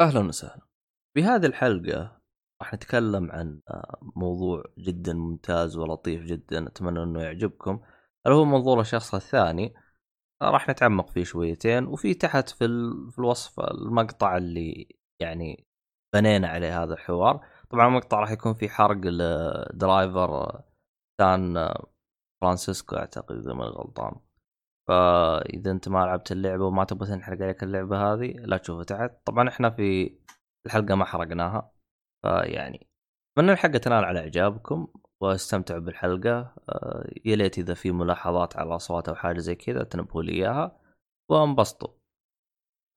أهلا وسهلا. في هذه الحلقة راح نتكلم عن آه، موضوع جدا ممتاز ولطيف جدا أتمنى إنه يعجبكم. اللي هو منظور الشخص الثاني آه، راح نتعمق فيه شويتين وفي تحت في, في الوصف المقطع اللي يعني بنينا عليه هذا الحوار. طبعا المقطع راح يكون في حرق ل Driver آه، آه، فرانسيسكو أعتقد إذا ماني غلطان. فإذا أنت ما لعبت اللعبة وما تبغى تنحرق عليك اللعبة هذه لا تشوفها تحت. طبعا إحنا في الحلقة ما حرقناها فيعني أتمنى الحلقة تنال على إعجابكم واستمتعوا بالحلقة. آه، يا ليت إذا في ملاحظات على الأصوات أو حاجة زي كذا تنبهوا لي إياها وانبسطوا.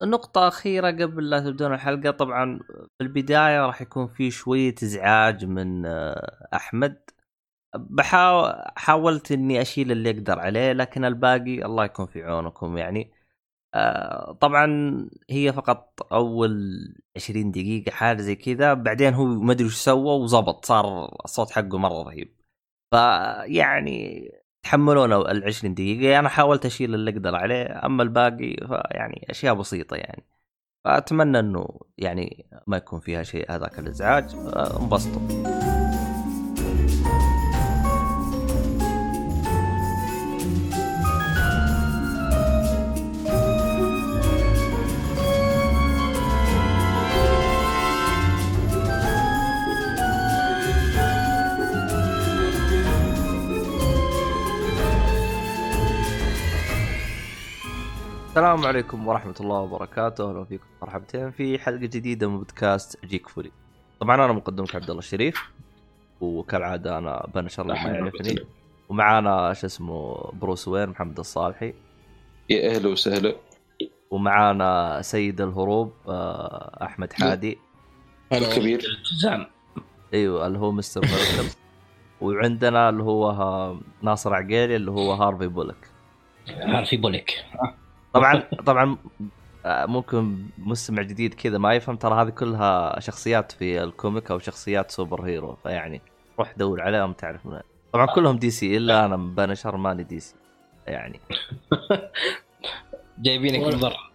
النقطة أخيرة قبل لا تبدون الحلقة طبعا في البداية راح يكون في شوية إزعاج من آه، أحمد. بحاول حاولت إني أشيل اللي أقدر عليه لكن الباقي الله يكون في عونكم يعني. آه طبعا هي فقط أول 20 دقيقة حاجة زي كذا. بعدين هو ما أدري وش سوى وزبط صار الصوت حقه مرة رهيب. فيعني تحملونا ال 20 دقيقة أنا حاولت أشيل اللي أقدر عليه أما الباقي فيعني أشياء بسيطة يعني. فأتمنى إنه يعني ما يكون فيها شيء هذاك الإزعاج. آه، انبسطوا. السلام عليكم ورحمة الله وبركاته، أهلا فيكم مرحبتين في حلقة جديدة من بودكاست Geek Fully. طبعا أنا مقدمك عبد الله الشريف وكالعادة أنا Punisher اللي ما يعرفني ومعانا شو اسمه Bruce Wayne محمد الصالحي. يا أهلا وسهلا. ومعانا سيد الهروب آه، أحمد حادي. هلا كبير. أيوه اللي هو Mister Miracle وعندنا اللي هو ناصر عقيلي اللي هو Harvey Bullock. Harvey Bullock. طبعا طبعا آه، ممكن مستمع جديد كذا ما يفهم ترى هذه كلها شخصيات في ال comic أو شخصيات superhero فيعني روح دور عليهم تعرف من طبعا كلهم DC إلا أنا Punisher ماني DC يعني. جايبينك برا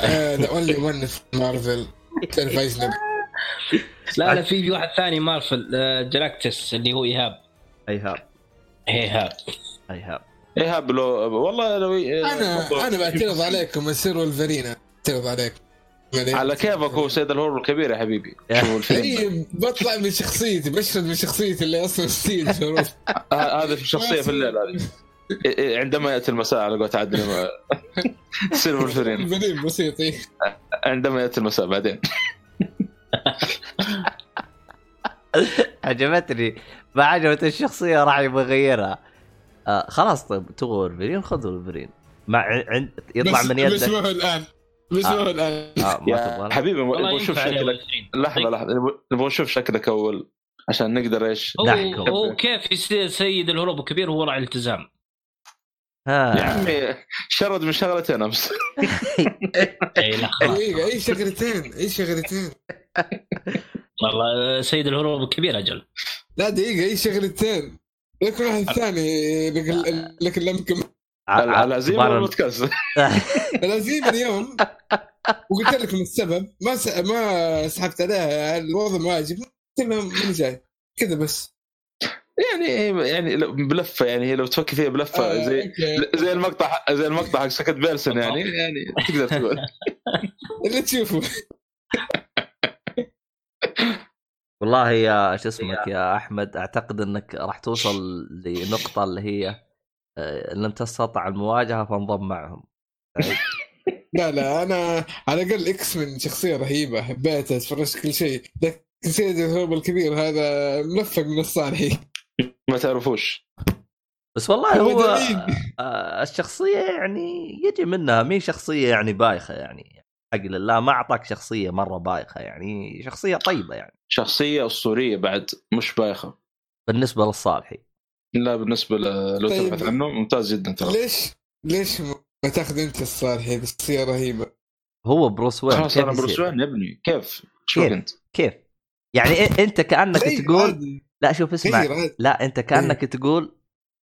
the only one في مارفل تعرف لا لا في في واحد ثاني مارفل آه، Galactus اللي هو إيهاب. إيهاب. إيهاب. إيهاب. إيهاب لو والله لو أنا أنا بعترض عليكم يصير ولفرينا اعترض عليك على كيفك هو سيد الهور الكبير يا حبيبي؟ اي بطلع من شخصيتي بشرد من شخصيتي اللي أصلا ستيل شروف ه- هذا في الشخصيه في الليل هذه. إيه- إيه، عندما يأتي المساء على قولة عدل تصير ولفرين بسيط إيه. عندما يأتي المساء بعدين. عجبتني. ما عجبت الشخصية راح يبغى يغيرها. آه خلاص طيب تبغى ولفرين خذ ولفرين مع عند يطلع بس من بس يدك هو الآن. بس ما هو الآن. آه ما حبيبي والله نبغى نشوف شكلك. لحظة لحظة. نبغى- نشوف شكلك أول عشان نقدر إيش؟ هو نحكم. هو كيف يصير سيد الهروب الكبير وهو راعي الالتزام. ها. يا عمي شرد من شغلتين أمس. دقيقة أي شغلتين؟ أي شغلتين؟ والله آه، سيد الهروب الكبير أجل. لا دقيقة أي شغلتين؟ لكن واحد ثاني لكن لم على على طبعاً- البودكاست العزيمة اليوم وقلت لكم السبب ما س... ما سحبت عليها الوضع ما عجب قلت لهم من جاي؟ كذا بس. يعني يعني لو- بلفة يعني هي لو تفكر فيها بلفة آه، زي أوكي. زي المقطع زي المقطع حق second person يعني يعني تقدر تقول. اللي تشوفه. والله يا شو اسمك يا أحمد أعتقد إنك راح توصل لنقطة اللي هي آه، لن تستطع المواجهة فانضم معهم. لا لا أنا على الأقل إكس من شخصية رهيبة حبيتها تفرجت كل شيء. لكن سيد الهرب الكبير هذا ملفق من الصالحي ما تعرفوش. بس والله هو دليل. آه، الشخصية يعني يجي منها مين شخصية يعني بايخة يعني. حق لله ما أعطاك شخصية مرة بايخة يعني شخصية طيبة يعني. شخصية أسطورية بعد مش بايخة. بالنسبة للصالحي. لا بالنسبة ل- لو طيب. تبحث عنه ممتاز جدا ترى. ليش ليش ما تاخذ أنت الصالحي شخصيه رهيبة؟ هو بروس وين؟ خلاص كيف أنا بروس؟ وين يا ابني؟ كيف؟ شوف كيف؟ أنت. كيف؟ يعني أنت كأنك غير تقول. لا شوف اسمع. عادي. لا أنت كأنك تقول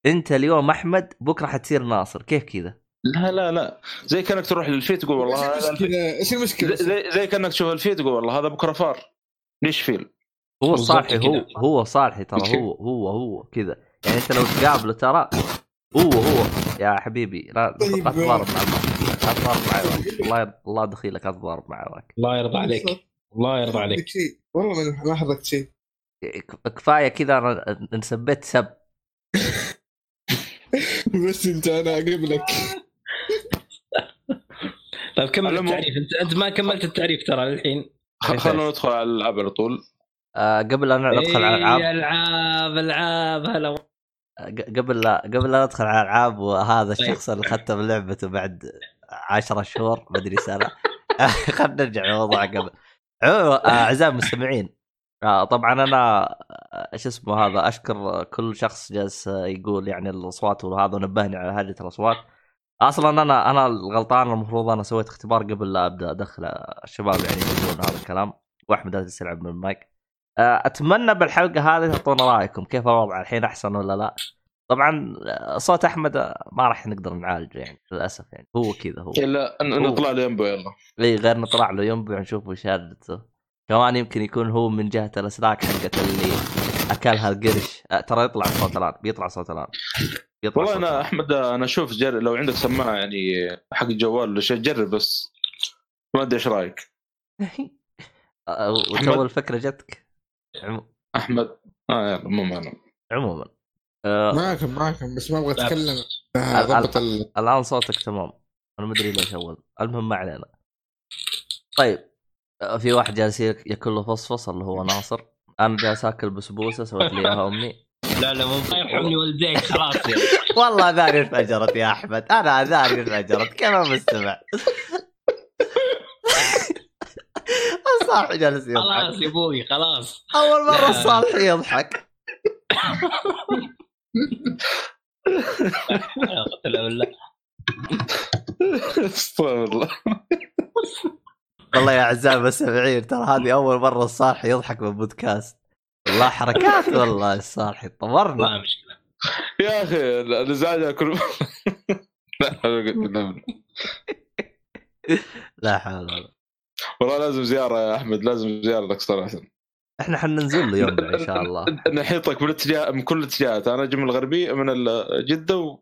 أنت اليوم أحمد بكرة حتصير ناصر. كيف كذا؟ لا لا لا زي كأنك تروح للفيل تقول والله إيش. المشكلة إيش المشكلة زي, زي, كأنك تشوف الفيل تقول والله هذا بكرة فار ليش فيل؟ هو صالحي هو. هو صالحي ترى. هو هو هو كذا يعني أنت لو تقابله ترى هو هو يا حبيبي لا طيب. لا تضارب مع. لا تضارب معي. الله ير- الله دخيلك لا تضارب معي. الله يرضى عليك الله يرضى عليك والله ما- حركت شيء كفاية كذا أنا ان سبيت سب بس أنت أنا قبلك طيب كمل التعريف. انت أنت ما كملت التعريف ترى الحين. خ- خلونا ندخل على الألعاب على طول. آه قبل ان ندخل على الألعاب. إيه، العاب العاب هلا ق- قبل لا قبل لا ندخل على الألعاب وهذا طيب. الشخص اللي ختم لعبته بعد عشرة شهور مدري سنة. خلينا نرجع للموضوع قبل. آه، أعزائي المستمعين آه، طبعا أنا آه، إيش اسمه هذا أشكر كل شخص جالس آه، يقول يعني الأصوات وهذا ونبهني على هذه الأصوات. أصلا أنا أنا الغلطان المفروض أنا سويت اختبار قبل لا أبدأ أدخل الشباب يعني يقولون هذا الكلام. واحمد جالس يلعب من المايك. آه، أتمنى بالحلقة هذه تعطونا رأيكم. كيف الوضع؟ الحين أحسن ولا لا؟ طبعا آه، صوت أحمد ما راح نقدر نعالجه يعني للأسف يعني. هو كذا هو. هو. نطلع له ينبو يلا. إي غير نطلع له ينبع نشوف وش هرجته كمان يمكن يكون هو من جهة الأسلاك حقت اللي أكلها القرش. آه، ترى يطلع صوت الآن. بيطلع صوت الآن. بيطلع والله صوت أنا. أحمد أنا أشوف جر... لو عندك سماعة يعني حق الجوال ولا شيء جرب بس ما أدري إيش رأيك. آه، وتو أحمد. الفكرة جتك؟ أحمد. آه يلا مو معنا عموما. آه، معكم معكم بس ما أبغى. أتكلم. ال- ضبط ال... الآن صوتك تمام. أنا ما أدري ليش أول. المهم ما علينا. طيب. في واحد جالس ياكل له فصفص اللي هو ناصر. أنا جالس آكل بسبوسة سويت لي إياها أمي. لا لا مو يرحمني والديك خلاص. والله اذاني انفجرت يا أحمد. أنا اذاني انفجرت كيف ما مستمع. الصالح جالس يضحك. خلاص يا أبوي خلاص. أول مرة. الصالح يضحك. لا قتل بالله استغفر الله. والله يا أعزائي المستمعين ترى هذه أول مرة الصالح يضحك بالبودكاست. والله حركات والله الصالح طورنا. ما مشكلة. يا أخي الازعاج كل لا حول ولا والله لازم زيارة يا أحمد لازم زيارة لك صراحة. إحنا حننزل له يوم إن شاء الله. نحيطك من الاتجاه من كل الاتجاهات. أنا أجي من الغربيه من جدة و...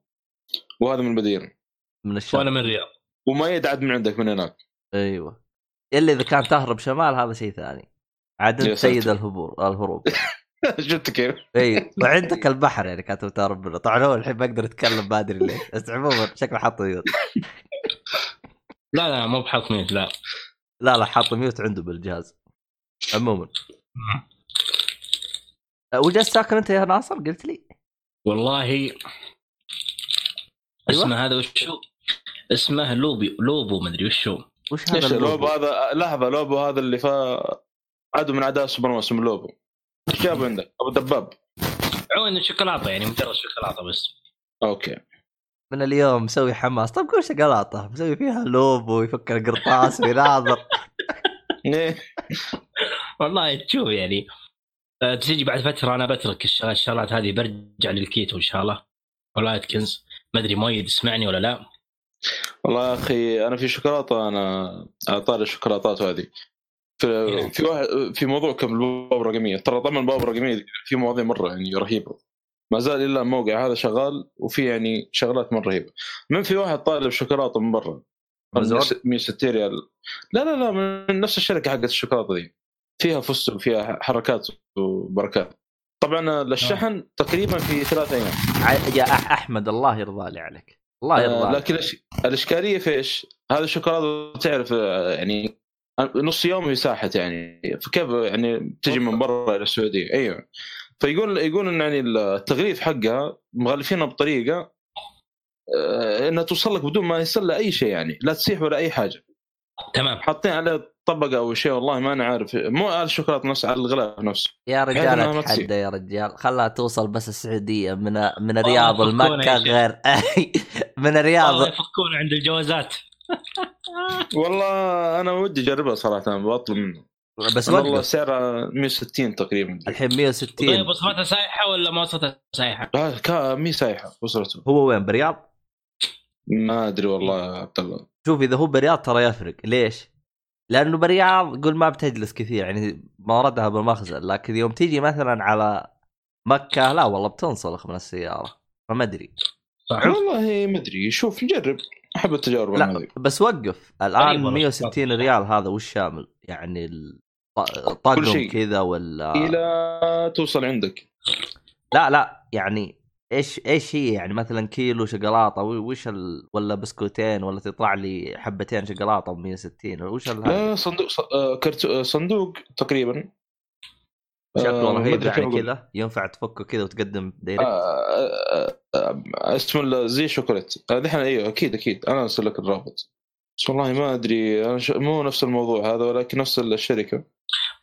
وهذا من المدينة. من وأنا الشام من الرياض. وما يدعد من عندك من هناك. أيوه. إلا إذا كان تهرب شمال هذا شيء ثاني. عاد أنت سيد ساتر. الهبور الهروب. شفت كيف؟ اي وعندك البحر يعني كانت تهرب منه. طبعا هو الحين بقدر أتكلم ما أدري ليش. بس عموما شكله حاط ميوت. لا لا مو بحط mute لا. لا لا حاط mute عنده بالجهاز. عموما. وجلست تاكل أنت يا ناصر قلت لي؟ والله أيوة. اسمه هذا وشو اسمه Lobo Lobo مدري وشو وش هذا ال Lobo؟ Lobo هذا لحظة Lobo هذا اللي فا عدو من أعداء سوبر مان اسمه Lobo إيش جابه عندك؟ أبو دباب عون الشوكولاته يعني مجرد شوكولاتة بس. أوكي. من اليوم مسوي حماس. طب قول شوكولاتة. مسوي فيها Lobo ويفك القرطاس ويناظر إيه. والله تشوف يعني آه، تجي بعد فترة أنا بترك الش- الشغلات هذه برجع للكيتو إن شاء الله. ولا اتكنز ما أدري مؤيد يسمعني ولا لا. والله يا أخي أنا في شوكولاتة أنا على طاري الشوكولاتات هذه. في في واحد في موضوع كم البوابه الرقمية. ترى طبعا البوابه الرقمية في مواضيع مرة يعني رهيبة. ما زال إلا الموقع هذا شغال وفي يعني شغلات مرة رهيبة. من في واحد طالب شوكولاتة من برا مزور؟ 160 ريال لا لا لا من نفس الشركة حقت الشوكولاتة دي. فيها فستق فيها حركات وبركات. طبعا الشحن تقريبا في ثلاث أيام. يا أحمد الله يرضى لي عليك. الله يرضى آه عليك. لكن الأشكالية في إيش؟ هذا الشوكولاتة تعرف آه، يعني نص يوم مساحه يعني. فكيف يعني تجي من برا إلى السعودية؟ أيوه. فيقول يقول إن يعني التغليف حقها مغلفينها بطريقة آه، إنها توصل لك بدون ما يصير لها اي شيء يعني لا تسيح ولا أي حاجة. تمام. حاطين عليه طبقه أو شيء والله ما أنا عارف. مو على الشوكولاته نفسه على الغلاف نفسه يا بحيث رجال أتحدى يا رجال. خلها توصل بس السعودية من من الرياض لمكه يا. غير من والله الرياض يفكون عند الجوازات. والله أنا ودي أجربها صراحة بطلب منه بس والله سعرها 160 تقريبا. الحين طيب 160 وصفتها سايحة ولا ما وصفتها سايحة؟ كا مي سايحة وصلته هو وين برياض؟ ما أدري والله يا عبد الله. شوف إذا هو برياض ترى يفرق. ليش؟ لأنه برياض قول ما بتجلس كثير يعني موردها بالمخزن لكن يوم تيجي مثلا على مكة لا والله بتنسلخ من السيارة فما أدري صح والله ما أدري شوف نجرب أحب التجارب لا هذه بس وقف الآن غريب والله 160 شكراً. ريال هذا وش شامل؟ يعني ال- ط- كل طقم شيء. كذا ولا إلى توصل عندك لا لا يعني إيش إيش هي؟ يعني مثلا كيلو شوكولاتة وش ال... ولا بسكوتين ولا تطلع لي حبتين شوكولاتة ب 160 وش ال... لا صندوق ص- آه، كرتو... آه، صندوق تقريبا. شكله آه، رهيب يعني. كذا ينفع تفكه كذا وتقدم دايركت آه، آه، آه، اسمه زي شوكولات. دحين أيوه أكيد أكيد. أنا أرسل لك الرابط. بس والله ما أدري أنا ش... مو نفس الموضوع هذا ولكن نفس الشركة.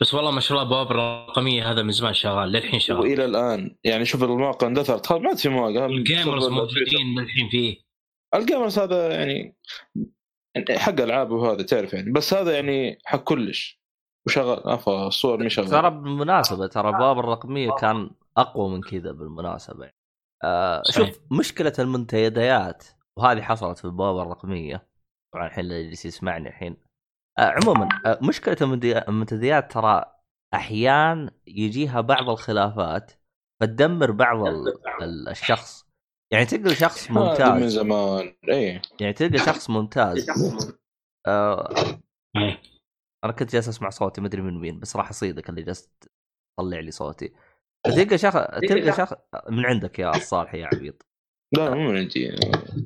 بس والله ما شاء الله بواب الرقمية هذا من زمان شغال للحين شغال. وإلى الآن يعني شوف المواقع اندثرت خلاص ما عاد في مواقع ال Gamers موجودين للحين فيه. ال Gamers هذا يعني حق ألعاب وهذا تعرف يعني بس هذا يعني حق كلش. وشغال افا الصور مش شغال. ترى بالمناسبة ترى باب الرقمية كان أقوى من كذا بالمناسبة. آه صحيح. شوف مشكلة المنتديات وهذه حصلت في البوابه الرقمية. طبعا الحين اللي يجلس يسمعني الحين. آه عموما آه مشكلة المنتدي- المنتديات ترى أحيان يجيها بعض الخلافات فتدمر بعض ال- ال- الشخص. يعني تلقى شخص هذا من ممتاز زمان. اي يعني تلقى شخص ممتاز. آه إيه. أنا كنت جالس أسمع صوتي مدري من مين بس راح أصيدك اللي جالس تطلع لي صوتي. تلقى شخص تلقى شخص. من عندك يا الصالح يا عبيط لا مو من عندي.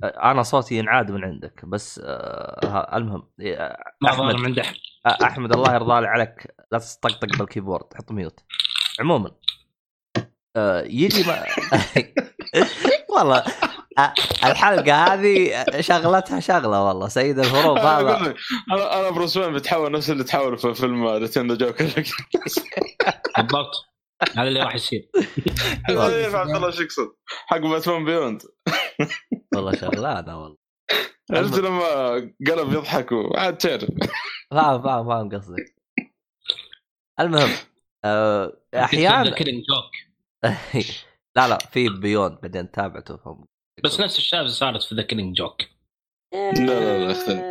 أنا صوتي ينعاد من عندك بس آه ها- المهم ما أحمد. من آه، أحمد الله يرضى لي عليك. لا تطقطق بالكيبورد حط mute. عموما آه يجي ما... والله الحلقة هذه شغلتها شغلة والله سيد الهروب أنا هذا. أنا أنا بروس وين بتحول نفس اللي تحول في فيلم نتندو جوكر بالضبط. هذا اللي راح يصير. عبد الله شو يقصد. حق باتمان بيوند. والله شغلانه والله. عرفت لما قلب يضحك وعاد تعرف. فاهم فاهم فاهم قصدك. المهم آه، أحيانا لا لا في بيوند بعدين تابعته فهم. بس نفس الشاب صارت في ذكرني جوك لا لا لا يختلف.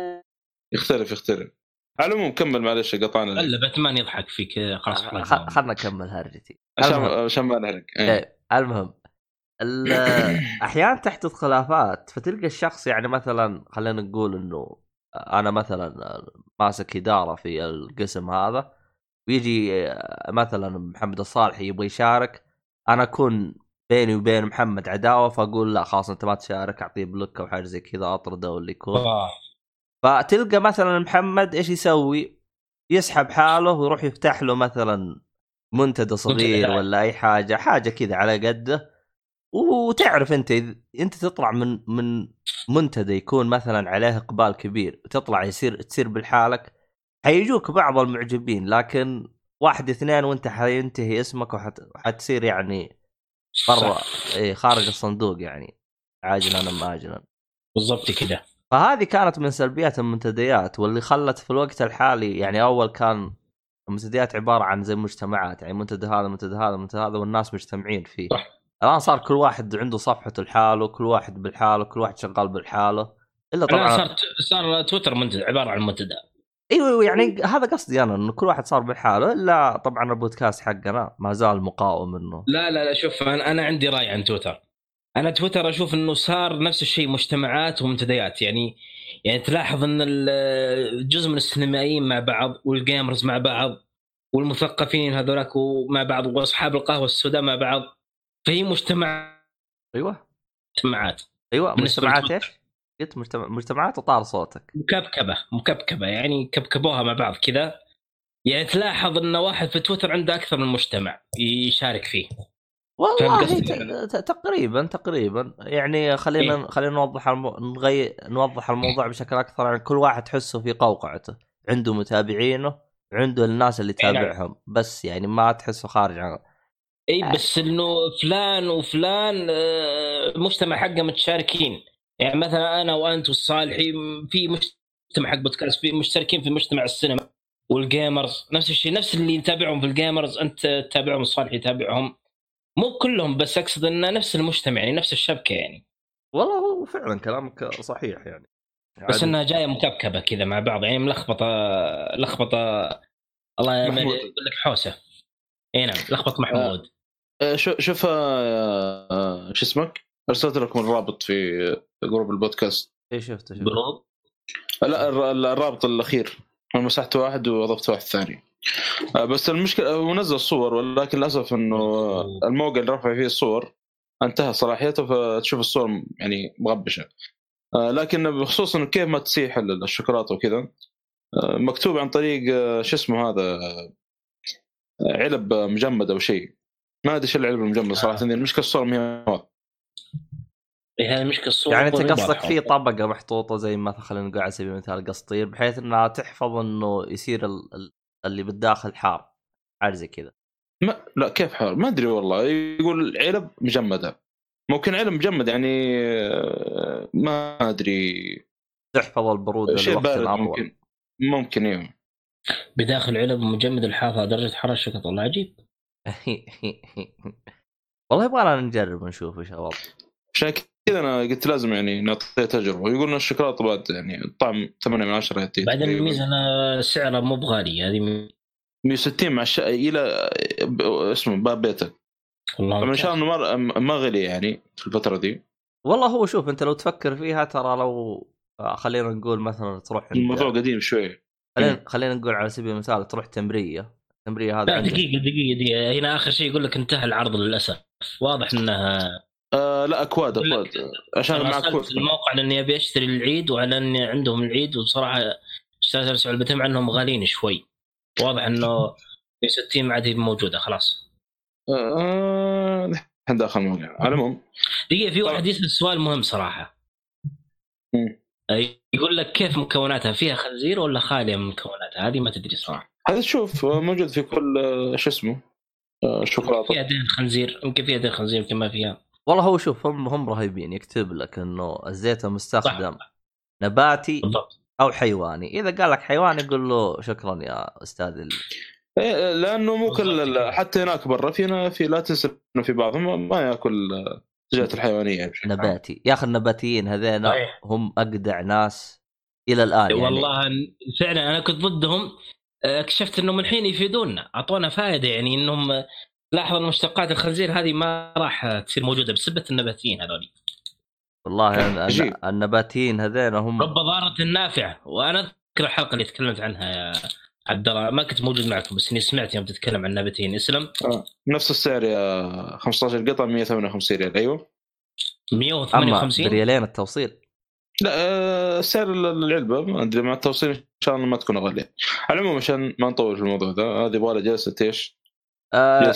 يختلف يختلف. على العموم كمل معلش قطعنا. الا باتمان يضحك فيك. خلاص خلنا نكمل هرجتي. عشان. عشان ما نحرق إيه. إيه، المهم. ال- أحيانا تحدث خلافات فتلقى الشخص يعني مثلا خلينا نقول إنه أنا مثلا ماسك إدارة في القسم هذا ويجي مثلا محمد الصالحي يبغى يشارك أنا أكون بيني وبين محمد عداوة فأقول لا خلاص أنت ما تشارك أعطيه بلوك أو حاجة زي كذا أطرده واللي يكون. آه. فتلقى مثلا محمد إيش يسوي؟ يسحب حاله ويروح يفتح له مثلا منتدى صغير. ولا أي حاجة حاجة كذا على قده وتعرف أنت أنت تطلع من من منتدى يكون مثلا عليه إقبال كبير وتطلع يصير تصير بالحالك حيجوك بعض المعجبين لكن واحد اثنين وانت حينتهي اسمك وحت- وحتصير يعني برا. إيه خارج الصندوق يعني عاجلا أم اجلا بالضبط كذا فهذه كانت من سلبيات المنتديات واللي خلت في الوقت الحالي يعني أول كان المنتديات عبارة عن زي مجتمعات يعني منتدى هذا منتدى هذا منتدى هذا والناس مجتمعين فيه. صح. الآن صار كل واحد عنده صفحته لحاله كل واحد بالحاله كل واحد شغال بالحاله إلا الان طبعا صار صار تويتر منتدى عبارة عن منتدى. إيوه إيوه يعني هذا قصدي أنا إنه كل واحد صار بالحاله إلا طبعا البودكاست حقنا ما زال مقاوم منه لا لا لا شوف أنا أنا عندي رأي عن تويتر. أنا تويتر أشوف إنه صار نفس الشيء مجتمعات ومنتديات. يعني يعني تلاحظ إن جزء من السينمائيين مع بعض والجيمرز مع بعض والمثقفين هذولاك مع بعض وأصحاب القهوة السوداء مع بعض فهي مجتمع أيوه. مجتمعات. أيوه مجتمعات. إيش؟ قلت مجتمع مجتمعات وطار صوتك. مكبكبة مكبكبة يعني كبكبوها مع بعض كذا. يعني تلاحظ إن واحد في تويتر عنده أكثر من مجتمع يشارك فيه. والله ت- تقريبا تقريبا. يعني خلينا إيه. خلينا نوضح المو... نغير نوضح الموضوع بشكل أكثر. يعني كل واحد تحسه في قوقعته. عنده متابعينه عنده الناس اللي إيه نعم. يتابعهم بس يعني ما تحسه خارج عن إي بس إنه فلان وفلان آه، المجتمع حقه متشاركين. يعني مثلا أنا وأنت والصالحي في مجتمع حق بودكاست في مشتركين في مجتمع السينما وال gamers. نفس الشيء نفس اللي نتابعهم في ال gamers. أنت تتابعهم الصالح يتابعهم. مو كلهم بس أقصد إنه نفس المجتمع يعني نفس الشبكة يعني. والله هو فعلا كلامك صحيح يعني. بس. إنها جاية مكبكبة كذا مع بعض يعني ملخبطة لخبطة الله. يقول لك حوسة. إي نعم لخبط محمود. آه، شو- شوف آه، آه، شو اسمك؟ أرسلت لكم الرابط في group ال podcast. إي شفته شفته. لا الر- الرابط الأخير. أنا مسحت واحد وأضفت واحد ثاني. آه، بس المشكلة هو نزل صور ولكن للأسف إنه الموقع اللي رفع فيه الصور انتهى صلاحيته فتشوف الصور يعني مغبشة آه، لكن بخصوص إنه كيف ما تسيح ال- الشوكولاتة وكذا آه، مكتوب عن طريق آه، شو اسمه هذا آه، علب مجمد أو شيء ما أدري إيش العلب المجمد صراحة المشكلة الصور ما هي واضحة. إيه، هذه مشكله الصور يعني أنت قصدك. في طبقة محطوطة زي مثلا خلينا نقول على سبيل المثال قسطير بحيث إنها تحفظ إنه يصير ال- ال- اللي بالداخل حار حاجة زي كذا. ما لا كيف حار؟ ما أدري والله. يقول علب مجمدة. ممكن علب مجمد يعني آه، ما أدري. تحفظ البرودة شيء بارد ممكن ممكن أيوه بداخل علب مجمد الحافظ على درجة حرارة الشوكولاته والله عجيب والله يبغانا نجرب ونشوف إيش الوضع عشان كذا أنا قلت لازم يعني نعطيه تجربة. يقولون الشوكولاتة بعد يعني الطعم 8 من 10 يعطيك بعدين الميزة انها سعرها مو بغالي هذه م- 160 مع الش... إلى اسمه باب بيتك والله طبعا إن شاء الله ما ما غلي يعني في الفترة دي. والله هو شوف أنت لو تفكر فيها ترى لو آه، خلينا نقول مثلا تروح الموضوع قديم شوي. خلينا خلينا نقول على سبيل المثال تروح تمرية. التمريه هذا لا دقيقة دقيقة دقيقة. هنا آخر شيء يقول لك انتهى العرض للأسف. واضح إنها آه لا أكواد أكواد. عشان مع اكواد الموقع لاني أبي أشتري العيد وعلى اني عندهم العيد وبصراحه اشتريت أرسل علبتين مع انهم غاليين شوي. واضح إنه في 60 ما عاد هي موجودة خلاص. آه الحين داخل الموقع. على العموم. دقيقة في واحد طبعا. يسأل سؤال مهم صراحة. مم. يقول لك كيف مكوناتها؟ فيها خنزير ولا خالية من مكوناتها؟ هذه ما تدري صراحة. هذا تشوف آه، موجود في كل آه، شو اسمه؟ آه، شوكولاتة. فيها دهن خنزير يمكن فيها دهن خنزير يمكن ما فيها. والله هو شوف هم هم رهيبين يكتب لك إنه الزيت المستخدم نباتي بالضبط أو حيواني إذا قال لك حيواني قول له شكرا يا أستاذ ال... إيه، لأنه مو كل. حتى هناك برا فينا في لا تنسى إنه في بعضهم ما يأكل الزيت الحيوانية يعني بشكل عام. نباتي يا أخي النباتيين هذين. هم اجدع ناس إلى الآن يعني والله فعلا أنا كنت ضدهم آه، اكتشفت إنهم الحين يفيدونا أعطونا فائده يعني إنهم لاحظ أن مشتقات الخنزير هذه ما راح آه، تصير موجودة بسبة النباتيين هذول والله. النباتيين هذين هم رب ضارة نافعة. وأنا أذكر الحلقة اللي تكلمت عنها يا عبد الله. ما كنت موجود معكم بس إني سمعت يوم تتكلم عن النباتيين اسلم. نفس السعر يا 15 قطعة 158 ريال. أيوه. أما 158 بريالين التوصيل. لا آه، سعر ال- العلبة ما أدري مع التوصيل. إن شاء الله ما تكون غالية. على العموم عشان ما نطول في الموضوع ده هذه يبغى لها جلسة إيش؟ آه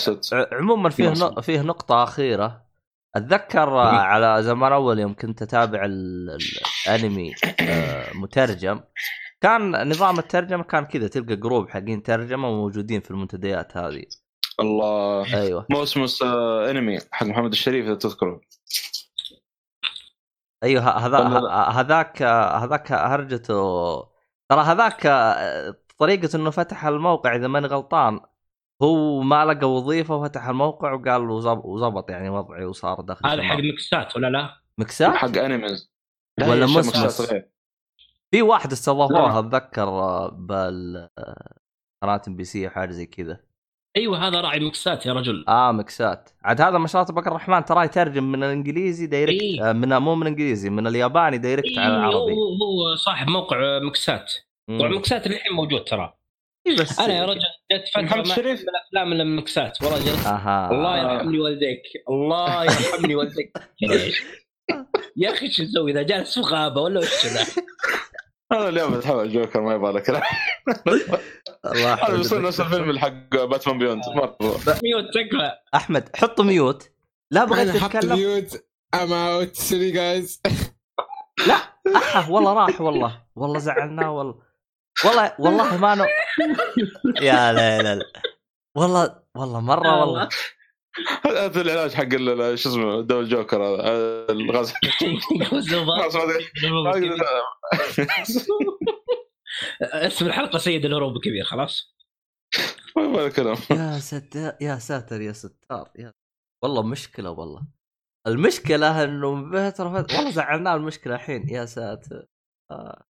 عموما فيه. نق... فيه نقطة أخيرة. أتذكر على زمان أول يوم كنت أتابع ال... ال- الأنمي آه مترجم. كان نظام الترجمة كان كذا تلقى group حقين ترجمة موجودين في المنتديات هذه. الله. أيوه. موسموس آه، أنمي حق محمد الشريف إذا تذكره. أيوه ه- هذا هذاك آه، هذاك هرجته. ترى هذاك آه، طريقة إنه فتح الموقع إذا ماني غلطان هو ما لقى وظيفة وفتح الموقع وقال وزبط يعني وضعي وصار داخل هذا حق. مكسات ولا لا؟ مكسات؟ حق انميز لا، ولا مسمس؟ في واحد استضافوها لا. أتذكر بال قناة MBC حاجة زي كذا أيوه هذا راعي مكسات يا رجل آه مكسات عاد هذا ما شاء الله تبارك الرحمن ترى يترجم من الإنجليزي direct إيه. آه من مو من الانجليزي من الياباني direct على إيه، العربي هو هو صاحب موقع مكسات موقع. مكسات الحين موجود ترى إيه بس أنا يا رجل جت فتره محمد الشريف؟ أحب الافلام الا من مكسات والله جلست أها. الله يرحمني والديك. الله يرحمني والديك. يا أخي شو نسوي إذا جالس في غابة ولا وش ذا؟ أنا اليوم بتحول جوكر ما يبغى لك. الله هذا يحفظك. بيصير نفس الفيلم حق Batman Beyond. mute تكفى أحمد حط mute. لا بغيت تتكلم. mute. I'm out sorry guys أحا والله راح والله. والله زعلناه والله. والله والله ما نو... يا لا لا لا. والله والله مرة والله. هذا العلاج حق شو اسمه دول جوكر هذا الغاز. خلاص ما اسم الحلقة سيد الهروب الكبير خلاص. لك كلام. يا ستار يا ساتر يا ستار يا والله مشكلة والله. المشكلة إنه من فتره والله زعلناه المشكلة الحين يا ساتر. آه.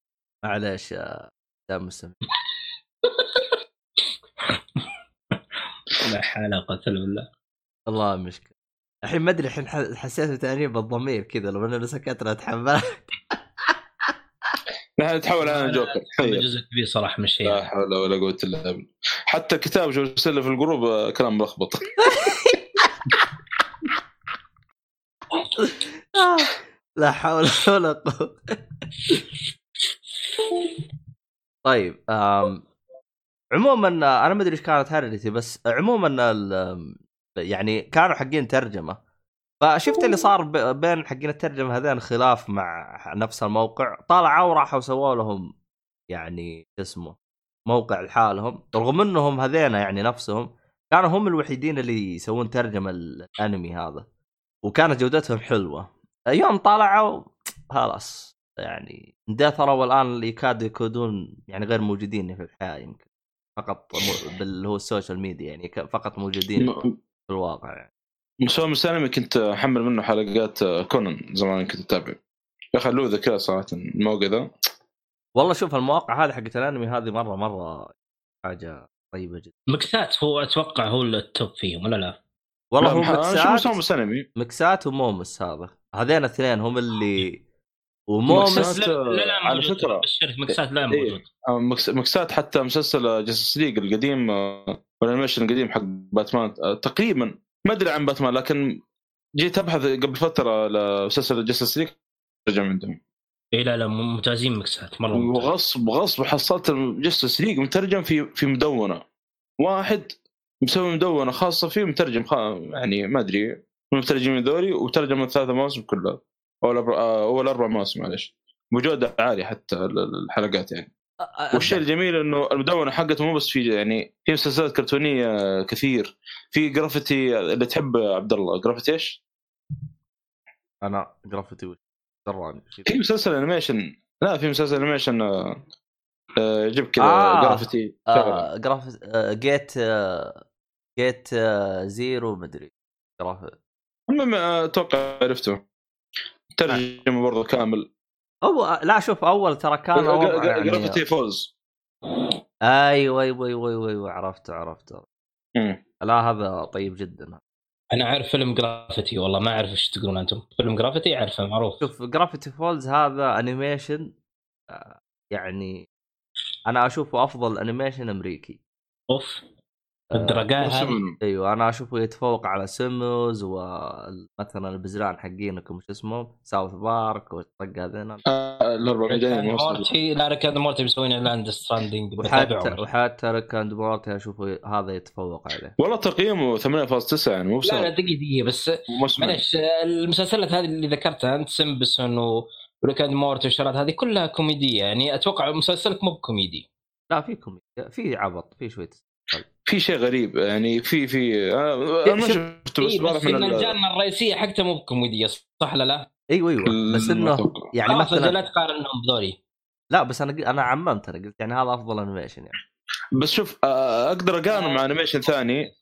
معليش يا دام السم لا حول ولا والله مشكلة. الحين ما أدري الحين ح- حسيت بتانيب الضمير كذا لو أنه سكتنا اتحمل نحن نتحول على جوكر. هذا تخيل جزء كبير صراحة من الشيء لا حول ولا قوة إلا بالله. حتى الكتاب جو ارسل في الجروب آه، كلام ملخبط. آه. لا حول ولا قوة. طيب آم. عموما أنا ما أدري إيش كانت هرجتي بس عموما يعني كانوا حقين ترجمة. فشفت اللي صار بين حقين الترجمة هذين خلاف مع نفس الموقع. طلعوا وراحوا سووا لهم يعني اسمه موقع لحالهم. رغم إنهم هذين يعني نفسهم كانوا هم الوحيدين اللي يسوون ترجمة الأنمي هذا. وكانت جودتهم حلوة. يوم طلعوا خلاص. يعني اندثروا والآن يكادوا يكونون يعني غير موجودين في الحياة يمكن فقط م- بال هو ال social media يعني ك- فقط موجودين م- في الواقع يعني. مسوي مسالمي كنت أحمل منه حلقات آه، كونان زمان كنت أتابع. يا أخي له ذكاء صراحة الموقع ذا. والله شوف المواقع هذه حقت الأنمي هذه مرة مرة حاجة طيبة جدا. مكسات هو أتوقع هو ال top فيهم ولا لا؟ والله هو مسوي؟ مكسات مكسات ومومس هذا هذين الاثنين هم اللي ومومس مكسات- لا لا, على بشرت مكسات لا إيه. موجود. آه، مكس- مكسات حتى مسلسل جاستس ليج القديم آه، والانيميشن القديم حق باتمان آه، تقريبا. ما أدري عن باتمان لكن جيت أبحث قبل فترة لمسلسل جاستس ليج ترجم عندهم اي لا لا ممتازين مكسات مرة ممتاز. وغصب غصب حصلت جاستس ليج مترجم في في مدونة. واحد مسوي مدونة خاصة فيه مترجم خا... يعني ما أدري من المترجمين ذولي وترجم الثلاثة مواسم كلها. أو الاربع آه، أو الأربع مواسم معلش بجوده عاليه حتى ال- ال- الحلقات يعني. والشيء الجميل إنه المدونة حقته مو بس في يعني في مسلسلات كرتونية كثير. في Gravity اللي تحب عبد الله. Gravity إيش؟ أنا Gravity وش؟ دراني في مسلسل animation لا في مسلسل animation آه، آه، يجيب كذا آه. Gravity آه جراف آه جيت آه جيت آه زيرو مدري جراف المهم آه، أتوقع عرفته. ترجمة برضه كامل. هو لا شوف أول ترى كان وضع يعني. Gravity Falls أيوه أيوه أيوه أيوه, أيوة عرفت عرفت مم. لا هذا طيب جدا. أنا أعرف فيلم Gravity والله ما أعرف إيش تقولون أنتم. فيلم Gravity أعرفه معروف. شوف Gravity Falls هذا animation آه، يعني أنا أشوفه أفضل animation أمريكي. أوف. الدرجات؟ أيوه أنا اشوفه يتفوق على سيمبسونز ومثلا البزران حقينكم شو اسمه؟ South Park والطق هذين. آه، الاربع موسم. مورتي لا Rick and Morty مسوين اعلان Stranding وحتى وحتى Rick and Morty اشوفه هذا يتفوق عليه. والله تقييمه 8.9 يعني مو لا لا بسهل دقيقة دقيقة بس. معلش المسلسلات هذه اللي ذكرتها أنت سمبسون وريك اند مورتي والشغلات هذه كلها كوميدية يعني أتوقع مسلسلك مو بكوميدي. لا في كوميديا في عبط في شوية في شيء غريب يعني في في آه، أنا ما شفته بس إيه بعرف بس من ان ال- الجانة الرئيسية حقته مو بكوميديه صح لا لا؟ أيوه أيوه. بس إنه. يعني أجل لا مثلا تقارنهم بذولي. لا بس أنا أنا عممت أنا قلت يعني هذا أفضل انيميشن يعني. بس شوف آه، أقدر اقارنه مع animation ثاني.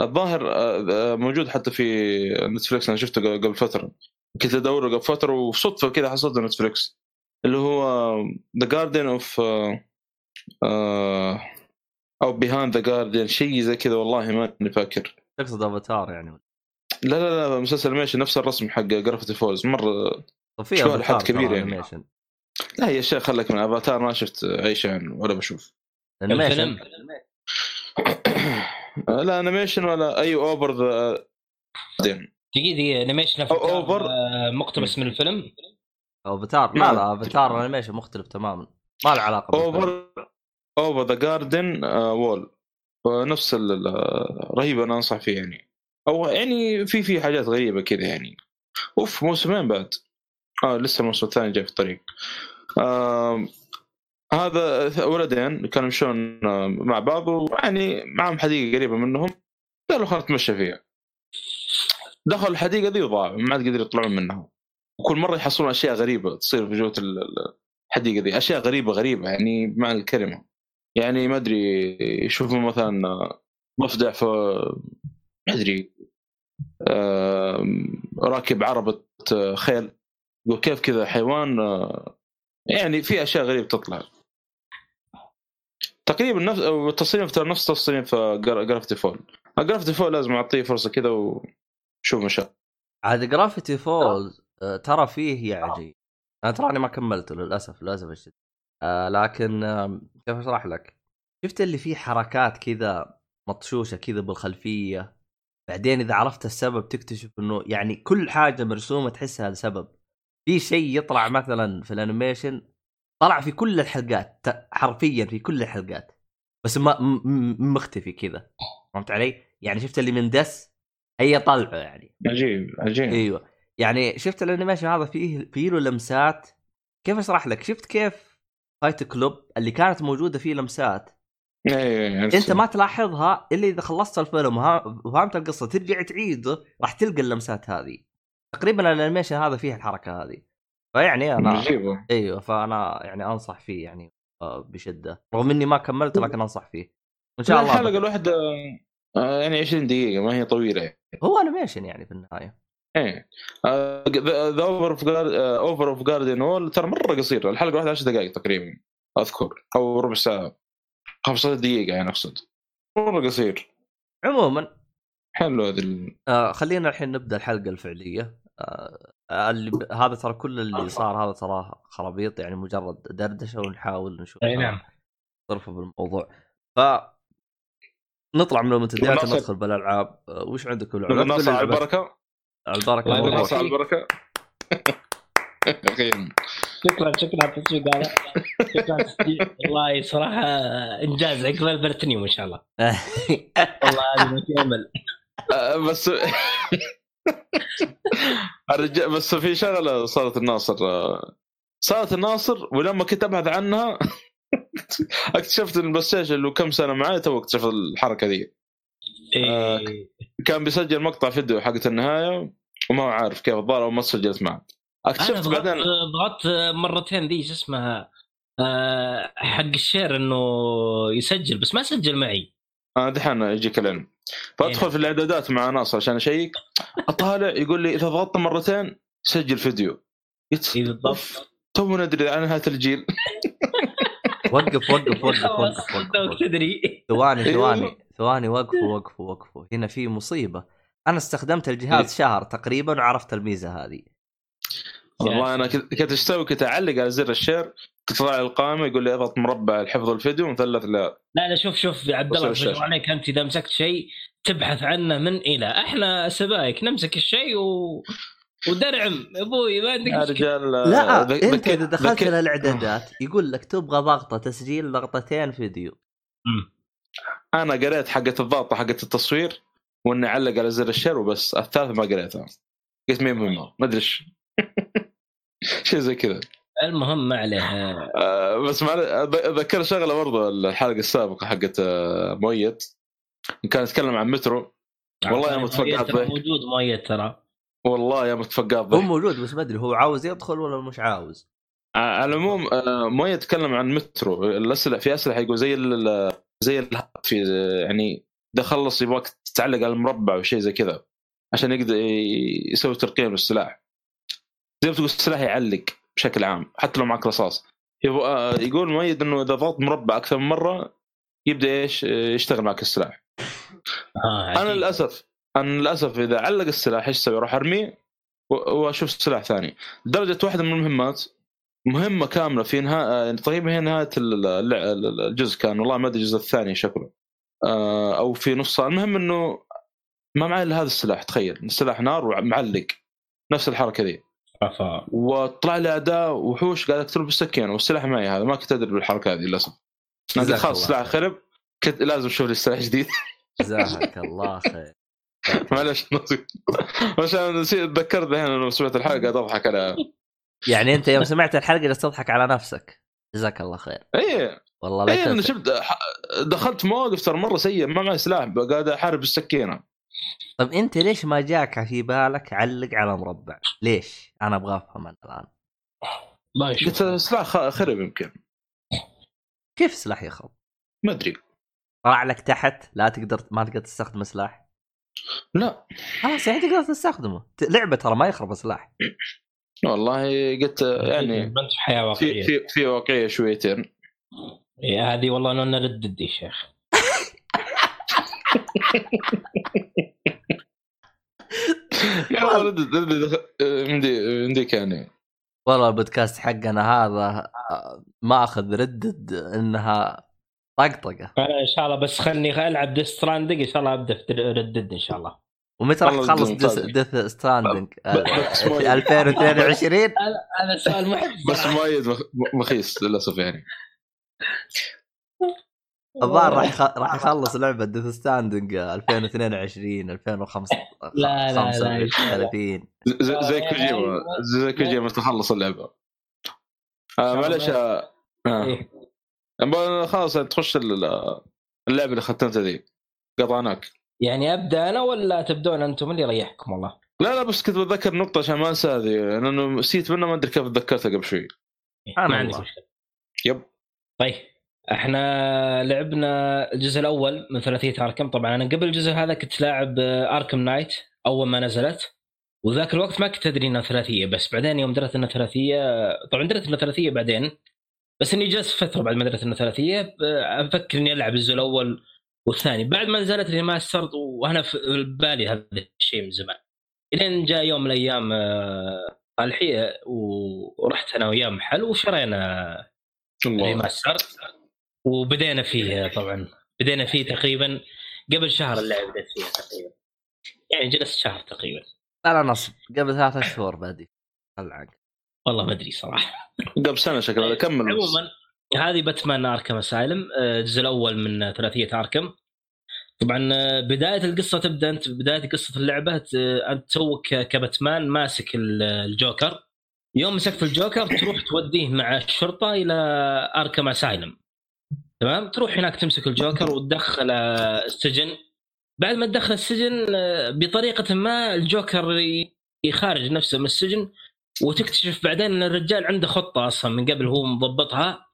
الظاهر آه، آه، موجود حتى في نتفلكس أنا شفته قبل فترة. كنت أدور قبل فترة وصدفة كذا حصلته نتفلكس اللي هو the garden of أو behind the garden شيء زي كذا والله ماني فاكر تقصد افاتار يعني لا لا لا مسلسل animation نفس الرسم حق جرافيتي فولز مرة أفاتار الحد كبير يعني. animation لا يا شيخ خليك من أفاتار ما شفت اي شيء عنه ولا بشوف انيميشن الفيلم لا انيميشن ولا أي اوفر ذا دقيقة دقيقة انيميشن أو أوفر. آه، مقتبس من الفيلم أفاتار لا. لا أفاتار انيميشن مختلف تماما ما له علاقة بالفيلم. اوفر اوفر ذا جاردن وول. فنفس ال- ال- رهيب أنا أنصح فيه يعني. أو يعني في في حاجات غريبة كذا يعني. أوف موسمين بعد. آه لسه الموسم الثاني جاي في الطريق. آه هذا ولدين كانوا يمشون آه، مع بعض ويعني معهم حديقة قريبة منهم. قالوا خلينا نتمشى فيها. دخلوا الحديقة ذي وضاعوا ما عاد قدروا يطلعون منها. وكل مرة يحصلون أشياء غريبة تصير في جوة ال- ال- الحديقة ذي أشياء غريبة غريبة يعني بمعنى الكلمة. يعني ما أدري يشوفون مثلا ضفدع في ما أدري راكب عربة آه، خيل يقول كيف كذا حيوان آه، يعني في أشياء غريبة تطلع. تقريبا نفس التصميم ترى نفس تصميم في جرافيتي فول. جرافيتي فول لازم أعطيه فرصة كذا وشوف مشاء عاد جرافيتي آه، ترى فيه يعني أنا تراني ما كملته للأسف للأسف الشديد. آه لكن آه كيف أشرح لك؟ شفت اللي فيه حركات كذا مطشوشة كذا بالخلفية؟ بعدين إذا عرفت السبب تكتشف إنه يعني كل حاجة مرسومة تحسها لسبب. في شيء يطلع مثلا في ال animation طلع في كل الحلقات حرفيا في كل الحلقات بس ما م- م- مختفي كذا. فهمت علي؟ يعني شفت اللي من دس هي طلعه يعني. عجيب عجيب. أيوه. يعني شفت ال animation هذا فيه فيه له لمسات. كيف أشرح لك؟ شفت كيف فايت كلوب اللي كانت موجودة فيه لمسات. إيه أنت ما تلاحظها إلا إذا خلصت الفيلم وفهمت القصة ترجع تعيده راح تلقى اللمسات هذه. تقريبا ال animation هذا فيه الحركة هذه. فيعني أنا عجيبة. إيوه فأنا يعني أنصح فيه يعني آه، بشدة. رغم إني ما كملت لكن أنصح فيه. إن شاء الله الحلقة الواحدة آه، يعني 20 دقيقة ما هي طويلة. يعني. هو animation يعني في النهاية. إيه. the over of over of Garden Wall ترى مرة قصير الحلقة الواحده 10 دقائق تقريبا أذكر أو ربع ساعة. 15 دقيقة يعني أقصد. مرة قصير. عموما. حلو هذا ال- آه خلينا الحين نبدأ الحلقة الفعلية. آه اللي ب... هذا ترى كل اللي صار هذا تراه خرابيط يعني مجرد دردشة ونحاول نشوف أي نعم. صرفه بالموضوع. ف نطلع من المنتديات ندخل بالألعاب. آه، وش عندك بالالعاب؟ نقول ناصر على باللعبة. البركة. البركة الله على البركه شكرا شكرا على التسويق هذا. شكرا. والله صراحة إنجاز. عقبال بلاتينيوم ان شاء الله. والله هذه ما في أمل. آه، بس الرجال بس في شغلة صارت لناصر آه، صارت لناصر ولما كنت أبحث عنها اكتشفت إن البلاي ستيشن اللي كم سنة معي تو أكتشف الحركة ذي. آه، إيه. كان بيسجل مقطع فيديو حقت النهاية وما هو عارف كيف الظاهر ما سجلت معه. اكتشفت بعدين ضغطت مرتين ذي شو اسمها آه، حق ال share إنه يسجل بس ما سجل معي. أنا دحين يجيك العلم. فأدخل في الإعدادات مع ناصر عشان أشيك. أطالع يقول لي إذا ضغطت مرتين سجل فيديو. اي بالضبط. تو ندري عن نهاية الجيل. وقف وقف وقف وقف وقف. تدري. ثواني أيوه. ثواني. ثواني وقفوا وقفوا وقفوا. هنا في مصيبة. أنا استخدمت الجهاز شهر تقريبا وعرفت الميزة هذه. والله أنا كنت أسوي؟ كنت أعلق على زر ال share كنت أطلع القائمة يقول لي اضغط مربع لحفظ الفيديو مثلث لا. لا لا شوف شوف يا عبد الله عليك أنت إذا مسكت شيء تبحث عنه من إلى. إحنا سبايك نمسك الشيء و... ودرعم. أبوي ما عندك يا رجال لا ذك- أنت ذك- إذا دخلت ذك- للاعدادات يقول لك تبغى ضغطة تسجيل ضغطتين فيديو. مم. أنا قريت حقت الضغطه حقت التصوير وإني أعلق على زر الشير وبس. الثالث ما قريتها قلت مين مهمه ما؟ أدري إيش. شيء زي كذا. المهم ما عليه آه، بس مع ذكر شغلة برضو الحلقة السابقة حقت آه، مؤيد. كان يتكلم عن مترو. والله يا متفقعات ترى ضحك. موجود مؤيد ترى. والله يا متفقعات هو ضحك موجود بس ما أدري هو عاوز يدخل ولا مش عاوز؟ آه، على العموم آه، مؤيد يتكلم عن مترو. الاسلحه في أسلحة يقول زي ال- زي ال- في يعني إذا خلص يبغاك تتعلق على المربع وشيء زي كذا عشان يقدر يسوي ترقيم للسلاح. زي ما تقول السلاح يعلق بشكل عام حتى لو معك رصاص. يقول مؤيد إنه إذا ضغط مربع أكثر من مرة يبدأ إيش؟ يشتغل معك السلاح. آه أنا. للأسف أنا للأسف إذا علق السلاح إيش أسوي؟ أروح أرميه وأشوف سلاح ثاني. لدرجه واحدة من المهمات مهمة كاملة في نهاية تقريبا هي نهاية ال- ال- الجزء كان والله ما أدري الجزء الثاني شكله آه، أو في نص المهم إنه ما معي إلا هذا السلاح تخيل. السلاح نار ومعلق. نفس الحركة ذي. رفا. وطلع لي اعداء وحوش قاعد اقتل بالسكينة والسلاح معي هذا. ما كنت أدري بالحركة هذه للأسف. أنا خلاص السلاح خرب. كنت لازم أشوف لي سلاح جديد. جزاك الله خير. معلش عشان نسيت تذكرت الحين لما سمعت الحلقة قاعد أضحك على يعني انت يوم سمعت الحلقة جالس تضحك على نفسك. جزاك الله خير. اي والله لا اي أنا. شفت دخلت مواقف ترى مرة سيئه ما معي سلاح قاعد أحارب بالسكينه طب أنت ليش ما جاك في بالك علق على مربع؟ ليش؟ أنا أبغى أفهم أنا الان يشوف. قلت السلاح خ- خرب يمكن. كيف سلاح يخرب؟ ما أدري. طلع لك تحت لا تقدر ما تقدر تستخدم سلاح؟ لا. خلاص يعني تقدر تستخدمه. لعبة ترى ما يخرب سلاح. والله قلت يعني انت في حياة في واقعية. في في واقعية شويتين. إيه، هذه والله انه ردد يا شيخ. يا ردد- ردد- عندي عندك يعني والله البودكاست حقنا هذا آه، ماخذ ردد إنها طقطقة. أنا إن شاء الله بس خلني ألعب ديث ستراندنج إن شاء الله أبدأ في ردد إن شاء الله. ومتى راح تخلص. ديث ستراندنج بس مو- 2022 هذا سؤال محب بس مؤيد مخ- مخيس للأسف يعني الظاهر راح راح يخلص لعبة ديث ستاندنج 2022 2025 لا، لا، لا، الله. 30 زي, زي آه، كوجيما. زي كوجيما تخلص اللعبة آه معلش آه آه. إيه. خلاص تخش ال- اللعبة اللي ختمتها ذي قطعناك يعني أبدأ أنا ولا تبدون أنتم؟ اللي يريحكم والله. لا لا بس كنت بتذكر نقطة عشان ما أنسى هذه لأنه نسيت منها ما أدري كيف تذكرتها قبل شوي. سبحان ما عندي. مشكلة. يب. طيب إحنا لعبنا الجزء الأول من ثلاثية أركم. طبعا أنا قبل الجزء هذا كنت لاعب أركم نايت أول ما نزلت. وذاك الوقت ما كنت أدري إنها ثلاثية بس بعدين يوم درت إنها ثلاثية طبعا درت إنها ثلاثية بعدين. بس إني جلست فترة بعد ما درت إنها ثلاثية أفكر إني ألعب الجزء الأول والثاني بعد ما نزلت remastered وأنا في بالي هذا الشيء من زمان. إلين جاء يوم من الأيام آه، صالحيه ورحت أنا وياه محل وشرينا remaster وبدينا فيه طبعا بدينا فيه تقريبا قبل شهر اللعب بديت فيها تقريبا. يعني جلست شهر تقريبا. لا لا نصب قبل ثلاثة شهور بادي خل عنك والله ما أدري صراحة. قبل سنة شكلها كمل. بس. عموما هذه باتمان آركم أسايلم آه، الجزء الأول من ثلاثية آركم. طبعا آه، بداية القصة تبدأ أنت بداية قصة اللعبة أنت توك كباتمان ماسك ال- الجوكر. يوم مسكت الجوكر تروح توديه مع الشرطة إلى آركم أسايلم. تمام؟ تروح هناك تمسك الجوكر وتدخل آه، السجن. بعد ما تدخل السجن آه، بطريقة ما الجوكر يخارج نفسه من السجن وتكتشف بعدين إن الرجال عنده خطة أصلا من قبل هو مضبطها.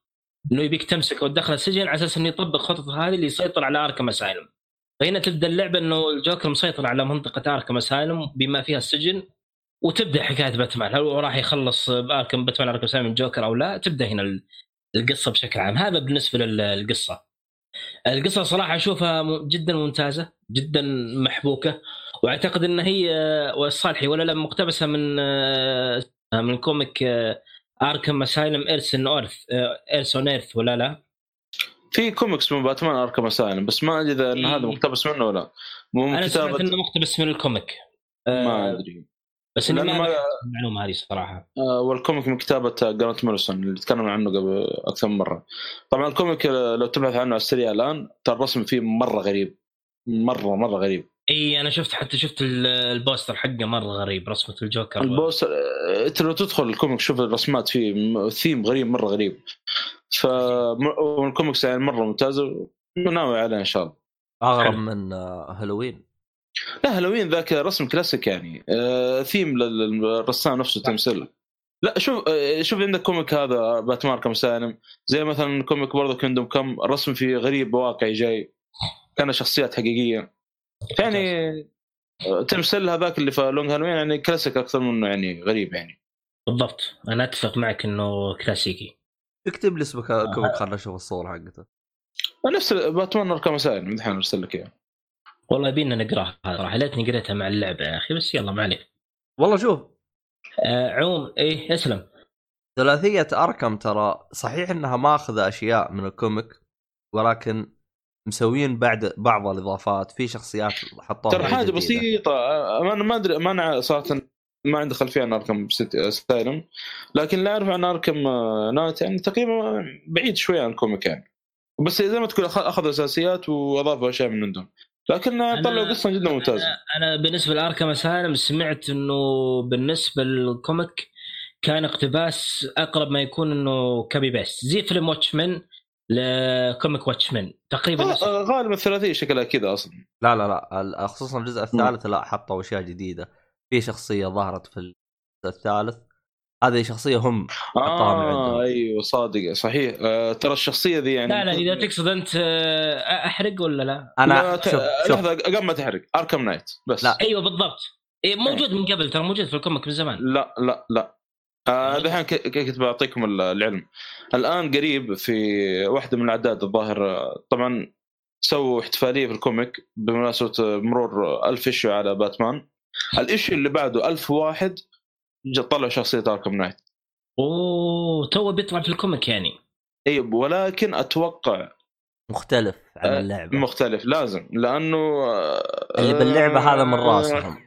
إنه يبيك تمسكه وتدخل السجن على أساس إنه يطبق خطته هذه اللي يسيطر على اركم اسايلم. فهنا تبدأ اللعبة إنه الجوكر مسيطر على منطقة اركم اسايلم بما فيها السجن وتبدأ حكاية باتمان هل هو راح يخلص باركم باتمان اركم اسايلم الجوكر أو لا تبدأ هنا ال- القصة بشكل عام هذا بالنسبة للقصة. القصة صراحة أشوفها جدا ممتازة جدا محبوكة وأعتقد إن هي والصالحي ولا لا مقتبسة من آه، من comic Arkham Asylum a serious house on serious earth ولا لا؟ في كوميكس من باتمان Arkham Asylum بس ما أدري إذا إن إيه. هذا مقتبس منه ولا مو أنا سمعت كتابه إنه مقتبس من ال comic آه، ما أدري. بس إني ما المعلومة هذه صراحة. آه، وال comic من كتابة جرانت موريسون اللي تكلمنا عنه قبل أكثر من مرة. طبعا الكوميك آه، لو تبحث عنه على السريع الآن ترى الرسم فيه مرة غريب. مرة مرة غريب. إي أنا شفت حتى شفت ال- ال poster حقه مرة غريب رسمة الجوكر. البوس آه، أنت لو تدخل ال comic شوف الرسمات فيه م- ثيم غريب مرة غريب. فالكوميكس يعني مرة ممتازة وناوي عليه إن شاء الله. أغرب حلو. من آه، هالوين. لا هالوين ذاك رسم كلاسيك يعني. آه ثيم لل- للرسام نفسه تمثيل لا شوف آه شوف عندك comic هذا باتمان Arkham Asylum زي مثلا comic برضه Kingdom Come الرسم فيه غريب واقعي جاي. كان شخصيات حقيقية. يعني آه، تمثيل هذاك اللي في Long Halloween يعني كلاسيك أكثر منه يعني غريب يعني. بالضبط. أنا أتفق معك إنه كلاسيكي. اكتب لي اسم ال comic خلنا أشوف الصورة حقته. نفس باتمان Arkham Asylum دحين أرسل لك اياه والله يبينا نقراها صراحة ليتني قريتها مع اللعبة يا أخي بس يلا ما عليه والله شوف. آه عموم إيه Asylum. ثلاثية Arkham ترى صحيح إنها ماخذة أشياء من ال comic ولكن مسويين بعد بعض الإضافات في شخصيات حطوها ترى حاجة. بسيطة أنا ما أدري ما أنا صراحة ما عندي خلفية عن Arkham Asylum لكن اللي أعرف عن Arkham آه، Knight يعني تقريبا بعيد شوي عن ال comic يعني. بس زي ما تقول اخذوا أساسيات وأضافوا أشياء من عندهم. لكن أنا- طلعوا قصة جدا ممتازة. أنا بالنسبة ل Arkham Asylum سمعت إنه بالنسبة لل comic كان اقتباس أقرب ما يكون إنه copy paste. زي فيلم Watchmen ل comic Watchmen تقريبا آه، آه، غالبا الثلاثية شكلها كذا أصلا. لا لا لا. خصوصا الجزء الثالث لا حطوا أشياء جديدة. في شخصية ظهرت في الجزء الثالث. هذه شخصية هم حطوها من عندهم. أيوه صادق صحيح. آه ترى الشخصية ذي يعني لا لا إذا تقصد أنت آه، أحرق ولا لا؟ أنا لا ت... شوف شوف. لحظة قبل ما تحرق. Arkham Knight بس. لا. أيوه بالضبط. إيه موجود من قبل ترى موجود في ال comic من زمان. لا لا لا. آه الحين ك- ك- كنت بعطيكم ال- العلم. الآن قريب في واحدة من الأعداد الظاهر آه، طبعا سووا احتفالية في ال comic بمناسبة مرور ألف issue على باتمان. ال issue اللي بعده ألف واحد طلع شخصية Arkham Knight أوه تو بيطلع في ال comic يعني. إي ولكن أتوقع مختلف عن آه، اللعبة. مختلف لازم. لأنه آه، اللي باللعبة هذا من راسهم.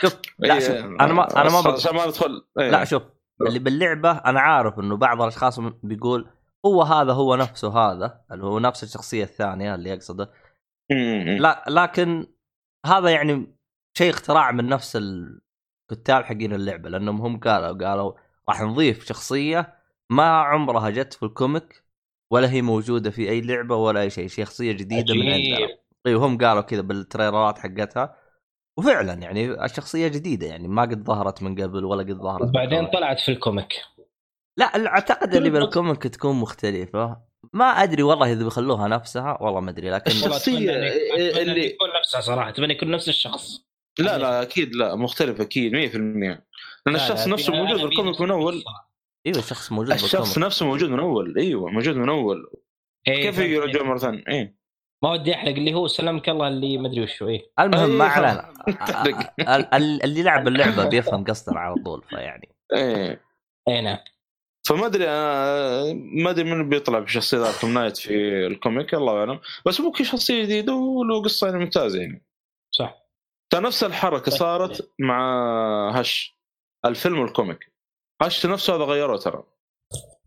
شوف لا شوف أنا ما أنا ما إيه. لا شوف اللي باللعبة أنا عارف إنه بعض الأشخاص بيقول هو هذا هو نفسه هذا اللي هو نفس الشخصية الثانية اللي يقصده. لا لكن هذا يعني شيء اختراع من نفس الكتاب حقين اللعبة لأنهم هم قالوا قالوا راح نضيف شخصية ما عمرها جت في ال comic ولا هي موجودة في أي لعبة ولا أي شيء شخصية جديدة من عندنا عجيب. أيوه هم قالوا كذا بالتريلرات حقتها وفعلا يعني الشخصية جديدة يعني ما قد ظهرت من قبل ولا قد ظهرت قبل. طلعت في ال comic. لا أعتقد اللي بال comic تكون مختلفة. ما أدري والله إذا بيخلوها نفسها والله ما أدري لكن أتمنى إن اللي- يكون نفسها صراحة أتمنى يكون نفس الشخص. لا لا أكيد لا مختلف أكيد 100% لأن الشخص نفسه موجود في ال comic من أول. أيوه الشخص موجود الشخص بال comic. نفسه موجود من أول. أيوه موجود من أول. إيه كيف. يرجعون مرة ثانية؟ إيه. ما ودي أحرق اللي هو سلمك الله اللي ما أدري وشو إيه. المهم ما أيوة. علينا ال- ال- اللي لعب اللعبة بيفهم قصدنا على طول فيعني. إيه. اي نعم. فما أدري أنا ما أدري من بيطلع بشخصيه Arkham Knight في ال comic الله اعلم بس ممكن شخصية جديدة وله قصة يعني ممتازة يعني. صح. ترى نفس الحركة صارت مع Hush الفيلم وال comic. Hush نفسه هذا غيره ترى.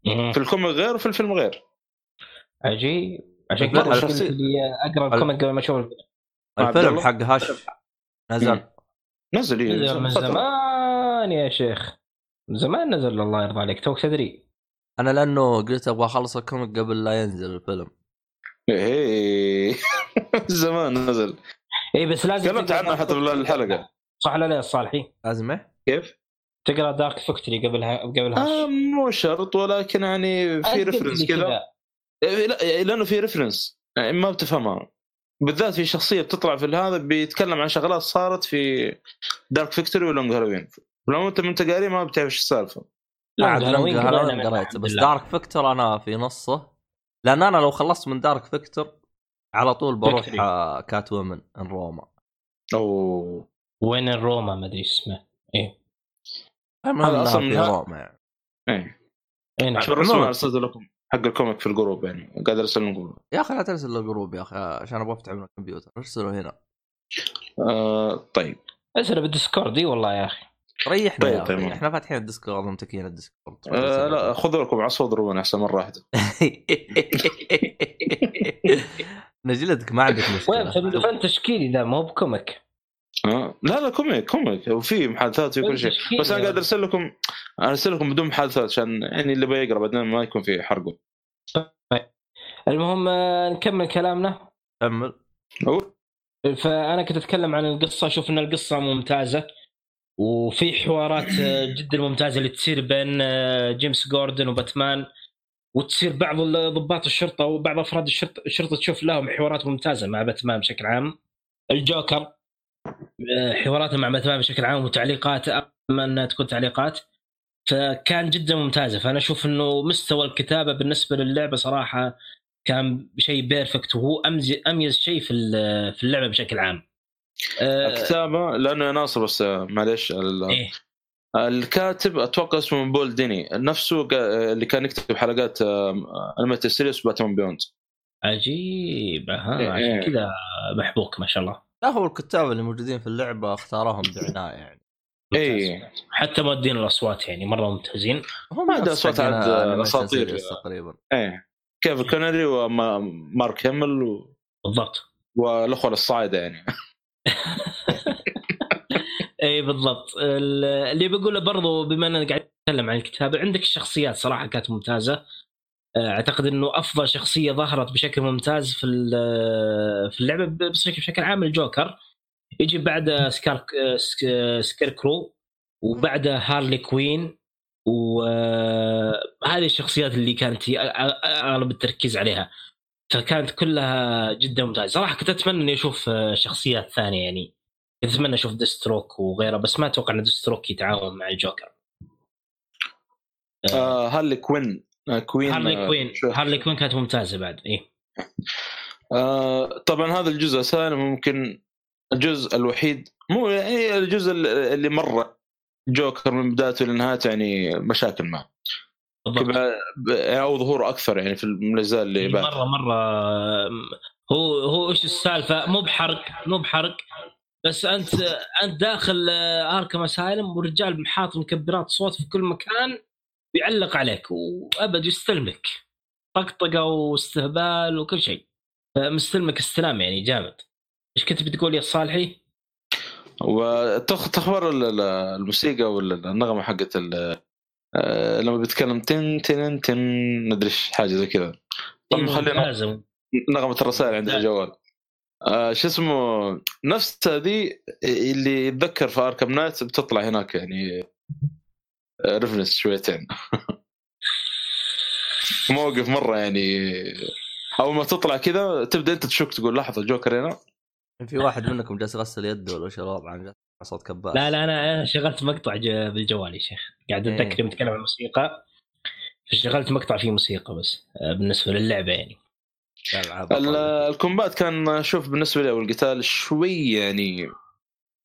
في ال comic غير وفي الفيلم غير. عجيب. عشان لا، كذا قلت الشخصية- لي اقرا ال comic قبل ما أشوف الفيلم الفيلم؟ حق Hush نزل. إيه، نزل من. زمان يا شيخ. من زمان نزل الله يرضى عليك. توك تدري؟ أنا لأنه قلت أبغى أخلص ال comic قبل لا ينزل الفيلم. إيه زمان نزل. اي بس لازم تكلمت عنه حتى. بالحلقة صح ولا لا يا الصالحي؟ لازم إيه؟ كيف؟ تقرأ Dark Victory قبلها قبل آه Hush. مو شرط ولكن يعني في reference كذا. إيه، لا لأنه في reference يعني ما بتفهمها. بالذات في شخصية بتطلع في هذا بيتكلم عن شغلات صارت في Dark Victory و Long Halloween لو أنت منت قاري ما بتعرف إيش السالفة. لا Long Halloween قريت بس. دارك فيكتور أنا في نصه. لأن أنا لو خلصت من Dark Victory على طول بروح. آه، Catwoman in روما أوه. وين الروما ما أدري اسمه. إيه. هذا في من روما يعني. إيه. اي نعم. ارسلته لكم. حق ال comic في ال group يعني. قاعد أرسل لكم يا أخي لا ترسل لل group يا أخي عشان أبغى أفتح من الكمبيوتر. ارسله هنا. آه طيب. ارسل بال Discord. إي والله يا أخي. ريحنا طيب، يا أخي تمام. إحنا فاتحين ال Discord متكين ال Discord. آه لا خذوا لكم عصا واضربوني أحسن مرة واحدة. نجلدك ما عندك وين؟ مشكله فن تشكيلي؟ ذا ما هو ب comic. لا لا comic comic. وفي محادثات في كل شيء بس أنا قاعد أرسل لكم أرسل لكم بدون محادثات عشان يعني اللي بيقرأ بعدين ما يكون في حرقه المهم آه، نكمل كلامنا. كمل. فأنا كنت أتكلم عن القصة أشوف إن القصة ممتازة. وفي حوارات آه، جدا ممتازة اللي تصير بين آه، جيمس جوردن وباتمان. وتصير بعض ضباط الشرطة وبعض أفراد الشرطه الشرطة تشوف لهم حوارات ممتازة مع باتمان بشكل عام. الجوكر. آه، حواراته مع باتمان بشكل عام وتعليقات أما أنها تكون تعليقات فكان جدا ممتازة فأنا أشوف إنه مستوى الكتابة بالنسبة للعبة صراحة كان شيء perfect وهو اميز أميز شيء في في اللعبة بشكل عام. آه، الكتابة لأنه يا ناصر بس آه، معليش ال- إيه الكاتب أتوقع اسمه Paul Dini نفسه اللي كان يكتب حلقات animated series Batman Beyond عجيب ها إيه. عشان كذا محبوك ما شاء الله. لا هو الكتاب اللي موجودين في اللعبة اختارهم بعناية يعني. اي حتى مودين الأصوات يعني مرة ممتازين. هم هذا حقنا عاد أساطير. Series تقريبا. إيه. كيف؟ كونري ومارك هيمل و- بالضبط. والأخوة الصاعده يعني. اي بالضبط. ال- اللي بقوله برضو بما إننا قاعد نتكلم عن الكتابة عندك الشخصيات صراحة كانت ممتازة. أعتقد إنه أفضل شخصية ظهرت بشكل ممتاز في ال- في اللعبة بشكل عام الجوكر. يجي بعده سكار سك- Scarecrow وبعده هارلي كوين وهذه الشخصيات اللي كانت أغلب التركيز عليها. فكانت كلها جدا ممتازة. صراحة كنت أتمنى إني أشوف آه، شخصيات ثانية يعني. كنت أتمنى أشوف Deathstroke وغيره بس ما أتوقع إن Deathstroke يتعاون مع الجوكر. آه، آه هارلي كوين. آه كوين هارلي آه، كوين. شو- هارلي كوين كانت ممتازة بعد إيه. آه طبعا هذا الجزء الثاني ممكن الجزء الوحيد مو يعني الجزء اللي مره جوكر من بدايته لنهايته يعني مشاكل معه أو ظهوره أكثر يعني في الأجزاء اللي بعد. مرة مرة هو هو إيش السالفة؟ مو بحرق مو بحرق بس أنت أنت داخل اركم اسايلم والرجال محاط مكبرات صوت في كل مكان. بيعلق عليك وأبد يستلمك طقطقة واستهبال وكل شيء مستلمك استلام يعني جامد إيش كنت بتقول يا صالحي؟ وتخبر الموسيقى ولا النغمة حقت آه، لما بيتكلم تن تن تن ندري إيش، حاجة زي كذا طبعا إيه، خلينا ممتازة. نغمة الرسائل عند. الجوال آه شو اسمه نفس هذه اللي يتذكر في اركم نايت بتطلع هناك يعني ريفرنس شويتين موقف مرة يعني أول ما تطلع كذا تبدأ أنت تشك تقول لحظة الجوكر هنا. في واحد منكم جالس يغسل يده ولا الوضع عن صوت كباس لا لا أنا أنا شغلت مقطع بالجوال يا شيخ. قاعد إيه. أتذكر يوم نتكلم عن الموسيقى. فشغلت مقطع فيه موسيقى بس آه، بالنسبة للعبة يعني. الكومبات كان أشوف بالنسبة لي أو القتال شوي يعني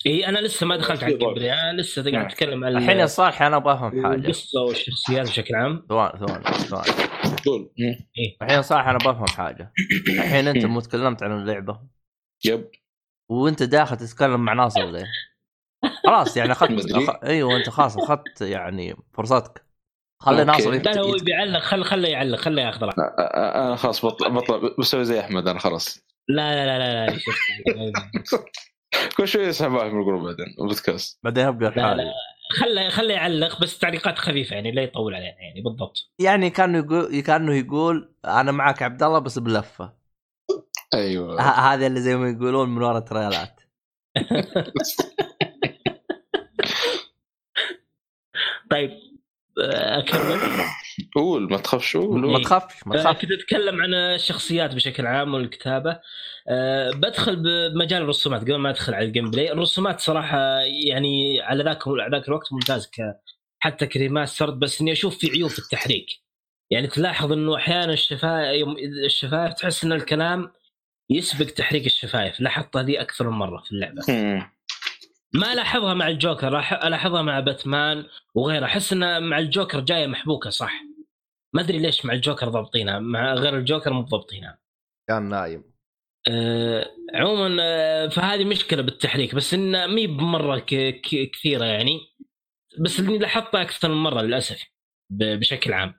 إي أنا لسه ما دخلت على play أنا لسه قاعد نعم. اتكلم عن الحين يا صالح أنا بفهم حاجة. القصة والشخصيات بشكل عام. ثواني ثواني ثواني. قول. الحين صالح أنا بفهم حاجة. الحين أنت. مو تكلمت عن اللعبة. yep. وأنت داخل تتكلم مع ناصر ليه؟ خلاص يعني أخذت. أخ... أيوه انت خلاص أخذت يعني فرصتك. خلي okay. ناصر لا لا هو يت... بيعلق خل خله يعلق. خله ياخذ راحته. أنا خلاص بطلع بطلع. بسوي زي أحمد أنا خلاص. لا لا لا لا لا. كل شوي يسحبها من ال group بعدين بودكاست بعدين ابقى لا لحالي خله خله يعلق بس تعليقات خفيفة يعني لا يطول علينا يعني بالضبط. يعني كانه يقول كانه يقول أنا معك عبد الله بس بلفة. أيوه. ه- هذا اللي زي ما يقولون من ورا التريالات طيب آه، أكمل. قول ما تخافش قول ما. تخافش ما آه، تخافش كنت أتكلم عن الشخصيات بشكل عام والكتابة. أه بدخل بمجال الرسومات. قبل ما أدخل على ال gameplay الرسومات صراحة يعني على ذاك ذاك الوقت ممتاز ك حتى ك remastered بس إني أشوف في عيوب في التحريك. يعني تلاحظ إنه أحيانا الشفايف يوم الشفايف تحس إن الكلام يسبق تحريك الشفايف لاحظت هذه أكثر من مرة في اللعبة. ما الاحظها مع الجوكر أح- ألاحظها مع باتمان وغيره. أحس إن مع الجوكر جاية محبوكة صح؟ ما أدري ليش مع الجوكر ضابطينها مع غير الجوكر مو ضابطينها كان نايم. أه عموما أه فهذه مشكلة بالتحريك بس انها مي بمرة ك- ك- كثيرة يعني. بس اللي لاحظتها أكثر من مرة للأسف بشكل عام.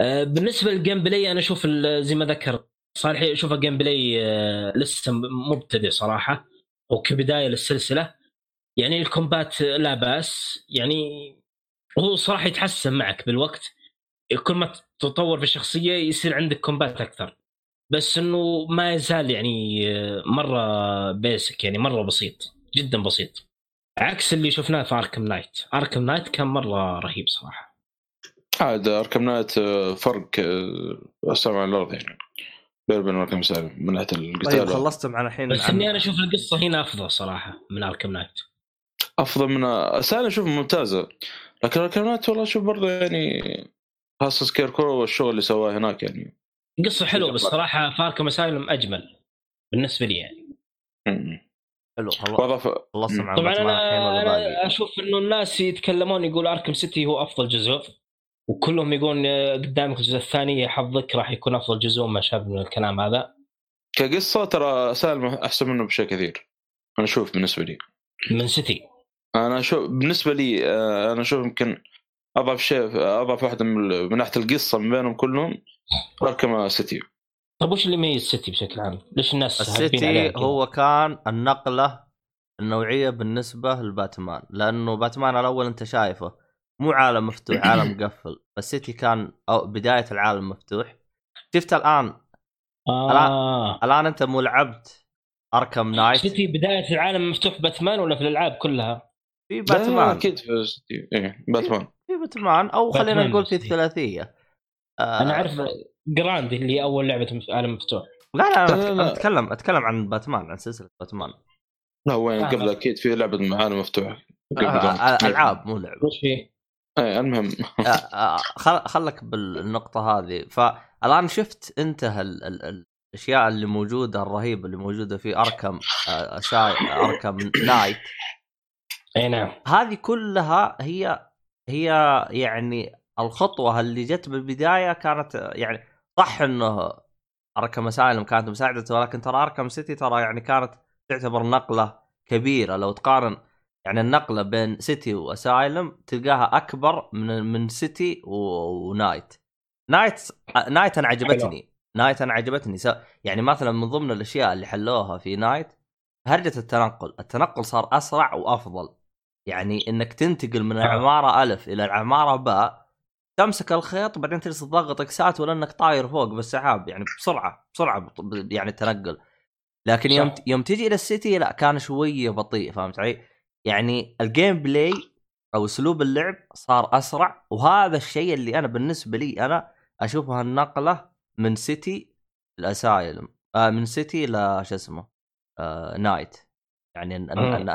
أه بالنسبة لل gameplay أنا أشوف زي ما ذكر صالح اشوفها gameplay أه لسه مبتدئ صراحة وكبدايه للسلسلة. يعني ال combat لا بأس يعني هو صراحة يتحسن معك بالوقت. كل ما تتطور في الشخصية يصير عندك combat أكثر. بس إنه ما يزال يعني مرة basic يعني مرة بسيط جدا بسيط. عكس اللي شفناه في Arkham Knight Arkham Knight كان مرة رهيب صراحة. عاد Arkham Knight آه، فرق آه، السماء على الأرض يعني بيني وبين Arkham Asylum من ناحية طيب القتال خلصتم عن الحين بس. إني أنا أشوف القصة هنا أفضل صراحة من Arkham Knight أفضل من Asylum أشوف ممتازة. لكن Arkham Knight والله أشوف برضه يعني خاصة Scarecrow والشغل اللي سواه هناك يعني. قصة حلوة بس صراحة في Arkham Asylum أجمل بالنسبة لي يعني. حلو خلاص عن طبعا أنا, أنا؟ أشوف إنه الناس يتكلمون يقول Arkham City هو أفضل جزء وكلهم يقولون قدامك الجزء الثاني حظك راح يكون أفضل جزء وما شابه من الكلام هذا. كقصة ترى Asylum أحسن منه بشيء كثير أنا أشوف بالنسبة لي. من سيتي. أنا أشوف بالنسبة لي آه، أنا أشوف يمكن اضعف شيء اضعف واحدة من, من ناحية القصة من بينهم كلهم اركم سيتي طيب وش اللي يميز سيتي بشكل عام؟ ليش الناس السيتي؟ هو كان النقلة النوعية بالنسبة لباتمان لأنه باتمان الأول أنت شايفه مو عالم مفتوح عالم مقفل السيتي كان أو بداية العالم مفتوح شفت الآن آه. الآن أنت مو لعبت Arkham Knight City بداية العالم مفتوح باتمان ولا في الألعاب كلها؟ في باتمان أكيد في City إيه باتمان في باتمان أو خلينا نقول في. الثلاثية آه، أنا أعرف Grand اللي هي أول لعبة مف- عالم مفتوح لا لا لا، أنا لا. اتكلم أتكلم عن باتمان عن سلسلة باتمان لا وين آه. قبل أكيد في لعبة عالم مفتوح آه، Grand. آه، ألعاب مو لعبة وش هي؟ إيه المهم آه، آه، خل خلك بالنقطة هذه فالآن شفت أنت ال- ال- الأشياء اللي موجودة الرهيبة اللي موجودة في Arkham آه، ساي Arkham Knight إي نعم هذه كلها هي هي يعني الخطوة اللي جت بالبداية كانت يعني صح إنه Arkham Asylum كانت مساعدته ولكن ترى Arkham City ترى يعني كانت تعتبر نقلة كبيرة. لو تقارن يعني النقلة بين City و Asylum تلقاها أكبر من من City و- و Knight. Knight Knight أنا عجبتني Knight أنا عجبتني. يعني مثلا من ضمن الأشياء اللي حلوها في Knight هرجة التنقل. التنقل صار أسرع وأفضل. يعني إنك تنتقل من العمارة ألف إلى العمارة باء تمسك الخيط بعدين تجلس تضغط X ات ولا إنك طاير فوق بالسحاب يعني بسرعة بسرعة يعني التنقل لكن يوم. يوم تجي إلى ال City لا كان شوية بطيء فهمت علي؟ يعني ال gameplay أو أسلوب اللعب صار أسرع وهذا الشيء اللي أنا بالنسبة لي أنا اشوفها النقله من سيتي ل Asylum آه من سيتي ل شو اسمه آه نايت يعني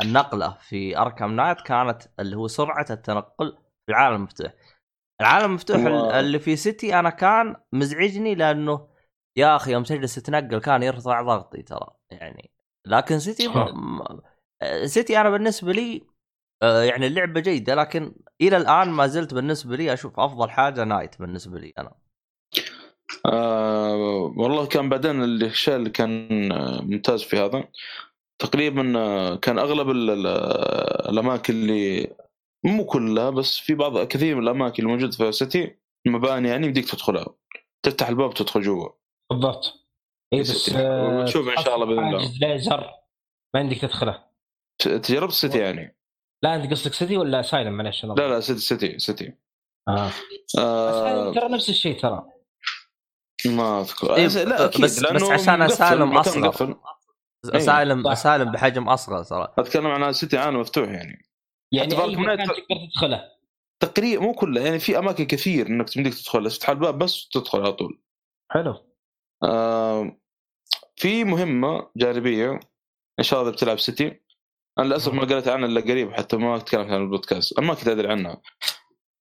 النقلة في Arkham Knight كانت اللي هو سرعة التنقل في العالم المفتوح. العالم المفتوح اللي في سيتي أنا كان مزعجني لأنه يا أخي يوم تجلس تتنقل كان يرفع ضغطي ترى يعني. لكن سيتي. م- City أنا بالنسبة لي آه، يعني اللعبة جيدة لكن إلى الآن ما زلت بالنسبة لي أشوف أفضل حاجة Knight بالنسبة لي أنا. آه والله كان بعدين الشيء اللي كان آه، ممتاز في هذا تقريبا آه، كان أغلب ال- ال- الأماكن اللي مو كلها بس في بعض كثير من الأماكن اللي موجودة في City المباني يعني يمديك تدخلها. تفتح الباب وتدخل جوا. بالضبط. اي بس City. آه، إن شاء الله بإذن الله. حاجز ليزر ما عندك تدخله. ت- تجربت City يعني. لا انت قصدك City ولا Asylum معلش لا لا City City City. آه. آه ترى نفس الشيء ترى. ما أذكر. إيه، لا أكيد بس لأنه بس عشان Asylum اصغر مقفل. Asylum صح. Asylum بحجم أصغر ترى. أتكلم عن City عالم مفتوح يعني. يعني أي مكان تقدر تدخله. تقريبا مو كله يعني في أماكن كثير إنك تمديك تدخل تفتح الباب بس تدخل على طول. حلو. آه في مهمة جانبية إن شاء الله بتلعب City أنا للأسف ما قريت عنها إلا قريب حتى ما تكلمت عن البودكاست. أنا ما كنت أدري عنها.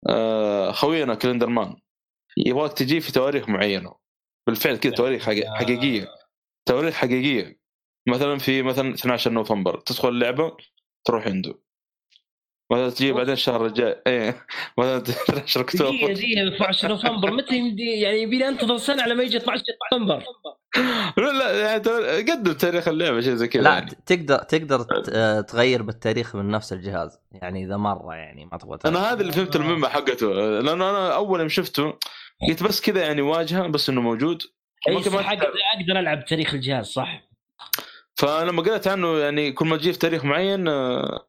آه خوينا Calendar Man. يبغاك تجي في تواريخ معينة. بالفعل كذا تواريخ حقي- حقيقية. تواريخ حقيقية. مثلا في مثلا 12 نوفمبر تدخل اللعبة تروح عنده مثلا تجي بعدين الشهر الجاي إيه مثلا 12 دقيقة أكتوبر. دقيقة 12 نوفمبر. متى يمدي؟ يعني يبي لي انتظر سنة على ما يجي 12 نوفمبر. لا لا يعني قدم تاريخ اللعبة شيء زي كذا لا يعني. تقدر تقدر تغير بالتاريخ من نفس الجهاز. يعني إذا مرة يعني ما تبغى أنا هذا اللي فهمت المهمة حقته. لأنه أنا أول يوم شفته قلت بس كذا يعني واجهة بس إنه موجود. أي ما صح أقدر ألعب تاريخ الجهاز صح. فلما قريت عنه يعني كل ما تجي في تاريخ معين آه،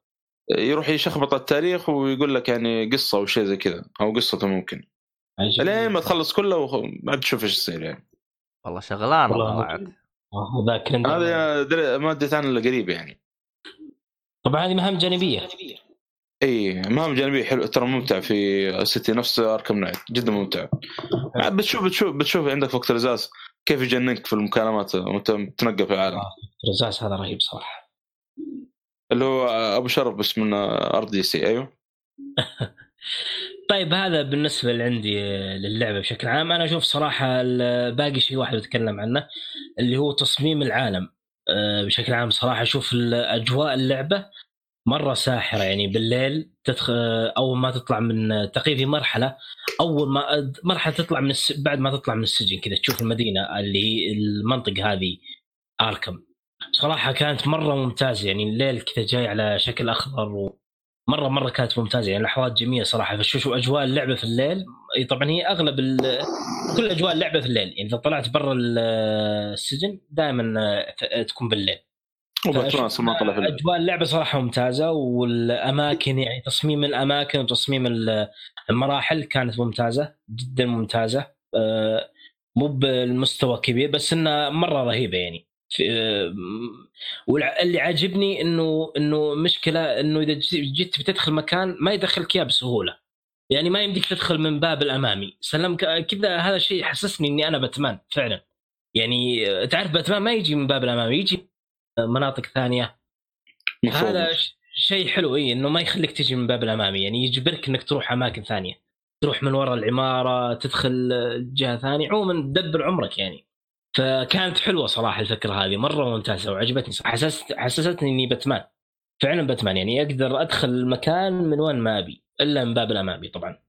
يروح يشخبط التاريخ ويقول لك يعني قصة أو شيء زي كذا أو قصته ممكن. لين ما تخلص كله وبعد تشوف إيش يصير يعني. والله شغلانه والله طلعت آه، هذا ما ادريت عنه إلا قريب يعني. طبعا هذه مهام جانبية. إي مهام جانبية حلو ترى ممتع في City نفس Arkham Knight جدا ممتع. بتشوف بتشوف بتشوف عندك في وقت الزاز. كيف يجننك في المكالمات؟ وانت تنقل في العالم. زاز هذا رهيب صراحة. اللي هو أبو شرف بس من ار دي سي أيوه. طيب هذا بالنسبة اللي عندي للعبة بشكل عام أنا أشوف صراحة باقي شيء واحد بتكلم عنه اللي هو تصميم العالم. أه، بشكل عام صراحة أشوف أجواء اللعبة مرة ساحرة يعني بالليل تدخل أول ما تطلع من تقريبا في مرحلة أول ما مرحلة تطلع من الس... بعد ما تطلع من السجن كذا تشوف المدينة اللي هي المنطقة هذه آركم. صراحة كانت مرة ممتازة يعني الليل كذا جاي على شكل أخضر ومرة مرة كانت ممتازة يعني الأحوال جميلة صراحة. فشوفوا أجواء اللعبة في الليل طبعا هي أغلب ال... كل أجواء اللعبة في الليل يعني إذا طلعت برا ال- السجن دائما تكون بالليل. أجواء اللعبة صراحة ممتازة والأماكن يعني تصميم الأماكن وتصميم ال- المراحل كانت ممتازة جدا ممتازة. آه، مو بالمستوى كبير بس انها مرة رهيبة يعني. آه، واللي عاجبني انه إنه مشكلة إنه إذا جيت بتدخل مكان ما يدخلك إياه بسهولة. يعني ما يمديك تدخل من باب الأمامي. سلم كذا هذا الشيء حسسني إني أنا باتمان فعلا. يعني آه، تعرف باتمان ما يجي من باب الأمامي يجي مناطق ثانية. مفروض. هذا ش- شيء حلو إي إنه ما يخليك تجي من باب الأمامي يعني يجبرك إنك تروح أماكن ثانية. تروح من وراء العمارة تدخل جهة ثانية عموما تدبر عمرك يعني. فكانت حلوة صراحة الفكرة هذه مرة ممتازة وعجبتني. حسست حسستني إني باتمان فعلا باتمان يعني أقدر أدخل المكان من وين ما أبي إلا من باب الأمامي طبعا.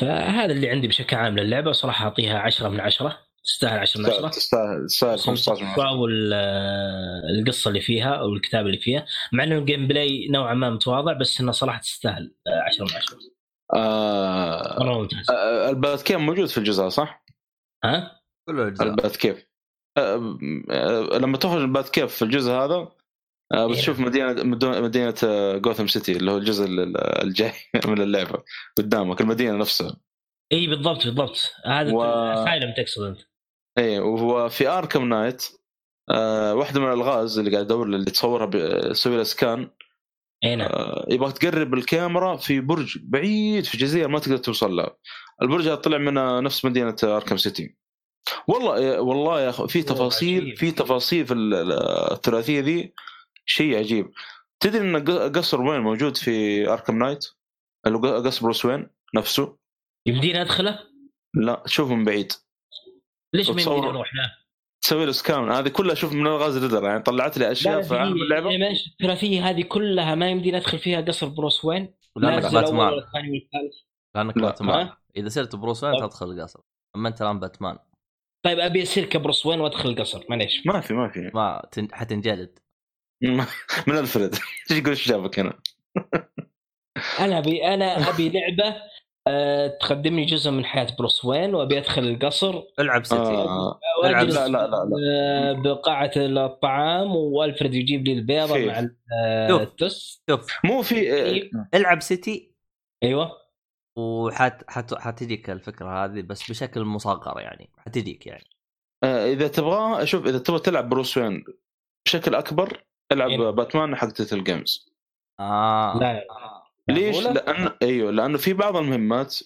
فهذا اللي عندي بشكل عام للعبة صراحة أعطيها 10 من 10 تستاهل 10 من 10 تستاهل تستاهل 15 من 10 والقصة اللي فيها أو الكتاب اللي فيها مع إنه ال gameplay نوعا ما متواضع بس إنه صراحة تستاهل آه، 10 من 10 آه مره ممتاز. آه، ال Batcave موجود في الجزء هذا، صح؟ ها؟ كل الاجزاء ال Batcave آه، آه، لما تخرج ال Batcave في الجزء هذا آه، بتشوف مدينه مدينة Gotham City اللي هو الجزء ال- الجاي من اللعبة قدامك المدينة نفسها. اي بالضبط بالضبط. هذا و- Asylum تقصد أنت. اي وهو في Arkham Knight آه واحدة من الألغاز اللي قاعد ادور اللي تصورها تسوي لها scan إي نعم. آه يبغى تقرب الكاميرا في برج بعيد في جزيرة ما تقدر توصل لها البرج هذا طلع من نفس مدينة Arkham City والله يا- والله يا أخي في تفاصيل. في تفاصيل في ال- ال- الثلاثية ذي شيء عجيب. تدري إن قصر وين موجود في اركم نايت قصر Bruce Wayne نفسه؟ يمدينا أدخله؟ لا تشوفه من بعيد. ليش ما يمدينا نروح له؟ تسوي له scan هذه كلها أشوف من الغاز ريدلر يعني طلعت لي أشياء في عالم اللعبة الثلاثيه هذه كلها ما يمدينا ندخل فيها قصر بروس وين؟ لانك باتمان لانك لا. باتمان؟ إذا صرت بروس وين. تدخل القصر أما أنت الآن باتمان طيب أبي أصير كبروس وين وأدخل القصر معليش ما في ما في ما تن... حتنجلد من ألفريد إيش يقول إيش جابك هنا؟ أنا ابي أنا أبي لعبة تقدم لي جزء من حياة بروس وين وأبي أدخل القصر. العب City. آه العب. واجلس لا لا لا لا. آه، بقاعة الطعام وألفريد يجيب لي البيضة؟ مع ال- آه، شوف. مو في إيه. العب City. أيوه. وحت حت... حتجيك الفكرة هذه بس بشكل مصغر يعني. حتجيك يعني. آه، إذا تبغى شوف إذا تبغى تلعب بروس وين بشكل أكبر العب إيه. باتمان حق Telltale Games آه. لا. ليش؟ لأن إيوه لأنه في بعض المهمات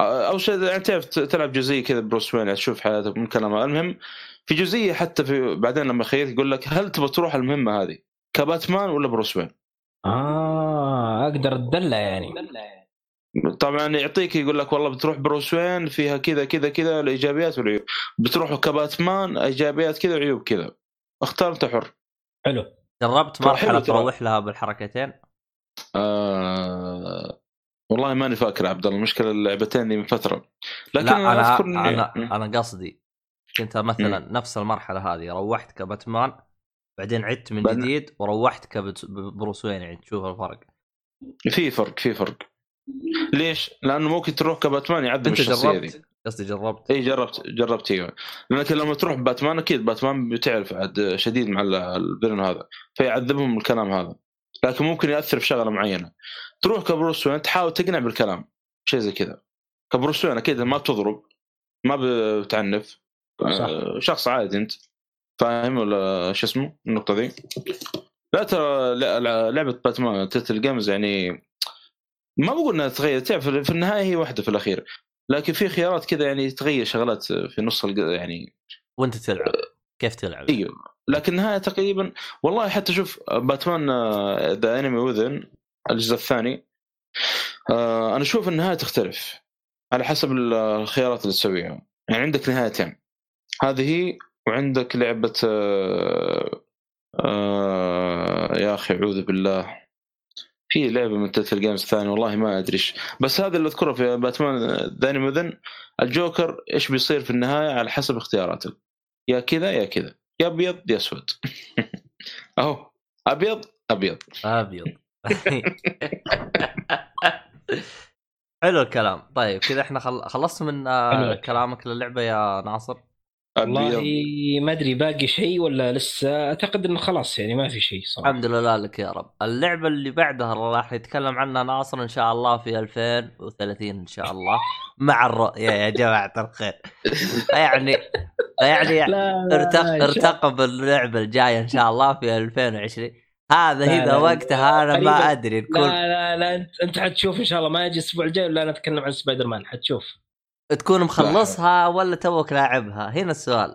أول شيء يعني تعرف تلعب جزئية كذا بروس وين تشوف حياتك من كلامها المهم في جزئية حتى في بعدين لما يخيرك يقول لك هل تبغى تروح المهمة هذه؟ كباتمان ولا بروس وين؟ آه أقدر أتدلع يعني. طبعا يعطيك يقول لك والله بتروح بروس وين؟ فيها كذا كذا كذا الايجابيات والعيوب. بتروح كباتمان إيجابيات كذا وعيوب كذا. اختار انت حر. حلو. جربت مرحلة. تروح لها بالحركتين؟ آه... والله ماني فاكر عبد الله المشكلة اللعبتين دي من فترة. لكن لا أنا أذكر أنا أنا قصدي كنت مثلا نفس المرحلة هذه روحت كباتمان بعدين عدت من جديد وروحت كبروس وين يعني؟ تشوف الفرق. في فرق في فرق. ليش؟ لأنه ممكن تروح كباتمان يعذب أنت الشخصية دي. جربت قصدي جربت. إي جربت جربت إيوه. لانك لما تروح باتمان أكيد باتمان بتعرف عاد شديد مع ال- الفيلن هذا فيعذبهم الكلام هذا. لكن ممكن يأثر في شغلة معينة. تروح كبروس وين تحاول تقنع بالكلام. شيء زي كذا. كبروس وين؟ أكيد ما بتضرب ما بتعنف. صح. آه، شخص عادي أنت. فاهم ولا شو اسمه؟ النقطة ذي. لا ترى لعبة باتمان Telltale Games يعني ما بقول إنها تغير. تعرف في النهاية هي واحدة في الأخير. لكن في خيارات كذا يعني تغير شغلات في نص يعني وأنت تلعب. كيف تلعب؟ أيوه لكن النهايه تقريبا والله حتى شوف Batman The Enemy Within الجزء الثاني آه، أنا أشوف النهايه تختلف على حسب الخيارات اللي تسويها. يعني عندك نهايتين. هذه وعندك لعبة آه، آه، يا أخي أعوذ بالله. في لعبة من Telltale Games الثانية والله ما أدري إيش. بس هذا اللي أذكره في Batman The Enemy Within الجوكر إيش بيصير في النهاية على حسب اختياراتك يا كذا يا كذا. يا أبيض يا أسود. أهو. أبيض أبيض. أبيض. حلو الكلام. طيب كذا إحنا خل... خلصت من آه،. كلامك للعبة يا ناصر. والله ما أدري باقي شيء ولا لسه؟ أعتقد إنه خلاص يعني ما في شيء صراحة. الحمد لله لك يا رب. اللعبة اللي بعدها راح يتكلم عنها ناصر إن شاء الله في 2030 إن شاء الله مع الرؤيه يا جماعة الخير. يعني يعني لا ارتق... ارتقب اللعبة الجاية إن شاء الله في 2020 هذا لا، إذا لا، وقتها أنا. ما أدري لا تكون لا لا انت أنت حتشوف إن شاء الله. ما يجي الأسبوع الجاي ولا أنا أتكلم عن سبايدر مان حتشوف. تكون مخلصها ولا توك لاعبها؟ هنا السؤال.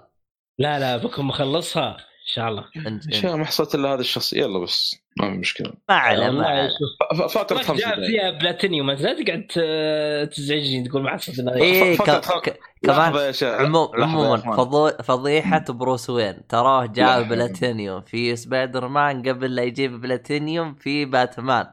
لا لا بكون مخلصها إن شاء الله. انت شيء ما حصلت إلا هذه الشخصية يلا بس ما في مشكلة. ما عليه ما عليه. شوف، ف- ف- فاقره خمس جاء دقائق فيها بلاتينيوم لا تقعد تزعجني تقول ما حصلت إلا. إيه ك- كمان عموما. فضيحة بروس وين؟ تراه. جاب بلاتينيوم. في سبايدر مان قبل لا يجيب بلاتينيوم في باتمان.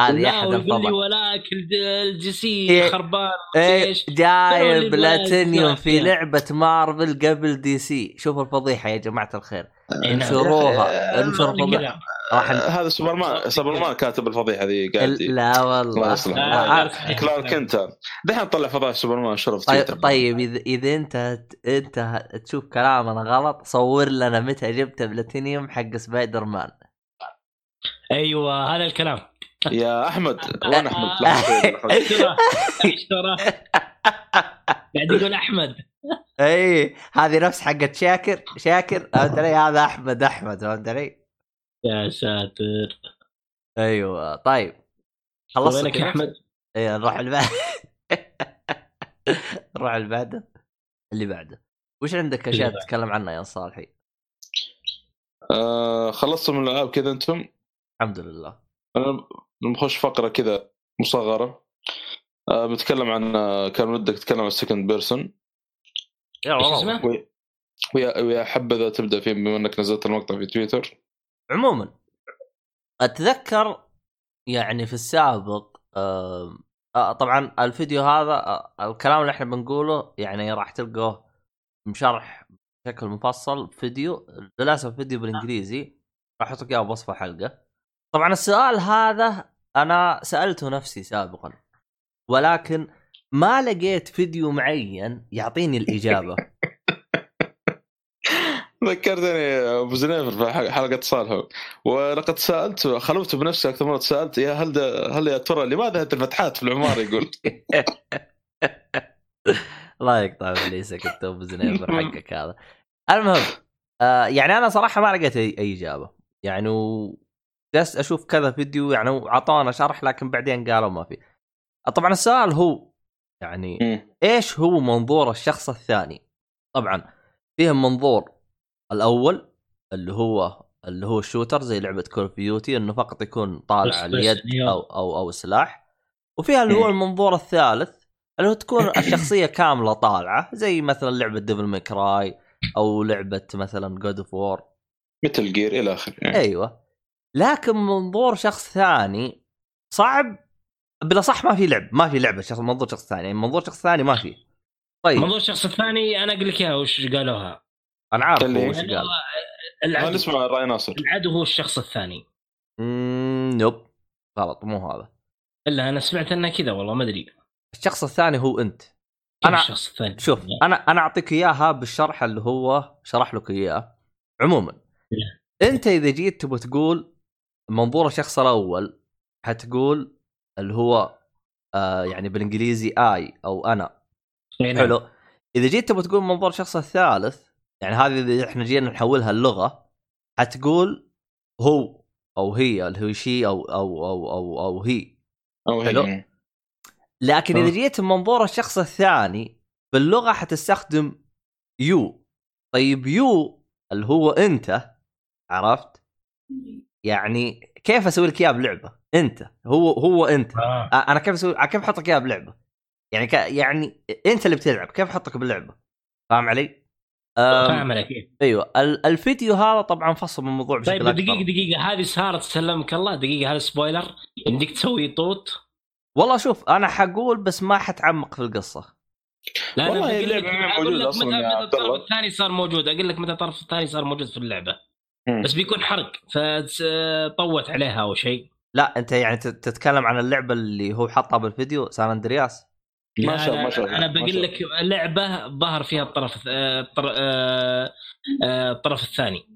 هذه أحد الفضح ولاك الد- الجي سي إيه. خربان إيه إيش جايب بلاتينيوم في. لعبة مارفل قبل دي سي شوفوا الفضيحة يا جماعة الخير إيه نعم. انشروها آه، انشروا كذا. الفضيحة راح هذا سوبرمان سوبرمان كاتب الفضيحة ذي قاعد لا الله والله. آه، آه. لا، كلارك كنت دحين طلع فضائح سوبرمان شرف طيب طيب اذا إذا أنت أنت تشوف كلامنا غلط صور لنا متى جبت بلاتينيوم حق سبايدر مان أيوه هذا الكلام يا أحمد وين أحمد؟ لحظة شوي، لحظة. إيش ترى إيش ترى قاعد يقول أحمد. إي هذه نفس حقت شاكر شاكر. فهمت علي هذا أحمد أحمد فهمت علي؟ يا ساتر. أيوه طيب. خلصت وينك يا أحمد؟ إي نروح اللي بعد نروح اللي بعده اللي بعده. وش عندك اشياء تتكلم عنها يا صالحي. آه، خلصتوا من الألعاب كذا أنتم؟ الحمد لله. أنا بنخش فقرة كذا مصغرة. آه، بتكلم عن آه، كان ودك تتكلم عن ال second person يا والله. ويا ويا حبذا تبدأ فيه بما إنك نزلت المقطع في تويتر. عموما أتذكر يعني في السابق آه آه طبعا الفيديو هذا آه الكلام اللي إحنا بنقوله يعني راح تلقوه مشرح بشكل مفصل. فيديو للأسف فيديو بالإنجليزي. راح أحط لك إياه بوصف الحلقة طبعا السؤال هذا أنا سألته نفسي سابقا ولكن ما لقيت فيديو معين يعطيني الإجابة. ذكرتني أبو زنيفر في حلقه صالح ولقد سالت خلوت بنفسي أكثر مرة سألت يا هل هل يا ترى لماذا هذه الفتحات في العماره يقول. الله يقطع إبليسك أنت أبو زنيبر حقك هذا. المهم آه يعني أنا صراحة ما لقيت أي إجابة. يعني و... جلست أشوف كذا فيديو يعني اعطونا شرح لكن بعدين قالوا ما في طبعا السؤال هو يعني. إيش هو منظور الشخص الثاني طبعا فيهم منظور الأول اللي هو اللي هو ال shooter زي لعبة Call of Duty إنه فقط يكون طالع اليد. أو أو أو سلاح وفيها اللي هو المنظور الثالث اللي هو تكون الشخصية كاملة طالعة زي مثلا لعبة Devil May Cry أو لعبة مثلا God of War مثل جير إلى آخره يعني. أيوه لكن منظور شخص ثاني صعب بلا صح ما في لعب ما في لعبة شخص منظور شخص ثاني يعني منظور شخص ثاني ما في. طيب. موضوع الشخص الثاني أنا أقول لك إياها وش قالوها؟ أنا عارف اللي هو هي؟ وش قال. العدو. نسمع راي ناصر العدو هو الشخص الثاني. مم، نوب. غلط مو هذا. الا أنا سمعت انها كذا والله ما أدري. الشخص الثاني هو أنت. أنا- الشخص الثاني؟ شوف أنا أنا أعطيك إياها بالشرح اللي هو شرح لك إياه. عموما أنت إذا جيت تبغى تقول منظور الشخص الأول حتقول اللي هو آه يعني بالإنجليزي اي أو أنا. نعم. حلو. إذا جيت تبغى تقول منظور الشخص الثالث يعني هذه إذا إحنا جينا نحولها اللغة حتقول هو أو هي اللي هو شي أو أو أو أو, أو هي أو حلو. هي لكن إذا. جيت من منظور الشخص الثاني باللغة حتستخدم يو طيب يو اللي هو أنت عرفت؟ يعني كيف أسوي لك اياها بلعبة؟ أنت هو هو أنت. آه. أنا كيف أسوي كيف أحط لك اياها بلعبة؟ يعني ك... يعني أنت اللي بتلعب كيف أحطك باللعبه فاهم علي؟ أم... فاهم عليك إيه. أيوه. ال- الفيديو هذا طبعا فصل من الموضوع بشكل طيب أكبر. دقيقة دقيقة هذه صارت سلمك الله. دقيقة هذا spoiler. يمديك تسوي طوط. والله شوف أنا حقول بس ما حتعمق في القصة. لا والله لك أصلاً متى يا عبد الله. الثاني صار موجود. أقول لك متى الطرف الثاني صار موجود في اللعبة. مم. بس بيكون حرق فطوت عليها أو شيء. لا أنت يعني تت- تتكلم عن اللعبة اللي هو حطها بالفيديو سان اندرياس ما شاء- لا، ما شاء الله، أنا بقول لك لعبة ظهر فيها الطرف آه، الطر- آه، آه، الطرف الثاني.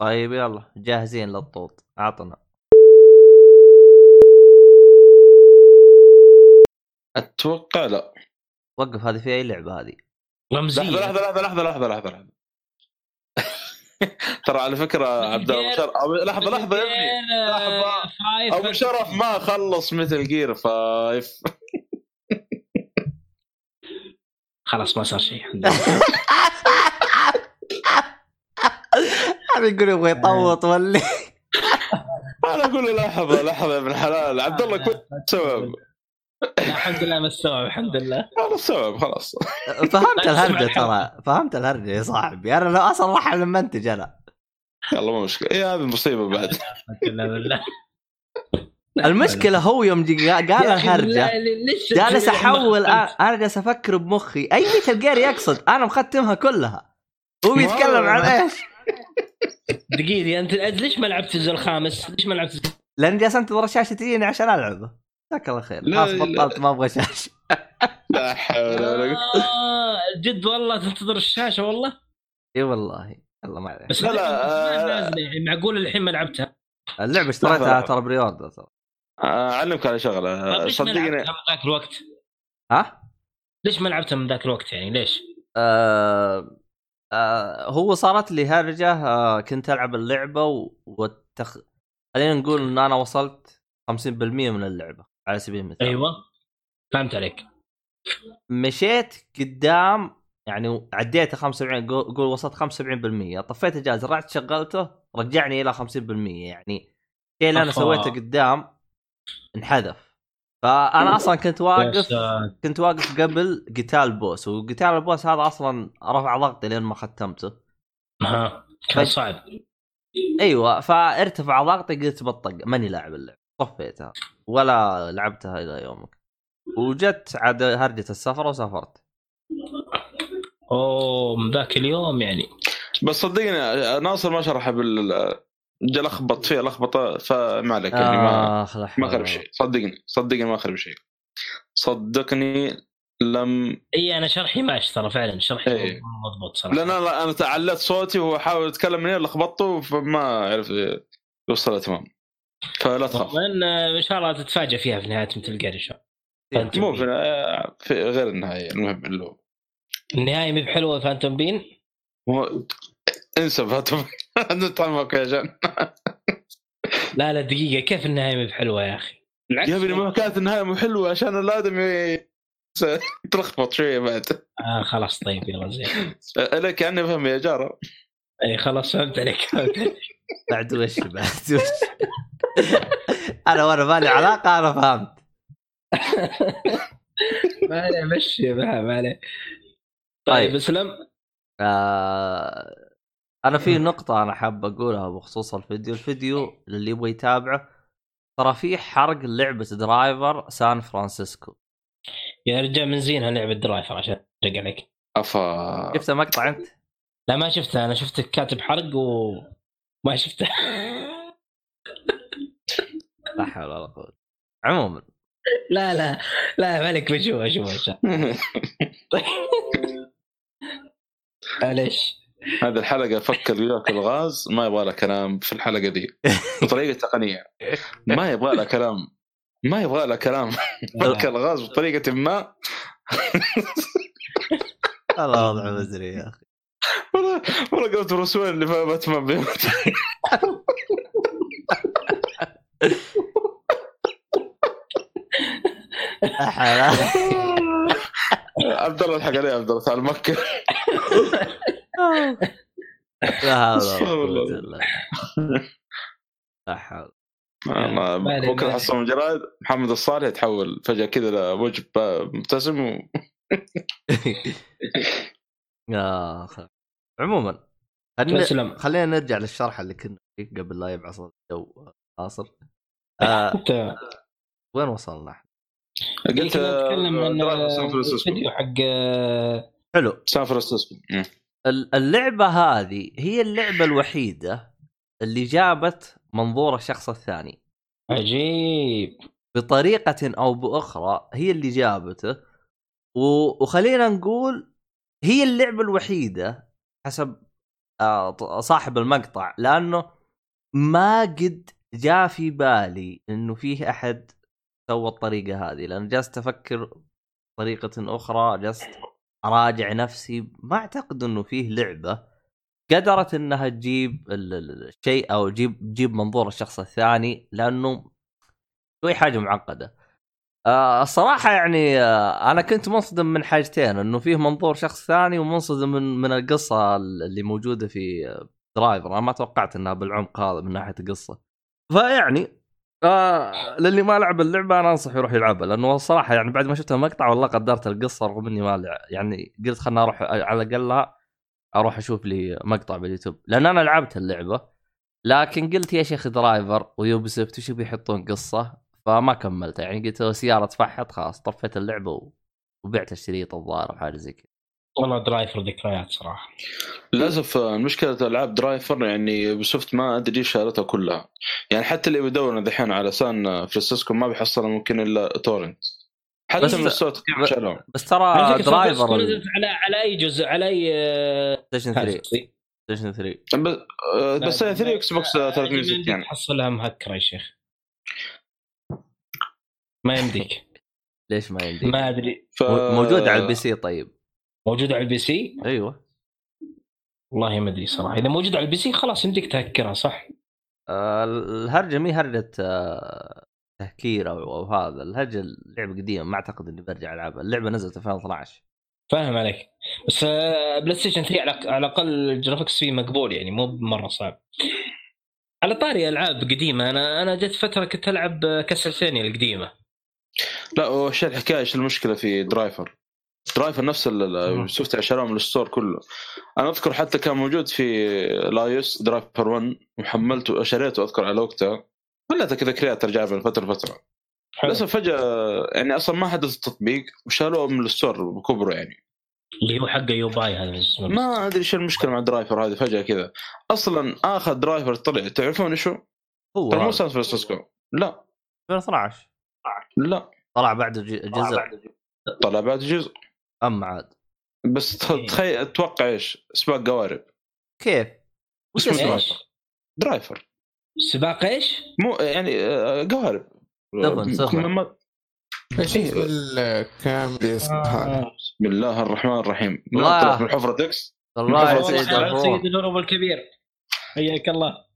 طيب يلا جاهزين للطوط أعطنا. أتوقع لا. وقف هذه في أي لعبة هذه؟ رمزية لحظة لحظه لحظة لحظة لحظة لحظة لحظة. ترى على فكرة عبد الله أبو- لحظة لحظة يا ابني. لحظة. أبو شرف ما خلص مثل جير فايف خلاص ما صار شيء. الحمد لله. هذا يقول يبغى يطوط ولا أنا أقول له لحظة لحظة يا ابن الحلال. عبد الله كنت سبب. لا، الحمد لله ما استوعب الحمد لله. أنا السبب خلاص. فهمت الهرجة ترى فهمت الهرجة يا صاحبي. أنا لو أصلا راح المنتج أنا. يلا ما مشكلة. إيه هذه المصيبه بعد. الحمد لله بالله. المشكلة هو يوم جي قال الهرجة جالس أحول أ- أنا جالس أفكر بمخي. أي جير يقصد؟ أنا مختمها كلها. هو بيتكلم عن إيش؟ دقيقة أنت ليش ما لعبت الجزء الخامس؟ ليش ما لعبت لأن جالس أنتظر الشاشة تجيني عشان ألعبه. جزاك الله خير لا، خلاص لا. بطلت ما أبغى شاشه لا حول ولا قوة آه جد والله تنتظر الشاشة والله إي والله الله ما عليك بس لا، لا، آه. يعني معقول الحين ما لعبتها اللعبة اشتريتها. ترى pre-order ترى آه، أعلمك على شغلة ليش ما صدقني لعبتها من ذاك الوقت؟ ها؟ ليش ما لعبتها من ذاك الوقت يعني ليش؟ آه آه هو صارت لي هرجة آه كنت ألعب اللعبة و- والتخ... خلينا نقول إن أنا وصلت 50% من اللعبة على سبيل المثال. أيوه. فهمت عليك. مشيت قدام يعني عديت 75 قول وصلت 75% طفيت الجهاز رجعت شغلته رجعني إلى 50% يعني الشيء اللي أنا. سويته قدام انحذف. فأنا أصلا كنت واقف. كنت واقف قبل قتال بوس وقتال البوس هذا أصلا رفع ضغطي لين ما ختمته. ها كان. صعب. أيوه فارتفع ضغطي قلت بطق ماني لاعب اللعبه طفيتها ولا لعبتها إلى يومك. وجت عاد هرجة السفر وسافرت. أوه من ذاك اليوم يعني. بس صدقني آه، ناصر ما شرح بال جا لخبط فيها لخبطة فما عليك يعني ما ما خرب شيء. صدقني صدقني ما خرب شيء. صدقني لم إي أنا شرحي ماشي ترى فعلا شرحي إيه. مضبوط صراحة. لأن أنا أنا تعلت صوتي وهو حاول يتكلم من هنا لخبطته فما عرف يوصل تمام فلا تخاف. إن شاء الله تتفاجئ فيها في نهاية مثل جير إن شاء الله. مو في, في غير النهاية المهم اللي هو النهاية مي بحلوة فانتوم بين؟ هو- انسى فاتم نطعمك يا جان. لا لا دقيقة. كيف النهاية مي بحلوة يا أخي؟ بالعكس يا أبني ما كانت النهاية مو حلوة عشان الادمي تلخبط شوية بعد. آه خلاص طيب يلا زين. لك يعني فهم يا جارة. إي خلاص فهمت عليك فهمت عليك. بعد وش بعد وش؟ أنا وأنا مالي علاقة أنا فهمت. ما عليه مشي ما ما عليه طيب. طيب. اسلم آه أنا في نقطة أنا حاب أقولها بخصوص الفيديو، الفيديو اللي يبغى يتابعه ترى في حرق لعبة Driver San Francisco، يا رجال من زينها لعبه Driver عشان احرق عليك. أفا. شفت مقطع أنت؟ لا ما شفتها. أنا شفتك كاتب حرق وما شفتها لا حول ولا قوة. عموما. لا لا لا مالك بشوف أشوف ان شاء الله معليش. هذه الحلقة فكر وياك الغاز ما يبغى لها كلام في الحلقة دي. بطريقة تقنية. ما يبغى لها كلام ما يبغى لها كلام. فك الغاز بطريقة ما. هذا وضع مزري يا أخي. والله والله قلت بروس وين اللي في باتمان بيموت لا حول عبد الله الحق عليه عبد الله تعال مكة. لا حول ولا قوة إلا بالله. لا حول. بكره ما حصل الجرائد محمد الصالح يتحول فجأة كذا لوجه مبتسم و... يا أخي. عموما خلينا خلينا نرجع للشرح اللي كنا فيه قبل لا يبعث الجو ناصر آه انت وين وصلنا إحنا؟ قلت كنا نتكلم عن Driver San Francisco. الفيديو حق آه، حلو. San Francisco. مم. ال- اللعبة هذه هي اللعبة الوحيدة اللي جابت منظور الشخص الثاني. عجيب. بطريقة أو بأخرى هي اللي جابته. و... وخلينا نقول هي اللعبة الوحيدة حسب آه، صاحب المقطع لأنه ما قد جاء في بالي إنه فيه أحد سوى الطريقة هذه لأن جلست أفكر بطريقة أخرى جلست أراجع نفسي. ما أعتقد إنه فيه لعبة قدرت إنها تجيب ال- ال- الشيء أو تجيب تجيب منظور الشخص الثاني لأنه شوي حاجة معقدة. آه الصراحة يعني آه أنا كنت منصدم من حاجتين إنه فيه منظور شخص ثاني ومنصدم من من القصة اللي موجودة في درايفر. أنا ما توقعت إنها بالعمق هذا من ناحية القصة. فيعني آه للي ما لعب اللعبة أنا أنصح يروح يلعبها لأنه الصراحة يعني بعد ما شفت المقطع والله قدرت القصة رغم إني ما لع- يعني قلت خلنا أروح على الاقل أروح أشوف لي مقطع باليوتيوب. لأن أنا لعبت اللعبة لكن قلت يا شيخ Driver و Ubisoft وش بيحطون قصة؟ فما كملت يعني قلت سيارة تفحط خلاص طفيت اللعبة و... وبعت الشريط الظاهر أو حاجة زي كذا. والله Driver ذكريات صراحة. للأسف آه، مشكلة ألعاب Driver يعني Ubisoft ما أدري إيش شالتها كلها. يعني حتى اللي بيدور دحين على San Francisco ما بيحصلها ممكن إلا torrent حتى بس- من الصوت كيف ب- شالوها بس ترى Driver على على أي جزء؟ على أي آه، Station 3 هذا. Station 3 بس آه، بس لا، 3 Xbox لا، 360 يمديك يعني تحصلها مهكرة يا شيخ. ما يمديك. ليش ما يمديك؟ ما أدري. ف... موجود على ال PC طيب. موجوده على ال PC؟ أيوه. والله ما أدري صراحة. إذا موجوده على ال PC خلاص يمديك تهكرها صح؟ آه الهرجة مي هرجة آه تهكير أو أو هذا. الهرجة اللعبة قديمة ما أعتقد إني برجع ألعبها. اللعبة نزلت 2012 فاهم عليك. بس آه، بلاي ستيشن 3 على على الأقل ال graphics فيه مقبول يعني مو مره صعب. على طاري ألعاب قديمة أنا أنا جت فترة كنت ألعب كاسلفينيا القديمة. لا وش الحكاية إيش المشكلة في درايفر؟ درايفر نفس شفت شروه من ال store كله. أنا أذكر حتى كان موجود في لايوس درايفر 1 وحملته شريته أذكر على وقتها. خليته كذا كريات ارجع من فترة لفتره. بس فجأة يعني أصلا ما حدث التطبيق وشالوه من ال store بكبره يعني. اللي هو حق يوبي هذا. ما أدري إيش المشكلة مع الدرايفر هذه فجأة كذا. أصلا آخر درايفر طلع تعرفون إيش هو؟ هو ترى مو. سان فرانسيسكو. لا. 2012 لا. طلع بعد جزء. طلع بعد جزء. اما عاد. بس تخيل أتوقع إيش؟ سباق قوارب. كيف؟ وش؟ إيش؟ درايفر. سباق إيش؟ مو يعني آه، قوارب. ما- إيش إيه. الكامل آه. بسم الله الرحمن الرحيم. الله. من حفرة إكس والله يا سيد الهروب الكبير. حياك الله.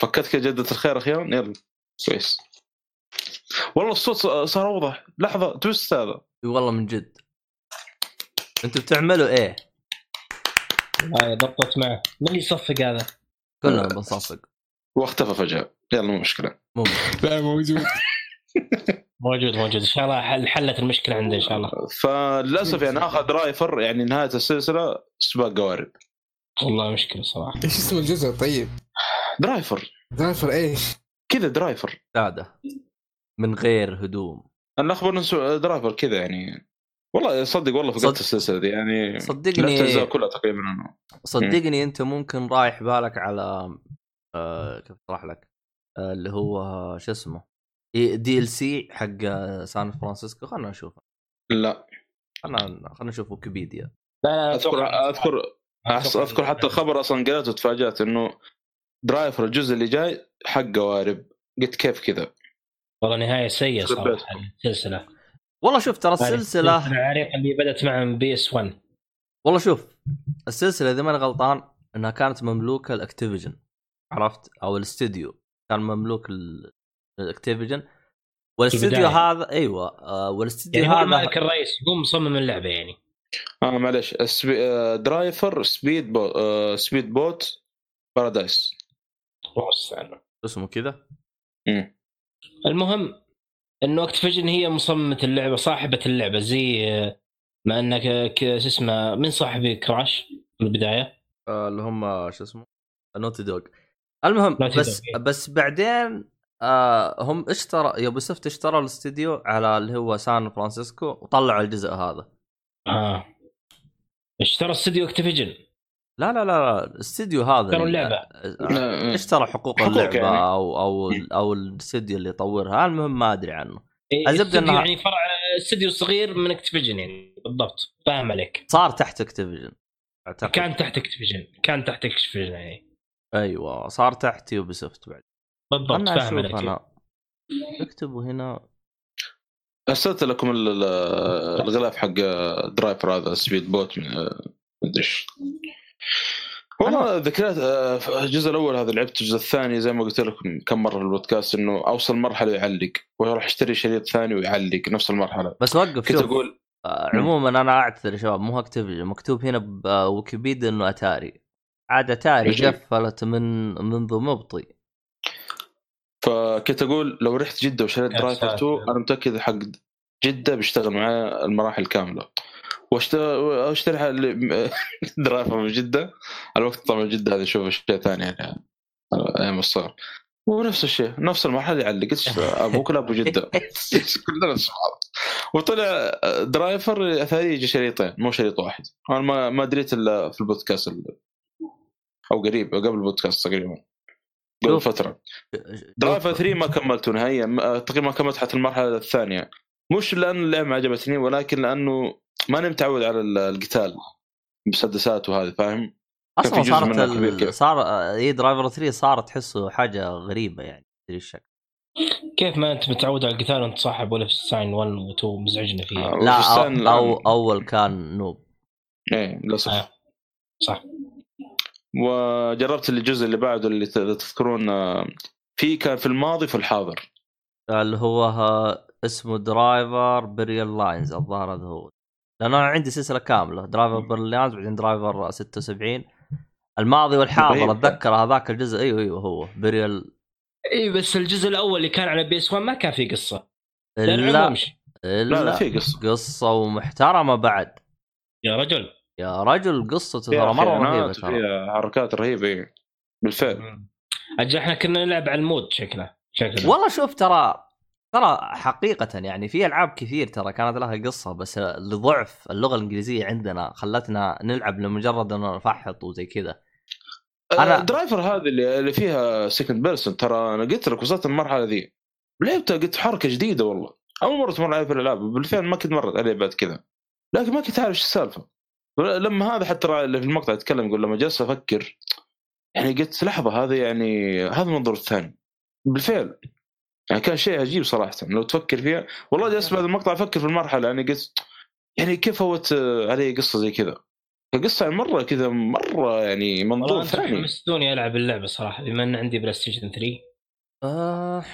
فكتك جدة الخير أخيرا. يلا. كويس والله الصوت صار أوضح. لحظة تويست هذا. إي والله من جد. أنتوا بتعملوا إيه؟ والله ضبطت معه. من يصفق هذا؟ كلنا بنصفق. واختفى فجأة. يلا مو مشكلة. مو لا موجود. موجود موجود. إن شاء الله حل حلت المشكلة عنده إن شاء الله. فللأسف يعني آخذ درايفر يعني نهاية السلسلة سباق قوارب. والله مشكلة صراحة. إيش اسم الجزء؟ طيب؟ درايفر. درايفر إيش؟ كذا درايفر. ساده من غير هدوم. أنا أخبر انه درايفر كذا يعني. والله صدق والله فقدت صد- السلسلة دي يعني. صدقني الاجزاء كلها تقريبا أنا. صدقني أنت ممكن رايح بالك على آه كيف أشرح لك؟ آه اللي هو شو اسمه؟ DLC حق آه، سان فرانسيسكو. خلنا نشوف لا. خلنا خلنا نشوف ويكيبيديا. لا أذكر أذكر أذكر حتى الخبر أصلا قريته وتفاجات إنه درايفر الجزء اللي جاي حق قوارب. قلت كيف كذا؟ والله نهاية سيئة صراحة. السلسلة. والله شوف ترى السلسله العريقه اللي بدأت مع بي إس 1 والله شوف السلسلة إذا ماني غلطان إنها كانت مملوكة لأكتيفيجن عرفت؟ أو الاستديو. كان مملوك الأكتيفيجن. والأستديو البداية. هذا أيوه آه والأستديو يعني هذا المالك الرئيسي هو مصمم اللعبة يعني. آه معلش السبي... آه، درايفر سبيد بو... آه، سبيد بوت بارادايس. اسمه كذا؟ مم. المهم انه اكتيفيجن هي مصممة اللعبة صاحبة اللعبة زي ما انك شو اسمه من صاحب كراش في البداية؟ آه اللي هم شو اسمه؟ نوتي دوغ المهم Naughty بس Dog، إيه. بس بعدين آه هم اشترى يوبي سوفت اشتروا الاستديو على اللي هو سان فرانسيسكو وطلعوا الجزء هذا. آه. اشترى استوديو اكتيفيجن. لا لا لا لا الاستديو هذا اشتروا اللعبة. آه، اشترى حقوق حقوق اللعبة يعني. أو أو أو الاستديو اللي يطورها المهم ما أدري عنه. إيه، الزبدة استوديو إنها- يعني فرع استوديو صغير من اكتيفيجن يعني بالضبط. فاهم عليك. صار تحت اكتيفيجن أعتقد. كان تحت اكتيفيجن كان تحت اكتيفيجن يعني. أيوه صار تحت يوبي سوفت بعد. بالضبط فاهم عليك. أنا. اكتبوا هنا. أرسلت لكم ال- ال- الغلاف حق درايفر هذا سبيد بوت من- مدري إيش. والله ذكريات آه، في الجزء الأول هذا لعبت الجزء الثاني زي ما قلت لكم كم مرة في البودكاست إنه أوصل مرحلة يعلق ويروح أشتري شريط ثاني ويعلق نفس المرحلة. بس وقف كنت شوف أقول آه، عموما أنا أعتذر يا شباب مو مكتوب مكتوب هنا بويكيبيديا إنه أتاري. عاد أتاري. قفلت من منذ مبطي. فكنت أقول لو رحت جدة وشريت درايفر 2 ساتر. أنا متأكد حق جدة بيشتغل معايا المراحل كاملة. واشتري درايفر من جدة. الوقت طبعا جدة هذه أشوف أشياء ثانية يعني. أيام الصغر ونفس الشيء نفس المرحله يعلق. أبوك لا ابو جده كلنا نفس بعض وطلع درايفر اثاري يجي شريطين مو شريط واحد. أنا ما ما دريت إلا في البودكاست ال- أو قريب قبل البودكاست تقريبا. قبل. فترة. درايفر 3 ما كملته نهائيا. تقريبا ما كملت حتى المرحلة الثانية. مش لأن اللعبة ما عجبتني ولكن لأنه ماني متعود على ال- القتال مسدسات وهذه فاهم؟ أصلا صارت ال... كيف. صار اي درايفر 3 صارت تحسه حاجة غريبة يعني تدري الشكل كيف ما أنت متعود على القتال وأنت صاحب ولا في ساين 1 و 2 مزعجنا فيه آه. لا أو, أو أول كان نوب إيه للأسف آه. صح وجربت الجزء اللي بعده اللي تذكرون آه، في كان في الماضي في الحاضر اللي هو ها- اسمه درايفر باراليل لاينز الظاهر هذا هو لأن أنا عندي سلسلة كاملة. درايفر باراليل لاينز بعدين درايفر 76 الماضي والحاضر. أتذكر هذاك الجزء. أيوه أيوه هو. بريال إي بس الجزء الأول اللي كان على بي إس 1 ما كان فيه قصة. لا لا لا في قصة. قصة ومحترمة بعد. يا رجل. يا رجل قصته ترى مرة رهيبة ترى. حركات رهيبة. بالفعل. أجل إحنا كنا نلعب على ال mode شكله. شكله. والله شوف ترى ترى حقيقة يعني في ألعاب كثير ترى كانت لها قصة بس لضعف اللغة الإنجليزية عندنا خلتنا نلعب لمجرد انه نفحط وزي كذا. أنا- أنا درايفر هذه اللي فيها second person ترى أنا قلت لك وصلت المرحلة ذي. لعبتها قلت حركة جديدة والله. أول مرة تمر علي في الألعاب بالفعل ما كنت مرت علي بعد كذا. لكن ما كنت عارف إيش السالفة. لما هذا حتى اللي في المقطع يتكلم يقول لما جلست أفكر يعني قلت لحظة هذا يعني هذا المنظور الثاني بالفعل. يعني كان شيء عجيب صراحة لو تفكر فيها. والله جلست بعد المقطع أفكر في المرحلة يعني قلت يعني كيف فوت علي قصة زي كذا؟ فقصه يعني مرة كذا مرة يعني منظور ثاني. حمستوني ألعب اللعبة صراحة بما إن عندي PlayStation 3 آه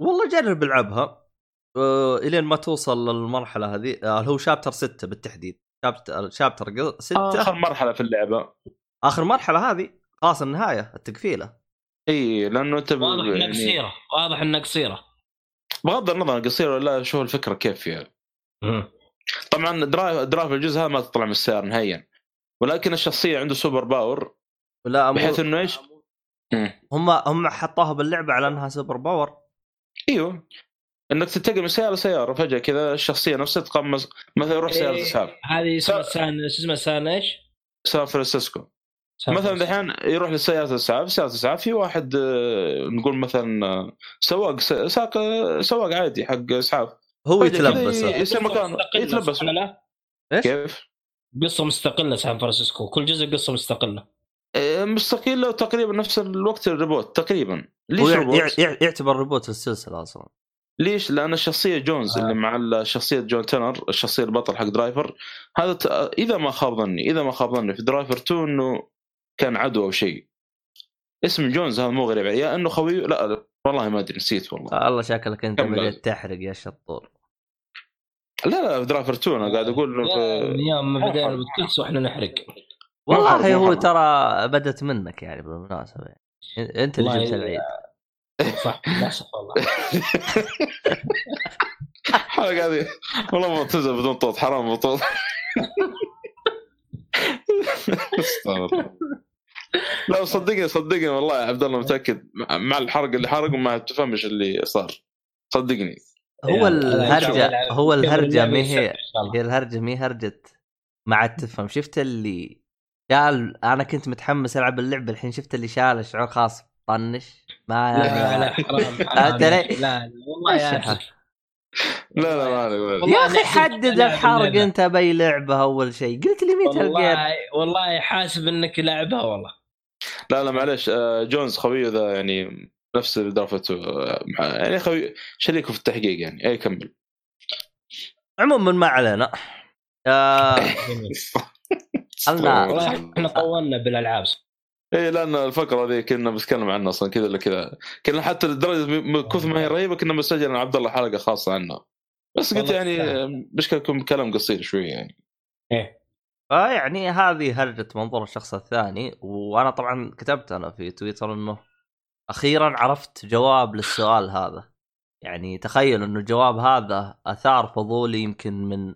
والله جرب ألعبها. آه إلين ما توصل للمرحلة هذه. آه هو chapter 6 بالتحديد. chapter chapter 6 آخر مرحلة في اللعبة. آخر مرحلة هذه. خلاص النهاية التقفيلة. إي لأنه أنت واضح إنها يعني قصيرة واضح إنها قصيرة. بغض النظر قصيرة ولا لا شو الفكرة كيف فيها طبعا drive drive الجزء هذا ما تطلع من السيارة نهائيا. ولكن الشخصية عنده super power لا مو بحيث إنه إيش؟ هم هم حطوها باللعبة على إنها super power. إيوه. إنك تنتقل من سيارة لسيارة فجأة كذا الشخصية نفسها تقمص مثلا يروح سيارة إيه. اسعاف هذه اسمها سان شو اسمها سان إيش؟ سان فرانسيسكو. مثلا. دحين يروح لسياره الاسعاف سيارة الاسعاف في واحد آه، نقول مثلا آه، سواق ساق سواق عادي حق اسعاف هو يتلبس يصير قصة مكان مستقلة، يتلبس؟ كيف؟ قصة مستقلة سان فرانسيسكو كل جزء قصة مستقلة آه، مستقلة وتقريبا نفس الوقت ال reboot تقريبا ليش؟ يع- يعتبر reboot السلسلة أصلا ليش؟ لأن الشخصية جونز آه. اللي مع شخصية جون تنر الشخصية البطل حق Driver هذا ت... إذا ما خاب ظني إذا ما خاب ظني في Driver 2 إنه كان عدو أو شيء اسم جونز هذا مو غريب يا إنه خوي لا لا، والله ما أدري نسيت والله الله شكلك أنت. بديت تحرق يا شطور لا لا 2 أنا قاعد أقول من في... أيام ما بدينا. بالكلس وإحنا نحرق والله هو. ترى بدت منك يعني بالمناسبة يعني. أنت اللي جبت العيد صح للاسف والله الحلقة هذه والله ما تنزل بدون طوط حرام بطوط استغفر الله. لا صدقني صدقني والله يا عبد الله متأكد. مع- الحرق اللي حرقه ما تفهمش اللي صار. صدقني. هو يعني الهرجة أنا- هو الهرجة ما هي. هي الهرجة ما هي هرجة ما عاد تفهم. شفت اللي شال أنا كنت متحمس ألعب اللعبة الحين شفت اللي شال الشعور خاص. طنش. ما لا لا حرام لا لا والله يا. لا لا ما عليك يا أخي حدد الحرق. أنت بأي لعبة أول شيء. قلت لي Metal Gear والله والله حاسب إنك لاعبها والله. لا لا معلش آه، جونز خويه ذا يعني نفس اللي درفته آه، يعني خوي شريكه في التحقيق يعني. اي كمل. عموما ما علينا. آه والله إحنا طولنا بالألعاب. إيه لأن الفقرة ذي كنا بنتكلم عنها أصلا كذا ولا كذا. كنا حتى لدرجة كثر ما هي رهيبة كنا مسجل أنا عبد الله حلقة خاصة عنها. بس قلت يعني. مشكلة يكون كلام قصير شوي يعني. إيه. فيعني هذه هرجة منظور الشخص الثاني وأنا طبعا كتبت أنا في تويتر إنه أخيرا عرفت جواب للسؤال هذا. يعني تخيل إنه الجواب هذا أثار فضولي يمكن من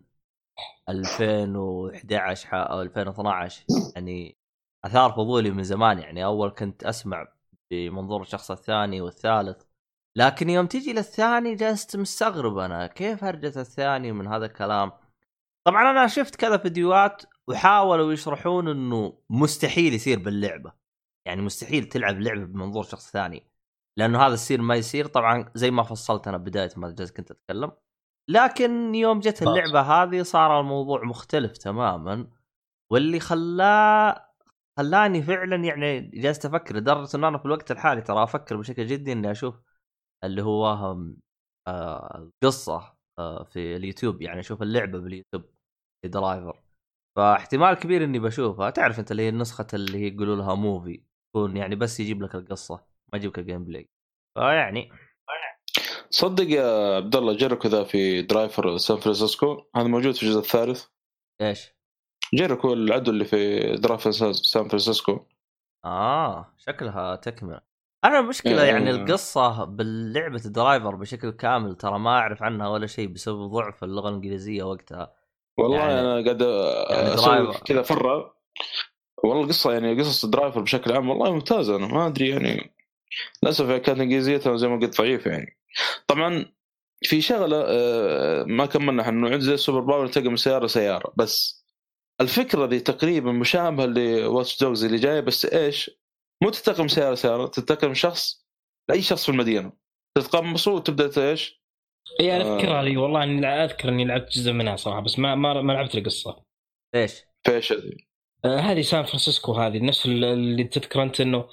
2011 ح- أو 2012 يعني أثار فضولي من زمان. يعني أول كنت أسمع بمنظور الشخص الثاني والثالث. لكن يوم تجي للثاني جلست مستغرب أنا كيف هرجة الثاني من هذا الكلام؟ طبعا أنا شفت كذا فيديوهات وحاولوا يشرحون إنه مستحيل يصير باللعبة. يعني مستحيل تلعب لعبة بمنظور شخص ثاني. لأنه هذا السير ما يصير. طبعا زي ما فصلت أنا بداية ما كنت أتكلم. لكن يوم جت. اللعبة هذه صار الموضوع مختلف تماما. واللي خلاه خلاني فعلا يعني جالس أفكر. لدرجة إنه أنا في الوقت الحالي ترى أفكر بشكل جدي إني أشوف اللي هو آه قصه آه في اليوتيوب. يعني أشوف اللعبة باليوتيوب في Driver. فاحتمال كبير إني بشوفها. تعرف أنت اللي هي النسخة اللي هي يقولوا لها movie تكون يعني بس يجيب لك القصة ما يجيب لك ال gameplay فيعني صدق يا عبد الله جيريكو ذا في Driver سان فرانسيسكو هذا موجود في الجزء الثالث. إيش؟ جيريكو العدو اللي في Driver سان فرانسيسكو آه شكلها تكملة. أنا المشكلة إيه. يعني القصة باللعبة Driver بشكل كامل ترى ما أعرف عنها ولا شيء بسبب ضعف اللغة الإنجليزية وقتها. والله يعني- يعني أنا قاعد يعني أسوي Driver. كذا فره والله القصة يعني قصص Driver بشكل عام والله ممتازة أنا ما أدري يعني للأسف كانت إنجليزيتها زي ما قلت ضعيفة يعني طبعا في شغلة آه، ما كملنا إنه عندي زي ال super power تلقى من سيارة لسيارة بس الفكرة دي تقريبا مشابهة ل Watch Dogs اللي جاية بس إيش؟ مو تنتقل سيارة سياره تنتقل من شخص لأي شخص في المدينة تتقمصه وتبدا إيش؟ اي أنا آه. أذكرها لي والله إني أذكر إني لعبت جزء منها صراحة بس ما ما, ما لعبت القصة. إيش؟ فيش هذه آه، هذه سان فرانسيسكو هذه نفس ال- اللي تذكر أنت إنه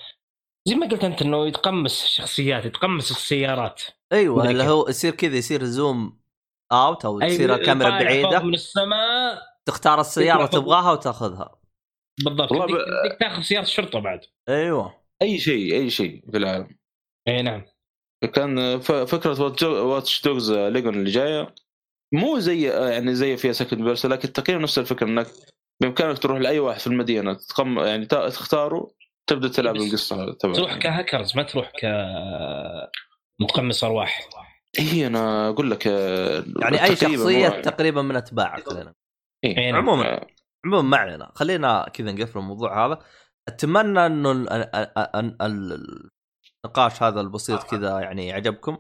زي ما قلت أنت إنه يتقمص الشخصيات يتقمص السيارات. أيوه اللي. هو يصير كذا يصير zoom out أو تصير أيوة، الكاميرا طالع بعيدة. من السماء تختار السيارة. تبغاها وتاخذها. بالضبط والله ب- تاخذ سيارة الشرطة بعد. أيوه. أي شيء أي شيء في العالم. أي نعم. كان ف- فكرة Watch- Dogs Legion اللي جاية مو زي يعني زي فيها second person لكن تقريبا نفس الفكرة إنك بإمكانك تروح لأي واحد في المدينة تقم يعني تا- تختاره تبدأ تلعب القصة تبعك تروح كهاكرز ما تروح ك متقمص أرواح اي أنا أقول لك آه، يعني أي شخصيه هو- تقريبا من أتباعك لنا إيه. أي نعم. عموما آه، عموما ما علينا خلينا كذا نقفل الموضوع هذا أتمنى إنه ال- ال- ال- ال- النقاش هذا البسيط كذا يعني عجبكم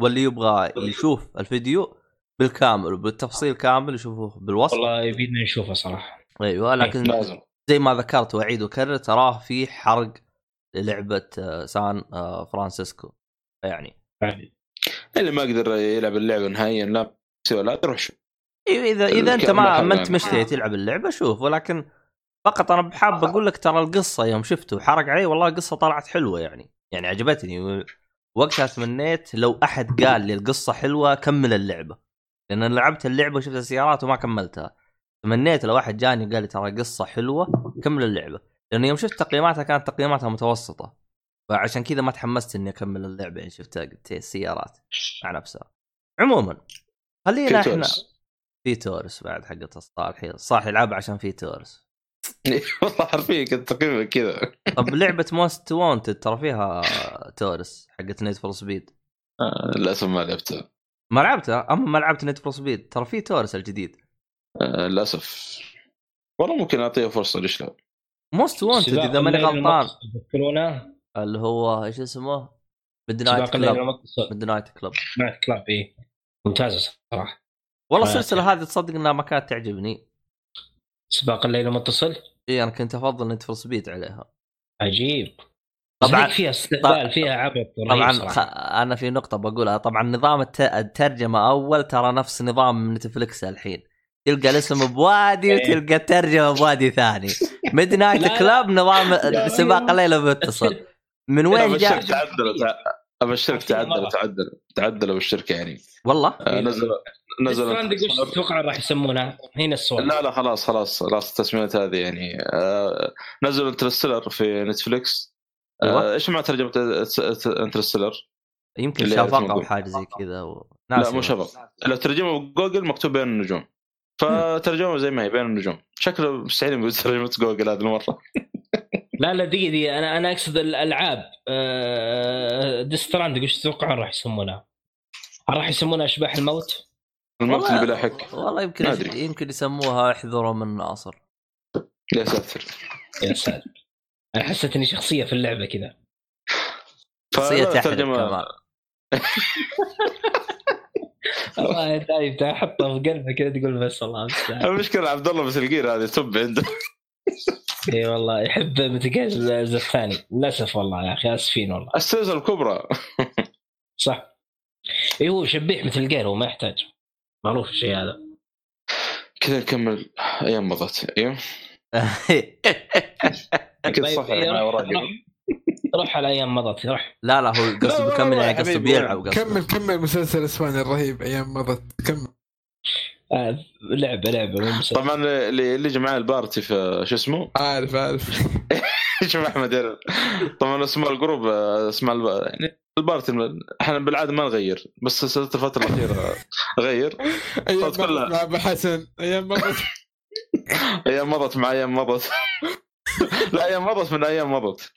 واللي يبغى يشوف الفيديو بالكامل وبالتفصيل كامل يشوفوه بالوصف. والله يبينا نشوفها صراحة. أيوه لكن لازم. زي ما ذكرت وأعيد وأكرر تراه في حرق للعبة آه، سان آه، فرانسيسكو. يعني. يعني. اللي ما قدر يلعب اللعبة نهائيا لا سوى لا يروح شوف. إيه، إذا إذا أنت ما ما أنت. مشتري تلعب اللعبة شوف. ولكن فقط أنا بحاب أقول لك ترى القصة يوم شفته وحرق علي والله القصة طلعت حلوة يعني. يعني عجبتني. وقتها تمنيت لو أحد قال لي القصة حلوة كمل اللعبة. لأن أنا لعبت اللعبة وشفت السيارات وما كملتها. تمنيت لو أحد جاني وقال لي ترى قصة حلوة كمل اللعبة. لأنه يوم شفت تقييماتها كانت تقييماتها متوسطة. فعشان كذا ما تحمست إني أكمل اللعبة يعني شفتها قلت السيارات مع نفسها. عموما خلينا إحنا. في تورس بعد حقت الصالح صح يلعب عشان في تورس. والله حرفيا كنت تقريبا كذا. طب لعبة Most Wanted ترى فيها تورس حقت Need for Speed آه، للأسف ما لعبتها. ما لعبتها؟ اما ما لعبت Need for Speed ترى في تورس الجديد. آه، للأسف. والله ممكن أعطيها فرصة ليش لا؟ موست وونتد إذا ماني غلطان. تذكرونه؟ اللي هو إيش اسمه؟ Midnight المتصل Midnight Club مع Club اي ممتازة صراحة. والله آه، السلسله هذه تصدق إنها ما كانت تعجبني. سباق الليل المتصل؟ اي أنا كنت أفضل Need for Speed عليها. عجيب. طبعاً- فيها استهبال فيها عبط رهيب طبعا. خ... أنا في نقطة بقولها. طبعا نظام الت... الترجمة أول ترى نفس نظام Netflix الحين. تلقى الاسم بوادي إيه. وتلقى الترجمة بوادي ثاني. Midnight لا، لا. Club نظام لا، سباق الليل بيتصل. من وين جاء؟ تعدلت أبشرك خمسين تعدل مرة. تعدل تعدل ابشرك يعني. والله؟ آه، نزل نزل نزل وش تتوقع راح يسمونها؟ هنا السؤال لا لا خلاص خلاص خلاص التسميات هذه يعني آه نزلوا Interstellar في Netflix أيوة. آه إيش معنى ترجمة Interstellar؟ يمكن شفقه أو. حاجة زي كذا و... لا مو. شفق لو ترجمة بجوجل مكتوب بين النجوم فترجمة زي ما هي بين النجوم شكله مستحيل ترجمة جوجل هذه المرة لا لا دقيقة دقيقة أنا أنا أقصد الألعاب آه، Death Stranding وش تتوقعون راح يسمونها؟ راح يسمونها أشباح الموت؟ الموت والله- اللي بلا حك. والله يمكن أدري. يمكن يسموها احذروا من ناصر يا ساتر. يا ساتر. أنا حسيت إني شخصية في اللعبة كذا. شخصية ترجمة. كمان. والله دايب احطه في قلبه كذا تقول بس الله المستعان المشكلة عبد الله مثل جير هذه تب عنده. إي والله يحب متقال الثاني. للأسف والله يا أخي آسفين والله. السلسله الكبرى. صح. إي هو شبيح مثل جير هو ما يحتاج. معروف الشيء هذا. كذا نكمل أيام مضت. أيوه. أكيد طيب، صح. ما روح- وراك. روح- روح على أيام مضت روح لا لا هو قصده بيكمل يعني قصده بيلعب قصده. كمل كمل مسلسل إسباني الرهيب أيام مضت. كمل. آه لعبة لعبة مو مسلسل. طبعا اللي اللي جمع ال party في شو اسمه؟ عارف عارف. شوف أحمد يعرف. طبعا اسماء ال group اسماء الب... يعني ال party إحنا بالعادة ما نغير بس صرت الفترة الأخيرة غير أيام كلها. مع ابو حسن أيام مضت أيام مضت مع أيام مضت لا أيام مضت من أيام مضت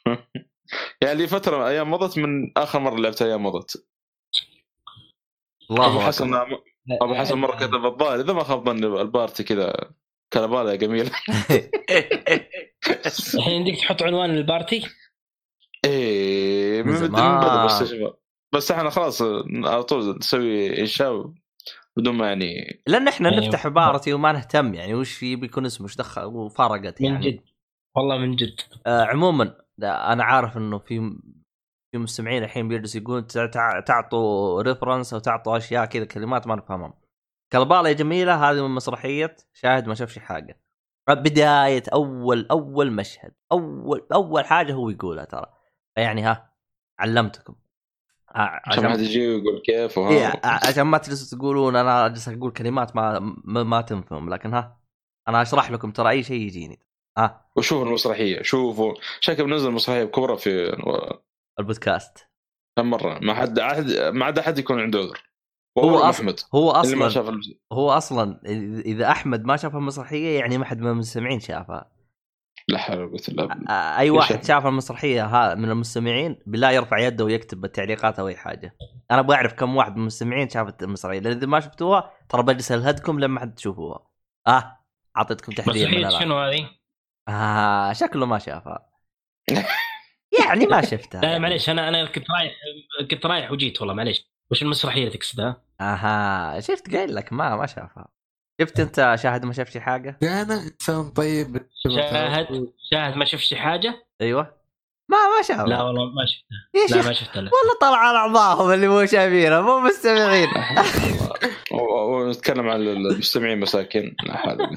يعني لي فتره أيام مضت من آخر مرة لعبت أيام مضت أبو الله حسن أكبر. أبو حسن مرة كتب الظاهر إذا ما خاب ظني ال party كذا كلباله جميل. الحين يمديك تحط عنوان ال party؟ إيه. من من زمان. بدري بس إحنا خلاص على طول نسوي إنشاء بدون ما يعني لأن إحنا أيوه. نفتح party وما نهتم يعني وش يبي يكون اسمه؟ وش دخل؟ وفرقت من يعني. جد. والله من جد. آه عموما أنا عارف إنه في في مستمعين الحين تع- تع- تعطوا ريفرنس أو تعطوا أشياء كذا كلمات ما نفهمها كلبالة يا جميلة هذه من مسرحية شاهد ما شافش حاجة. بداية أول أول مشهد أول أول حاجة هو يقولها ترى. فيعني ها علمتكم. عشان ما حد يجي ويقول كيف وها إيه عشان ما تجلسوا تقولون أنا أجلس أقول كلمات ما ما, ما تنفهم لكن ها أنا أشرح لكم ترى أي شيء يجيني. ها؟ وشوفوا المسرحية شوفوا. شكل بنزل مسرحية كبرى في البودكاست. كم مرة؟ ما حد احد ما عاد احد يكون عنده عذر. هو أحمد. هو أصلا هو أصلا إذا أحمد ما شاف المسرحية يعني ما حد من المستمعين شافها. لا حول ولا قوة إلا بالله آه، أي واحد شاف؟ شاف المسرحية ها من المستمعين بالله يرفع يده ويكتب بالتعليقات أو أي حاجة أنا أبغى أعرف كم واحد من المستمعين شافت المسرحية لأن إذا ما شفتوها ترى بجلس الهدكم لما حد تشوفوها آه أعطيتكم تحذير. شنو هذه؟ آه شكله ما شافها يعني ما شفتها لا معليش أنا أنا كنت رايح كنت رايح وجيت والله معليش وش المسرحية اللي تقصدها؟ آها شفت قايل لك ما ما شافها شفت انت شاهد ما شافش حاجة؟ أنا انسان طيب. شاهد؟ شاهد ما شفتش حاجة؟ أيوه. ما ما شافها لا والله ما شفتها يا لا ما شفتها لا. والله طلع على اعضائهم اللي مو شايفينها مو مستمعين. ونتكلم عن المستمعين مساكين.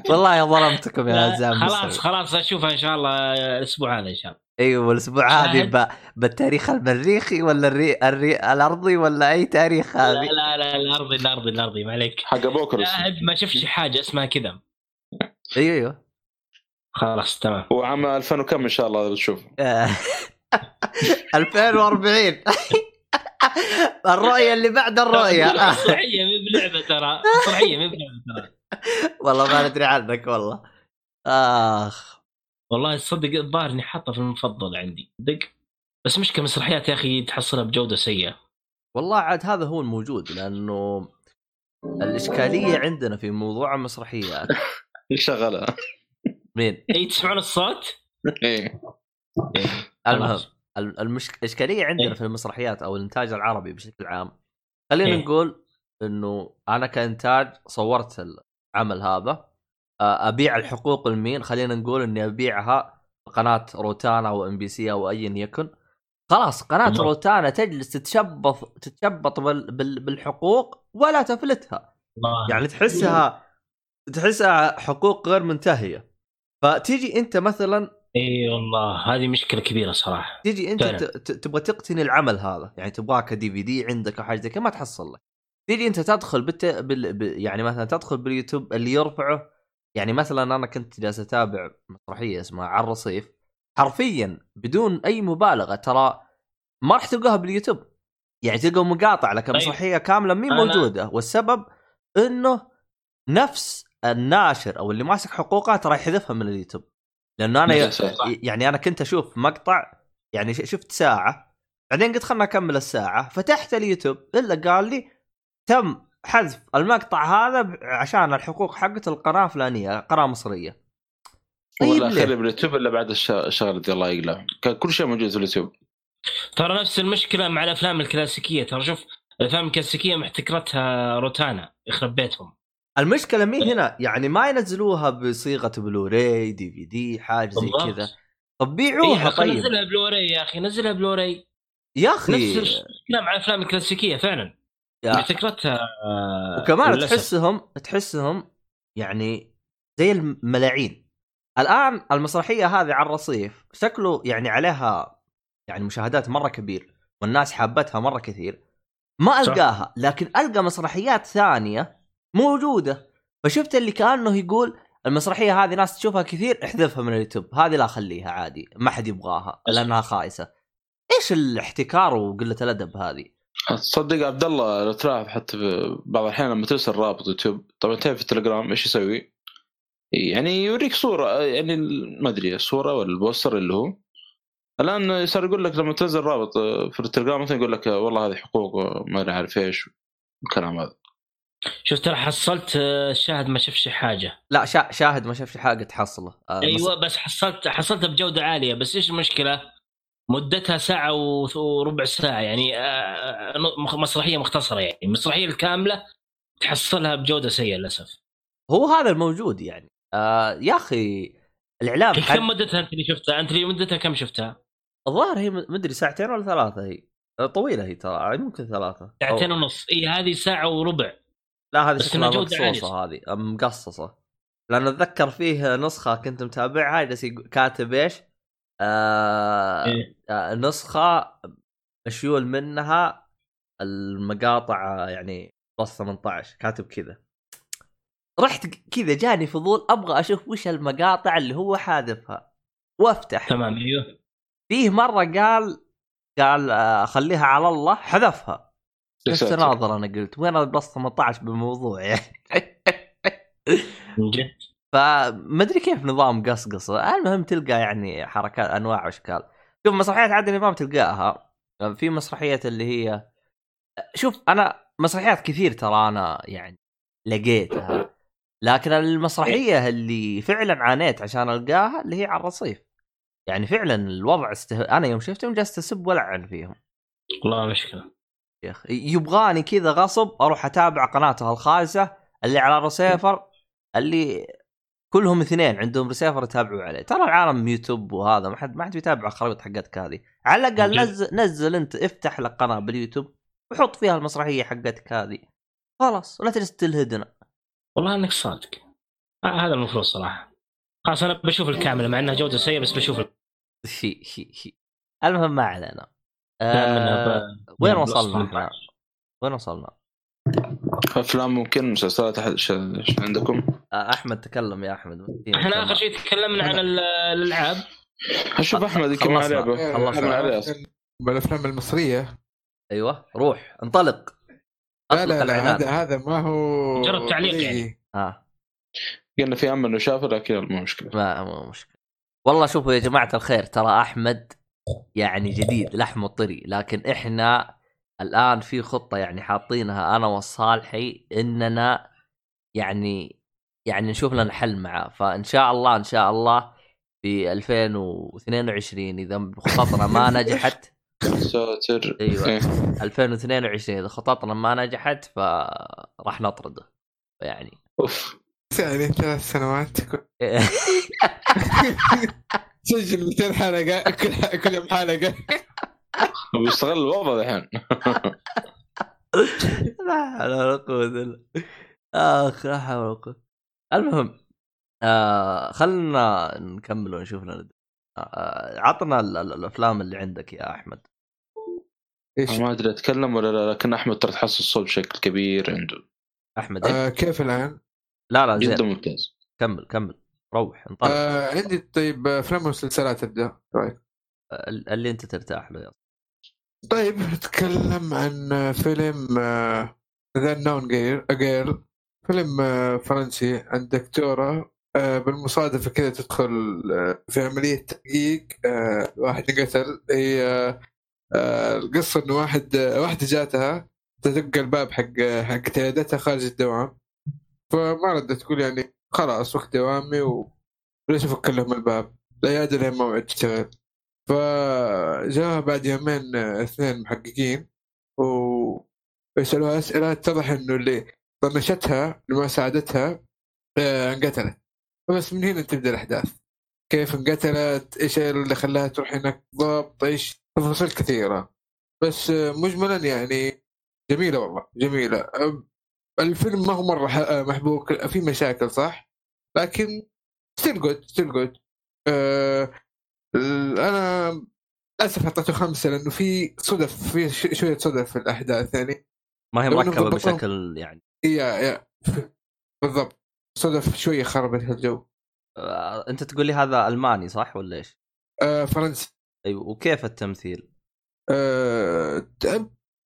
والله ظلمتكم يا اعزائي خلاص. خلاص أشوفها إن شاء الله الأسبوع هذا إن شاء الله. أيوه الأسبوع هذه شاهد. ب... بالتاريخ المريخي ولا الري... الري... الأرضي ولا أي تاريخ لا هذه؟ لا لا الأرضي الأرضي الأرضي ما عليك. حق شاهد ما شفتش حاجة اسمها كذا. أيوه أيوه. خلاص تمام. وعام 2000 وكم إن شاء الله بتشوف آه. 2040 الرؤية اللي بعد الرؤية. آه. مسرحيه مو بلعبة ترى. مسرحيه مو بلعبة ترى. والله ما ندري عنك والله. آخ. والله تصدق الظاهر إني حاطه في المفضل عندي دق بس مشكلة مسرحيات يا أخي تحصلها بجودة سيئة والله عاد هذا هو الموجود لأنه الإشكالية عندنا في موضوع المسرحيات شغلها مين؟ اي تسمعون الصوت؟ إيه المهم خلاص. ال- المش... الاشكاليه عندنا إيه. في المسرحيات أو الإنتاج العربي بشكل عام خلينا إيه. نقول إنه أنا كإنتاج صورت العمل هذا أبيع الحقوق لمين؟ خلينا نقول إني أبيعها قناة روتانا أو ام بي سي أو ايا يكن خلاص قناة تمام. روتانا تجلس تتشبط تتشبط بال... بال... بالحقوق ولا تفلتها الله. يعني تحسها تحسها حقوق غير منتهية فتيجي أنت مثلا إي والله هذه مشكلة كبيرة صراحة تيجي أنت فعلاً. ت- ت- تبغى تقتني العمل هذا يعني تبغاه كدي في دي عندك أو حاجة زي كذا ما تحصل لك تيجي أنت تدخل بالت... بال... ب... يعني مثلا تدخل باليوتيوب اللي يرفعه يعني مثلا أنا كنت جالس أتابع مسرحية اسمها على الرصيف حرفيا بدون أي مبالغة ترى ما راح تلقاها باليوتيوب يعني تلقى مقاطع لكن طيب. مسرحية كاملة مين أنا- موجودة والسبب إنه نفس الناشر أو اللي ماسك حقوقها ترى يحذفها من اليوتيوب لأنه أنا. يعني أنا كنت أشوف مقطع يعني شفت ساعة بعدين قلت خلنا اكمل الساعة فتحت اليوتيوب إلا قال لي تم حذف. المقطع هذا عشان الحقوق حقت القناة الفلانية قناة مصرية. طيب ليه؟ خلي باليوتيوب إلا بعد الش- الشغله دي الله يقلع كان كل شيء موجود في اليوتيوب. ترى نفس المشكلة مع الأفلام الكلاسيكية. ترى شوف الأفلام الكلاسيكية محتكرتها روتانا يخرب بيتهم. المشكلة مي هنا؟ يعني ما ينزلوها بصيغة Blu-ray DVD حاجة زي. كذا. طب إيه بيعوها طيب. طيب نزلها بلوراي يا أخي نزلها بلوراي. يا نفس أخي المشكلة مع الأفلام الكلاسيكية فعلا. يا محتكرتها آه، وكمان للأسف. تحسهم تحسهم يعني زي الملاعين. الآن المسرحية هذه على الرصيف شكله يعني عليها يعني مشاهدات مرة كبير والناس حابتها مرة كثير. ما. ألقاها لكن ألقى مسرحيات ثانية موجودة. فشفت اللي كأنه يقول المسرحية هذه ناس تشوفها كثير احذفها من اليوتيوب. هذه لا خليها عادي ما حد يبغاها لأنها خايسة. إيش الاحتكار وقلة الأدب هذه؟ تصدق عبد الله لو تلاحظ حتى بعض الأحيان لما ترسل رابط يوتيوب طبعا تعرف في التليجرام إيش يسوي؟ يعني يوريك صورة يعني ما أدري الصورة ولا البوستر اللي هو الآن صار يقول لك لما تنزل رابط في التليجرام مثلا يقول لك والله هذه حقوق ما أدري عارف إيش الكلام هذا شوف ترى حصلت آه، الشاهد ما شافش حاجة لا شا شاهد ما شافش حاجة تحصله آه، أيوه بس حصلت حصلتها بجودة عالية بس إيش المشكلة؟ مدتها ساعة و- وربع ساعة يعني آه، مخ- مسرحية مختصرة يعني. المسرحيه الكاملة تحصلها بجودة سيئة للأسف. هو هذا الموجود يعني. آه يا أخي الإعلام حق كم مدتها أنت اللي شفتها؟ أنت اللي مدتها كم شفتها؟ الظاهر هي مدري ساعتين ولا ثلاثة هي. آه، طويلة هي ترى ممكن ثلاثة. ساعتين أو- ونص. إي هذه ساعة وربع. لا هذه شكلها مقصوصه هذه آه، مقصصة. لأن أتذكر فيه نسخة كنت متابعها جالس كاتب إيش؟ آه إيه. آه نسخه مشيول منها المقاطع يعني plus 18 كاتب كذا. رحت كذا جاني فضول أبغى أشوف وش المقاطع اللي هو حاذفها وأفتح. تمام أيوه. فيه مرة قال قال آه، خليها على الله حذفها. بس. ناظر أنا قلت وين ال plus 18 بالموضوع يعني؟ فما أدري كيف نظام قصقصه المهم تلقى يعني حركات أنواع وأشكال. شوف مسرحيات عادل امام تلقاها في مسرحية اللي هي شوف أنا مسرحيات كثير ترى أنا يعني لقيتها لكن المسرحية اللي فعلا عانيت عشان ألقاها اللي هي على الرصيف يعني فعلا الوضع استه... أنا يوم شفتهم جلست أسب والعن فيهم. والله مشكلة. يا أخي يبغاني كذا غصب أروح أتابع قناتها الخايسة اللي على الرسيفر اللي كلهم اثنين عندهم ريسيفر يتابعوا عليه. ترى العالم يوتيوب وهذا ما حد ما حد بيتابع الخريطة حقتك هذه. على الأقل. نزل نزل أنت افتح لك قناة باليوتيوب وحط فيها المسرحية حقتك هذه. خلاص ولا تجلس تلهدنا. والله إنك صادق. آه هذا المفروض صراحة. خلاص أنا بشوف الكامله مع إنها جودة سيئة بس بشوف شي شي شي. المهم ما علينا. آه وين وصلنا إحنا؟ وين وصلنا؟ أفلام ممكن؟ مسلسلات أحد ش- ش- عندكم؟ أحمد تكلم يا أحمد. إحنا آخر شيء تكلمنا عن ال- الألعاب. أشوف أحمد يمكن خلصنا. لعبة. خلصنا. عليه. بالافلام المصرية. أيوه. روح. انطلق. لا لا لا. هذا هذا ما هو مجرد تعليق. يعني. ها قلنا في أمل إنه شافه لكن مو مشكلة. ما مو مشكلة. والله شوفوا يا جماعة الخير ترى أحمد يعني جديد لحم طري لكن إحنا الآن في خطة يعني حاطينها أنا والصالحي إننا يعني يعني نشوف لنا حل معاه. فإن شاء الله إن شاء الله في 2022 إذا خططنا ما نجحت. ساتر. أيوه. إيه. 2022 إذا خططنا ما نجحت فراح نطرده. يعني بس يعني ثلاث سنوات سجل 200 حلقة كل كل يوم حلقة. بيستغل الوضع الحين. لا حول ولا قوة إلا اخ لا حول ولا قوة. المهم آه خلنا نكمل ونشوف لنا آه، عطنا ال- ال- الأفلام اللي عندك يا أحمد. إيش؟ ما أدري أتكلم ولا لا لكن أحمد ترى تحس الصوت بشكل كبير عنده. أحمد إيه؟ آه كيف الآن؟ لا لا جدا زين ممتاز. كمل كمل. روح انطلق. آه عندي طيب أفلام ومسلسلات ابدا رأيك؟ ال- اللي أنت ترتاح له يا طيب نتكلم عن فيلم ذا نون جير فيلم آه، فرنسي عن دكتورة آه، بالمصادفة كذا تدخل آه، في عملية تحقيق واحد انقتل هي القصة إنه واحد واحدة جاتها تدق الباب حق حق عيادتها خارج الدوام. فما ردت تقول يعني خلاص وقت دوامي وليش افك لهم الباب؟ العيادة لها موعد تشتغل. فجاء بعد يومين اثنين محققين ويسألوها أسئلة اتضح إنه اللي طنشتها اللي ما ساعدتها آه، انقتلت. فبس من هنا تبدأ الأحداث. كيف انقتلت؟ إيش اللي خلاها تروح هناك؟ بالضبط إيش؟ تفاصيل كثيرة. بس آه، مجملا يعني جميلة والله جميلة. آه، الفيلم ما هو مرة ح- آه، محبوك في مشاكل صح؟ لكن still good still good أنا للأسف أعطيته خمسة لأنه في صدف في شوية صدف في الأحداث يعني. ما هي مركبة. بشكل يعني يا يا بالضبط. صدف شوية خربت الجو. آه، أنت تقول لي هذا ألماني صح ولا إيش؟ آه فرنسي. أيوه وكيف التمثيل؟ آه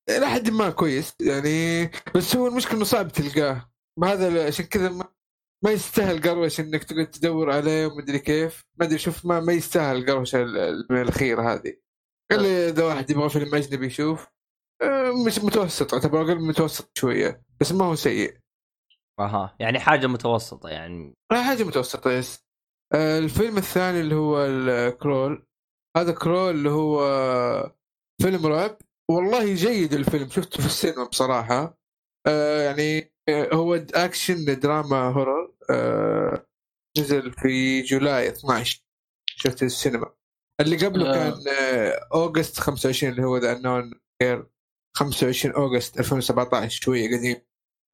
إلى حد ما كويس يعني بس هو المشكلة إنه صعب تلقاه. ما هذا عشان كذا ما, ما يستاهل قروش إنك تقعد تدور عليه ومدري كيف. ما أدري شوف ما, ما يستاهل من الاخيره هذه. الا إذا واحد يبغى فيلم أجنبي يشوف. مش متوسط اعتبر أقل متوسط شوية بس ما هو سيء. أها يعني حاجة متوسطة يعني. لا حاجة متوسطة يس. آه، الفيلم الثاني اللي هو الكرول هذا كرول اللي هو فيلم رعب. والله جيد الفيلم شفته في السينما بصراحة. آه، يعني آه، هو action drama horror آه، نزل في July 12 شفته في السينما. اللي قبله آه. كان آه، August 25 اللي هو The Unknown 25 August 2017 شوية قديم.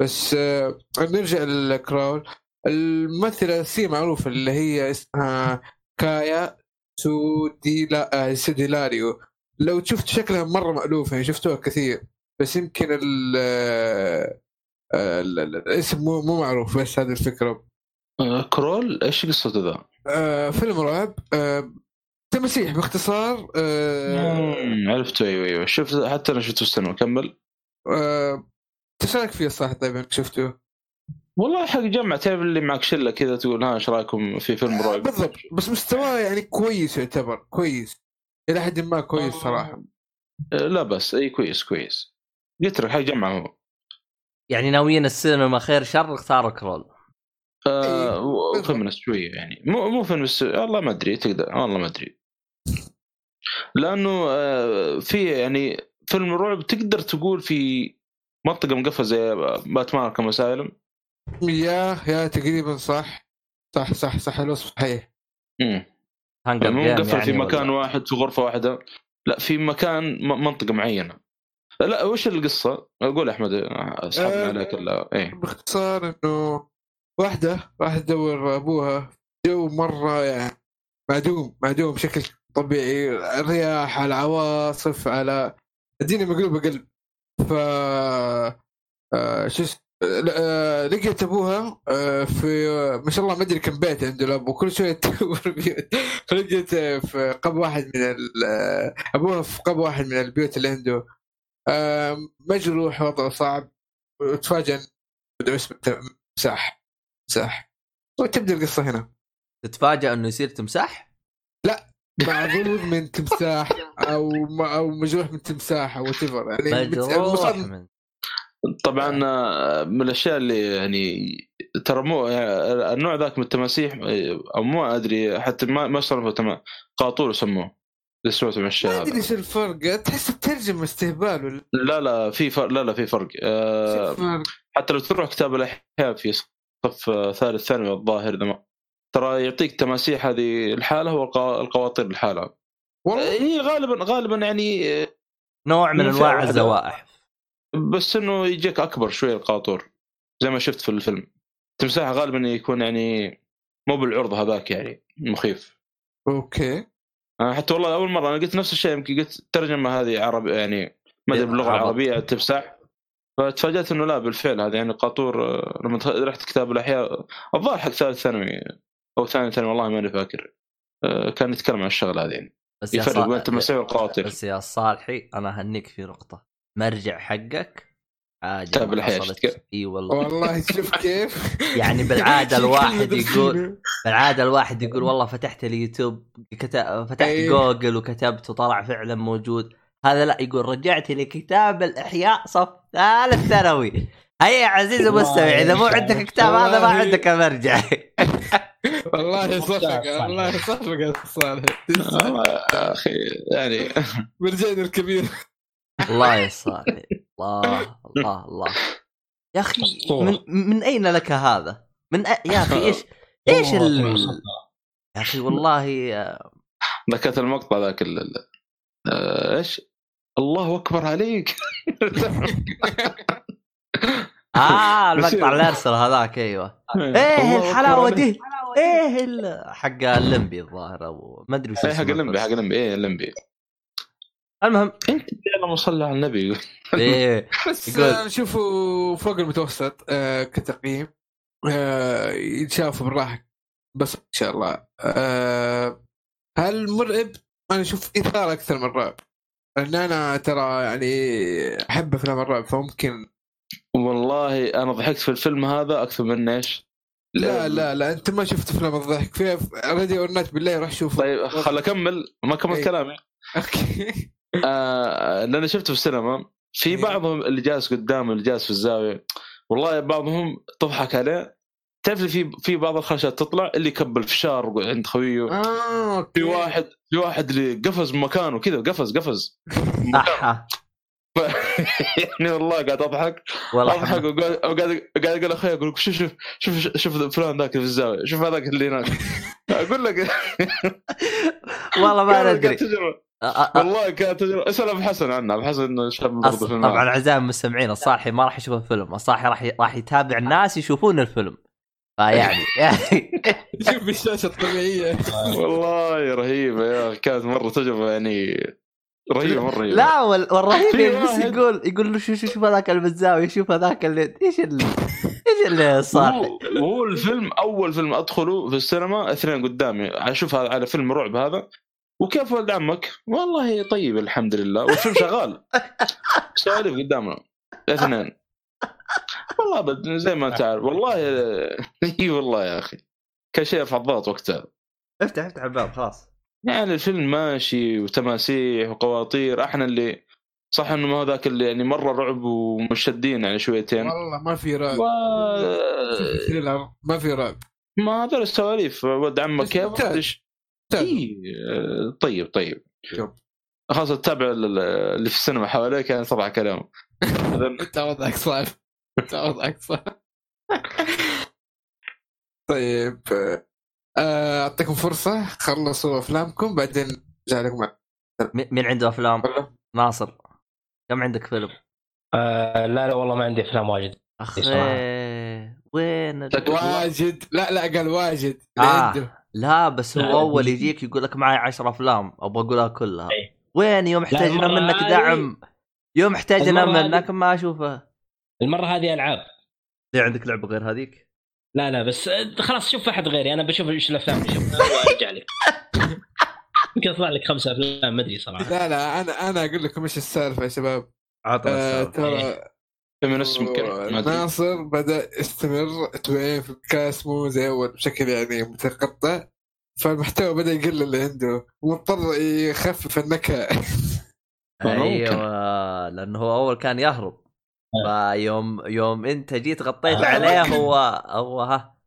بس آه، نرجع لل Crawl. الممثلة سي معروفة اللي هي اسمها كايا سوديلا آه، سوديلاريو. لو شفت شكلها مرة مألوف يعني شفتوها كثير. بس يمكن ال آه، ال- ال- الاسم مو مو معروف بس هذه الفكرة. آه، Crawl إيش قصته ذا؟ آه، فيلم رعب آه، تماسيح باختصار آه، عرفته أيوه أيوه. شفت حتى أنا شفته السينما كمل. آه، إيش رأيك فيه صح طيب إنك شفته؟ والله حق جمع تعرف اللي معك شلة كذا تقول ها إيش رأيكم في فيلم رعب؟ بالضبط بس مستواه يعني كويس يعتبر كويس. إلى حد ما كويس صراحة. آه، لا بس إي كويس كويس. قلت لك حق جمع هو. يعني ناويين السينما خير شر اختاروا Crawl آه. feminist شوية يعني. مو مو feminist والله ما أدري تقدر والله ما أدري. لأنه آه في يعني فيلم رعب تقدر تقول في منطقة مقفلة زي باتمان اركم اسايلم يا يا تقريبا صح. صح صح صح الوصف صحيح. امم مو مقفل يعني في مكان ولا- واحد في غرفة واحدة. لا في مكان منطقة معينة. لا وش القصة؟ قول أحمد أسحبنا آه، عليك ولا إيه. باختصار إنه واحدة راح تدور أبوها جو مرة يعني معدوم معدوم بشكل طبيعي الرياح على العواصف على الدنيا مقلوبة قلب. ف آه، شو آه، لقيت أبوها آه، في ما شاء الله ما أدري كم بيت عنده الاب وكل شوية لقيت في قب واحد من أبوها في قب واحد من البيوت اللي عنده. مجروح وضعه صعب. وتفاجئ إن بدأ اسمه مساح مساح. وتبدأ القصة هنا. تتفاجأ إنه يصير تمساح؟ معذور من تمساح أو أو مجروح من تمساح أو وات يعني مجروح المصاب- من طبعا آه، من الأشياء اللي يعني ترى مو يعني النوع ذاك من التماسيح آه، أو مو أدري حتى ما ما صرفوا تمام قاطور يسموه. اللي سمعته من الشيء ما أدري إيش الفرق. تحس الترجمه استهبال ولا؟ لا لا في فرق لا لا في فرق. آه،؟ حتى لو تروح كتاب الأحياء في صف ثالث ثانوي الظاهر إذا ما ترى يعطيك تماسيح هذه الحالة والقواطير الحالة. والله. هي غالبا غالبا يعني نوع من أنواع. الزوائح. بس إنه يجيك أكبر شوية القاطور زي ما شفت في الفيلم. تمساح غالبا يكون يعني مو بالعرض هذاك يعني مخيف. أوكي. آه، حتى والله أول مرة أنا قلت نفس الشيء يمكن قلت الترجمه هذه عربي يعني ما أدري باللغة عرب. العربية تمسح فتفاجأت إنه لا بالفعل هذا يعني قاطور لما رحت كتاب الأحياء الظاهر حق ثالث ثانوي. أو ثاني ثانوي والله ماني فاكر. آه، كان يتكلم عن الشغلة هذه. يعني بس يا يفرق بين التماسيح والقواطر بس يا صالحي أنا هنيك في نقطة. مرجع حقك الحياة، حصلت. شفت إي والله. والله شوف كيف. يعني بالعادة الواحد يقول. بالعادة الواحد يقول والله فتحت اليوتيوب فتحت أيه. جوجل وكتبت وطلع فعلا موجود. هذا لا يقول رجعت لكتاب الإحياء صف ثالث ثانوي. هيا يا عزيزي والله المستمع إذا مو عندك. كتاب هذا ما. عندك مرجع والله صفق. والله صفق يا صالح والله يا أخي يعني مرجعنا الكبير الله يا صالح الله الله الله يا أخي. من, من أين لك هذا؟ من أ... يا أخي إيش إيش ال... يا أخي والله ذكرت المقطع ذاك آه، إيش؟ الله أكبر عليك آه المقطع بصير. اللي ارسل هذاك أيوه. إيه. الحلاوه عليك. دي. إيه. حق اللمبي الظاهر أو ما أدري وش إيه، حق اللمبي حق. اللمبي إيه اللمبي المهم. أنت اللهم صل على النبي. إيه. بس آه، نشوفه فوق المتوسط آه، كتقييم. آه، يتشاف بالراحه بس إن شاء الله. آه، هل مرعب؟ أنا أشوف إثارة أكثر من رعب. لأن أنا ترى يعني أحب أفلام الرعب فممكن والله أنا ضحكت في الفيلم هذا أكثر من إيش؟ لا لا لا أنت ما شفت افلام الضحك. في Ready or Not بالله روح شوفه. طيب خل أكمل. ما كملت إيه. كلامي. okay. آه لأني شفته في السينما. في إيه. بعضهم اللي جالس قدام اللي جالس في الزاوية. والله بعضهم تضحك عليه. تعرف في في بعض الخرشات تطلع اللي يكبل فشار عند خويه. آه أوكي. في واحد في واحد اللي قفز مكانه كذا قفز قفز. أحا. يعني والله قاعد أضحك والله أضحك وقاعد قاعد أقول أخوي أقول لك شوف شوف شوف شوف فلان ذاك في الزاوية شوف هذاك اللي هناك أقول لك والله ما ندري. والله كانت تجربة أسأل أبو حسن عنها أبو حسن شاب برضه. في طبعا. أعزائي المستمعين الصاحي ما راح يشوف الفيلم الصاحي راح. راح يتابع الناس يشوفون الفيلم فيعني يعني شوف الشاشة الطبيعية والله رهيبة يا أخي، كانت مرة تجربة يعني رهيبة مرة لا وال... والرهيب واحد- يقول؟ يقول له شوف شوف هذاك اللي بالزاويه شوف هذاك اللي إيش اللي إيش اللي صار؟ هو الفيلم أول فيلم أدخله في السينما اثنين قدامي. أشوف هذا على فيلم رعب هذا. وكيف ولد عمك؟ والله طيب الحمد لله. والفيلم شغال. سواليف قدامنا. اثنين. والله ابد زي ما انت عارف والله إي والله يا أخي. كان شيء الضغط وقتها. افتح افتح الباب خلاص. يعني الفيلم ماشي وتماسيح وقواطير. أحنا اللي صح إنه ما هو ذاك اللي يعني مرة رعب ومشدين يعني شويتين. والله ما في رعب. و... ما في رعب. ما هذول السواليف. ولد عمك كيف. إيه، آه، طيب. طيب. خلاص تتابع ال- اللي في السينما حواليك يعني طبعا كلام. أنت وضعك صعب. أنت وضعك صعب. طيب. أعطيكم فرصة خلصوا أفلامكم بعدين أرجع لكم مين عنده أفلام؟ ناصر كم عندك فيلم؟ آه لا لا والله ما عندي أفلام واجد أخي. وين. لك- واجد لا لا قال واجد آه. عنده لا بس هو أول يجيك يقول لك معي 10 أفلام أبغى أقولها كلها إيه. وين يوم احتاجنا منك دعم يوم احتاجنا منك ما أشوفه المرة هذه ألعاب ليه عندك لعبة غير هذيك؟ لا لا بس آه، خلاص شوف أحد غيري أنا بشوف إيش الأفلام اللي شفتها وارجع لك. يمكن يطلع لك خمسة أفلام ما أدري صراحة. لا لا أنا أنا أقول لكم إيش السالفة يا شباب. عطنا آه. ترى أدري. ناصر بدأ يستمر توين في الكاس مو زي أول بشكل يعني متقطع. فالمحتوى بدأ يقل اللي عنده ومضطر يخفف النكهة. أيوه لأنه هو أول كان يهرب. فيوم يوم انت جيت غطيت آه. عليه هو هو ها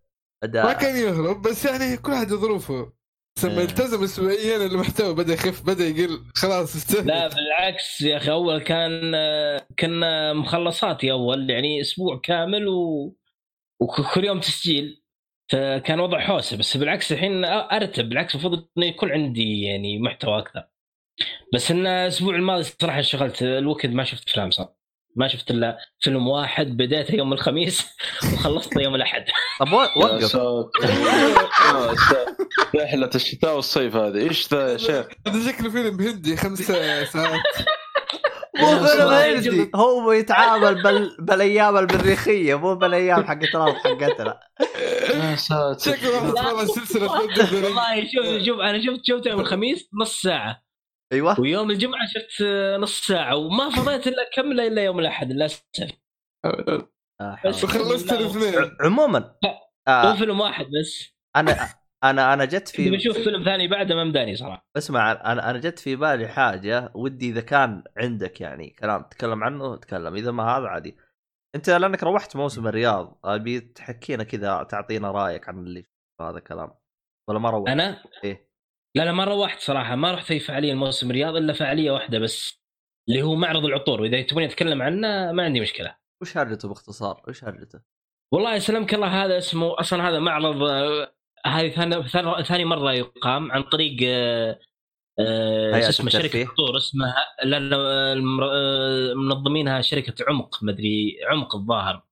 بدا ما كان يهرب بس يعني كل واحد ظروفه. بس لما إيه. التزم اسبوعيا المحتوى بدأ يخف بدأ يقل. خلاص استهلك. لا بالعكس يا أخي أول كان آه، كنا مخلصاتي أول يعني أسبوع كامل و... وكل يوم تسجيل. فكان وضع حوسة بس بالعكس الحين أرتب بالعكس المفروض إنه يكون عندي يعني محتوى أكثر. بس إن الأسبوع الماضي صراحة انشغلت الوقت ما شفت أفلام صار ما شفت إلا فيلم واحد بديته يوم الخميس وخلصته يوم الأحد. طب وقف. رحلة الشتاء والصيف هذه. إيش ذا يا شيخ؟ هذا شكله فيلم هندي خمس ساعات. مو فيلم هندي. هو يتعامل بال... بالأيام المريخيه مو بالأيام حقت الأرض حقتنا يا ساتر. شكله سلسلة والله شوف شوف أنا شفت شفته يوم الخميس نص ساعة. أيوه. ويوم الجمعة شفت نص ساعة وما فضيت إلا اكمله إلا يوم الأحد للاسف آه،. وخلصت الاثنين. عموما هو آه. فيلم واحد بس. أنا أنا أنا جت في بشوف فيلم ثاني بعده ما مداني صراحة. اسمع أنا أنا جت في بالي حاجة ودي إذا كان عندك يعني كلام تتكلم عنه تكلم. إذا ما هذا عادي. أنت لأنك روحت موسم الرياض أبي تحكينا كذا تعطينا رأيك عن اللي هذا الكلام. ولا ما روحت؟ أنا؟ إيه. لا لا ما روحت صراحة ما رحت اي فعالية موسم الرياض إلا فعالية واحدة بس اللي هو معرض العطور. وإذا تبوني أتكلم عنه ما عندي مشكلة. وش هرجته باختصار؟ وش هرجته؟ والله يسلمك الله هذا اسمه أصلا هذا معرض آه، هذه ثاني ثاني- مرة يقام عن طريق آه، آه، اسمه شركة؟ عطور اسمها لا لا المر- آه، منظمينها شركة عمق مدري عمق الظاهر.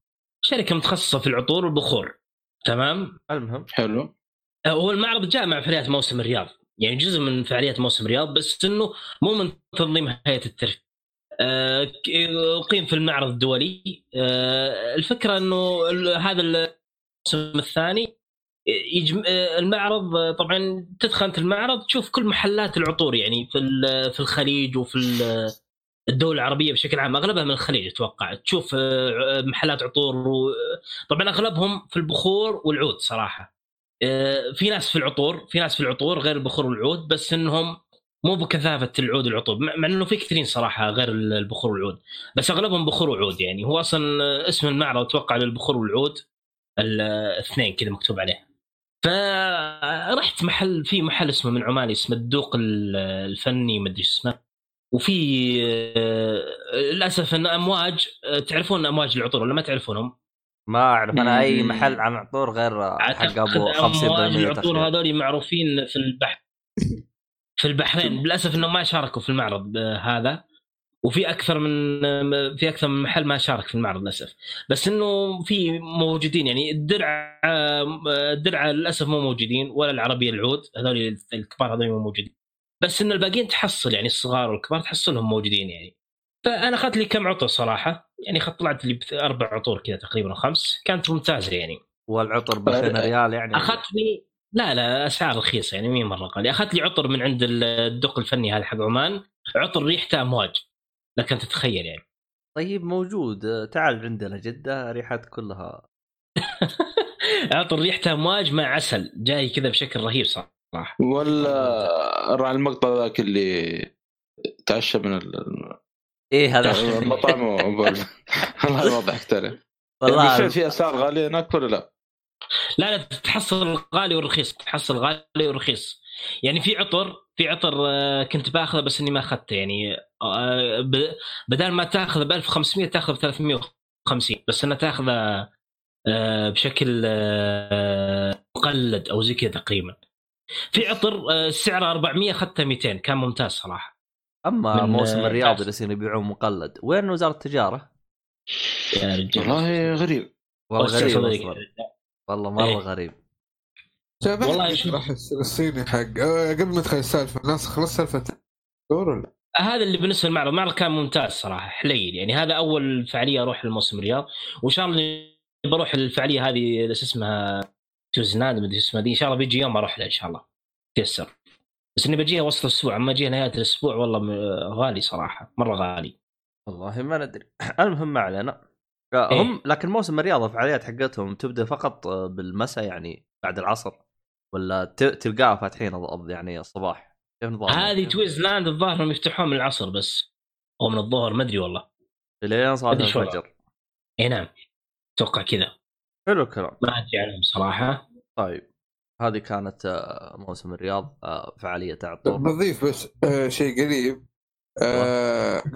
شركة متخصصة في العطور والبخور تمام؟ المهم. حلو. هو المعرض جاء مع فعاليات موسم الرياض. يعني جزء من فعاليات موسم الرياض بس إنه مو من تنظيم هيئة الترفيه. آه، أقيم في المعرض الدولي. آه، الفكرة إنه هذا الموسم الثاني يجم... آه، المعرض طبعا تدخل أنت المعرض تشوف كل محلات العطور يعني في في الخليج وفي ال- الدول العربية بشكل عام أغلبها من الخليج أتوقع. تشوف محلات عطور و... طبعا أغلبهم في البخور والعود صراحة. في ناس في العطور في ناس في العطور غير البخور والعود بس إنهم مو بكثافة العود والعطور مع إنه في كثيرين صراحة غير البخور والعود بس أغلبهم بخور وعود يعني. هو أصلا اسم المعرض أتوقع للبخور والعود الاثنين كذا مكتوب عليه. فرحت محل في محل اسمه من عمان اسمه الدوق ال- الفني مدري إيش اسمه. وفي آه، للأسف إن أمواج آه، تعرفون أمواج العطور ولا ما تعرفونهم؟ ما أعرف أنا أي. محل عن عطور غير حق أبو أعتقد 50% امواج العطور هذول معروفين في البحر في البحرين للأسف إنهم ما شاركوا في المعرض آه، هذا. وفي أكثر من آه، في أكثر من محل ما شارك في المعرض للأسف. بس إنه في موجودين يعني الدرع آه، الدرع للأسف مو موجودين ولا العربية العود هذول الكبار هذول مو موجودين. بس إن الباقيين تحصل يعني الصغار والكبار تحصلهم موجودين يعني. فأنا أخذت لي كم عطر صراحة. يعني طلعت لي أربع عطور كذا تقريبا خمس. كانت ممتازة يعني. والعطر ب 2000 ريال يعني؟ اخذت لي لا لا أسعار رخيصة يعني مين مرة غالي أخذت لي عطر من عند الدق الفني هذا حق عمان. عطر ريحته أمواج. لكن تتخيل يعني. طيب موجود. تعال عندنا جدة ريحات كلها. عطر ريحته أمواج مع عسل. جاي كذا بشكل رهيب صراحة. ولا راعي المقطع ذاك اللي تعشى من إيه هذا المطعم وبول. والله الوضع اختلف والله والله. في أسعار غالية هناك ولا لا؟ لا لا تحصل الغالي والرخيص تحصل الغالي والرخيص يعني في عطر في عطر آه، كنت بأخذه بس إني ما أخذته. يعني آه، بدل ما تأخذه ب 1500 تأخذه ب 350 بس انه تأخذه آه، بشكل مقلد أو زي كذا تقريبا. في عطر سعره 400 أخذته 200 كان ممتاز صراحة. أما موسم الرياض اللي يصيرون يبيعون مقلد وين وزارة التجارة؟ يا رجال والله غريب. والله غريب. والله مرة إيه. غريب. والله شوف. راح الصيني حق؟ آه، قبل ما ادخل السالفة الناس خلص سالفة دور ولا؟ هذا اللي بالنسبة للمعرض المعرض كان ممتاز صراحة حليل. يعني هذا أول فعالية أروح للموسم الرياض. وإن شاء الله بروح الفعالية هذه اللي اسمها؟ توزناد مدري اسمها دي إن شاء الله بيجي يوم أروح لها إن شاء الله. تيسر. بس إني بجيها وسط الأسبوع أما اجيها نهاية الأسبوع والله غالي صراحة مرة غالي. والله ما ندري. المهم ما علينا. آه، إيه. هم لكن موسم الرياض الفعاليات حقتهم تبدأ فقط آه، بالمساء يعني بعد العصر ولا تلقاها فاتحين يعني الصباح؟ كيف نظامهم؟ هذه تويزلاند الظاهر إنهم يفتحون من العصر بس أو من الظهر ما أدري والله. لين صلاه الفجر. إي نعم. أتوقع كذا. حلو الكلام. ما أدري عنهم صراحة. طيب. هذه كانت آه، موسم الرياض آه، فعالية عطور بضيف بس آه شيء قريب.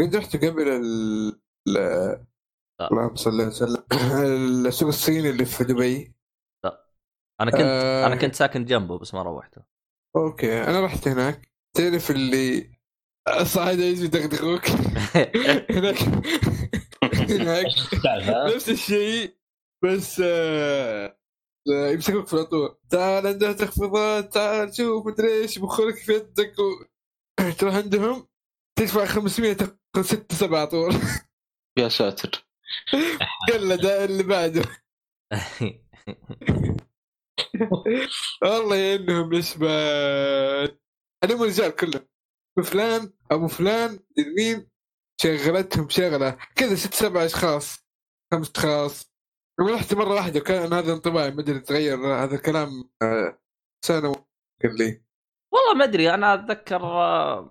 قد رحت قبل ال ال- لا. اللهم صل وسلم. السوق الصيني اللي في دبي. أنا كنت آه. أنا كنت ساكن جنبه بس ما روحته. أوكي. أنا رحت هناك. تعرف اللي صعد يجي يدغدغوك؟ هناك هناك؟ نفس الشيء. بس آه، يمسكوك في العطور تعال عندها تخفيضات تعال شوف مدري إيش بخلك في يدك و... تروح عندهم تدفع 500 تاخذ ست سبع عطور يا ساتر. قلد اللي بعده. والله ينهم نسبة عليهم الرجال كلهم. فلان أبو فلان مين شغلتهم شغلة. كذا ست سبع اشخاص خمس اشخاص رحت مرة واحدة وكان هذا انطباعي ما أدري تغير هذا الكلام آه، سنة قال لي. والله ما أدري أنا أتذكر آه،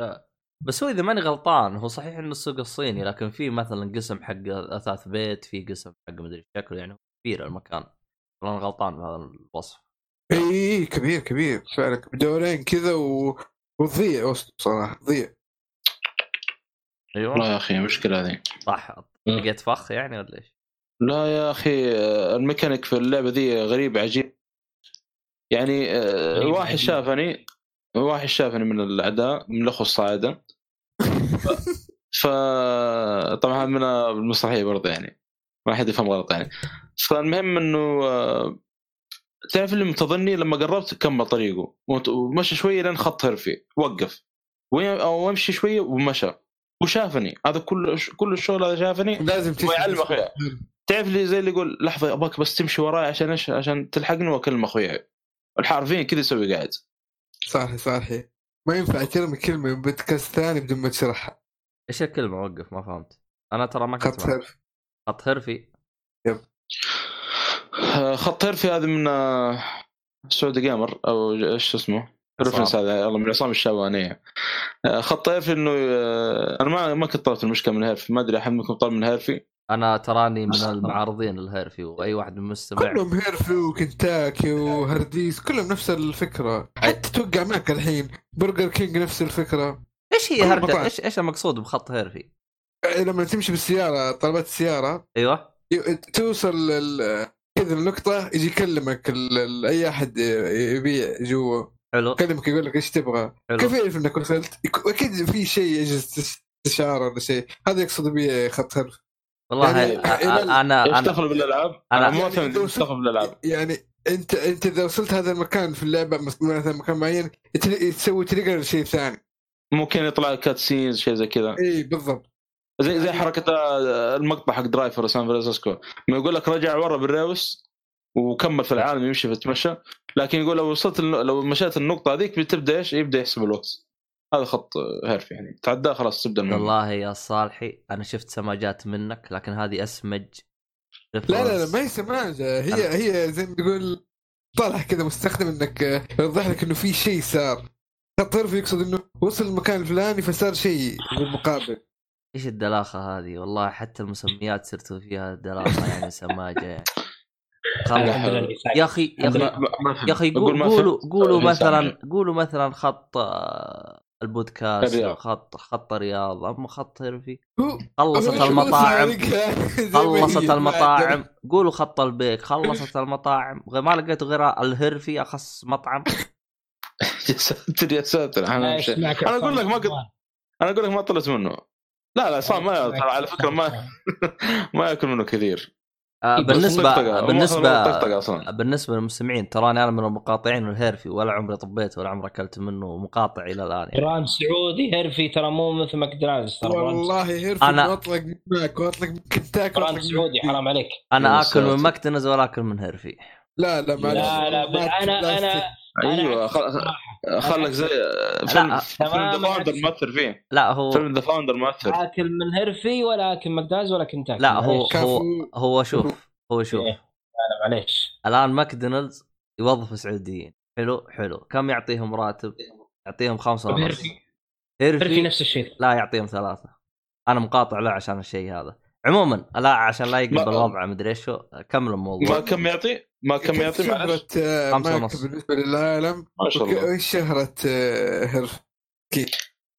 آه، بس هو إذا ماني غلطان هو صحيح إنه السوق الصيني لكن في مثلا قسم حق أثاث بيت في قسم حق مدري شكله يعني كبير المكان. أنا غلطان بهذا الوصف. إي إي كبير كبير فعلا. بدورين كذا و... وتضيع وسط صراحة تضيع أيوه. والله يا أخي مشكلة هذه. صح لقيت فخ يعني ولا إيش؟ لا يا أخي آه، الميكانيك في اللعبة ذي غريب عجيب. يعني آه، غريب واحد عجيب. شافني واحد شافني من الأعداء من الأخوة الصاعدة. ف طبعا هذا من المسرحيه برضه يعني. ما حد يفهم غلط يعني. فالمهم إنه آه، تعرف اللي متظني لما قربت كمل طريقه. ومشى شوية لين خط هرفي وقف. وين- أو امشي شوية ومشى. وشافني. هذا كل كل الشغل هذا شافني. لازم تسمع. يعلم أخويا. تعرف اللي زي اللي يقول لحظة ابغاك بس تمشي وراي عشان إيش؟ عشان تلحقني وأكلم أخوياي. الحرفيا كذا يسوي قاعد. صح صح ما ينفع ترمي كلمة من بودكاست ثاني بدون ما تشرحها. إيش الكلمة؟ وقف ما فهمت. أنا ترى ما كنت خط. هرف خط هرفي آه، خط هرفي هذا من آه، Saudi Gamer أو إيش اسمه؟ reference. هذا والله من عصام الشاوانية. آه، خط هرفي إنه آه، أنا ما ما كنت طلبت المشكلة من هرفي ما أدري أحد منكم طلب من هرفي أنا تراني من المعارضين الهرفي وأي واحد من المستمع كلهم هيرفي وكنتاكي وهرديس كلهم نفس الفكرة. حتى توقع معك الحين برجر كينج نفس الفكرة. إيش هي هرجة. إيش إيش المقصود بخط هرفي؟ لما تمشي بالسيارة طلبات السيارة. أيوه. توصل كذا النقطة يجي يكلمك أي أحد يبيع جوا. حلو. يكلمك يقول لك إيش تبغى. حلو. كيف يعرف إنك وصلت؟ أكيد في شيء يجلس استشارة ولا شيء. هذا يقصد به خط هرف والله يعني أ- إلى- أ- أنا دخل بالالعاب؟ أنا- أنا مو يعني دخل بالالعاب يعني أنت أنت إذا وصلت هذا المكان في اللعبة مس- مثلا مكان معين تسوي trigger لشيء ثاني. ممكن يطلع cutscenes شيء زي كذا. إي بالضبط. زي زي حركة آه، المقطع حق Driver San Francisco ما يقول لك رجع ورا بال reverse وكمل في العالم يمشي في يتمشى لكن يقول لو وصلت لو مشيت النقطة هذيك بتبدأ إيش؟ يبدأ يحسب الوقت. هذا خط هرفي يعني تعداه خلاص تبدأ المهمة. والله يا صالحي أنا شفت سماجات منك لكن هذه أسمج لا لا لا ما هي سماجة هي هي زي ما تقول طالع كذا مستخدم إنك يوضح لك إنه في شيء صار خط هرف يقصد إنه وصل المكان الفلاني فصار شيء بالمقابل إيش الدلاخة هذه والله حتى المسميات صرتوا فيها دلاخة يعني سماجة يعني. يا أخي يا أخي. يا أخي قولوا. قولوا مثلا. قولوا مثلا خط آه، البودكاست الرياض. خط خط الرياض اما خط هرفي هو خلصت المطاعم. خلصت المطاعم. قولوا خط البيك. خلصت المطاعم. غير ما لقيتوا غير الهرفي أخص مطعم. يا ساتر يا ساتر. أنا أنا أنا أقول لك ما قد- أنا أقول لك ما طلعت منه. لا لا صار ما ترى على فكرة ما ما يأكل منه كثير. آه، إيه، بالنسبة بالنسبة بالنسبة للمستمعين تراني أنا من المقاطعين الهيرفي ولا عمري طبيت ولا عمري أكلت منه مقاطع إلى الآن يعني. brand سعودي هرفي ترى مو مثل ماكدونالدز ترى والله هيرفي أنا-. واطلق من ماك واطلق من وأطلق من- سعودي حرام عليك أنا آكل من. ماكدونالدز ولا آكل من هيرفي لا لا ما لا لا ب- أنا أنا أيوه. خلك زي فيلم فيلم The Founder. مؤثر فيه. لا هو فيلم The Founder مؤثر. آكل من هرفي ولا آكل ماكدونالدز ولا كنتاكي. لا هو. هو. هو شوف هو شوف. إيه. لا معليش. الآن ماكدونالدز يوظف سعوديين. حلو حلو. كم يعطيهم راتب؟ يعطيهم خمسة ونص. هرفي هرفي هيرفي نفس الشيء. لا يعطيهم ثلاثة. أنا مقاطع له عشان الشيء هذا. عموما لا عشان لا يقلب ما- الوضع مدري إيش هو. كمل الموضوع ما كم يعطي؟ ما كم يعطي معلش؟ آه، خمسة ونص. بالنسبة للعالم؟ ما شاء الله. وايش شهرة آه، هرف؟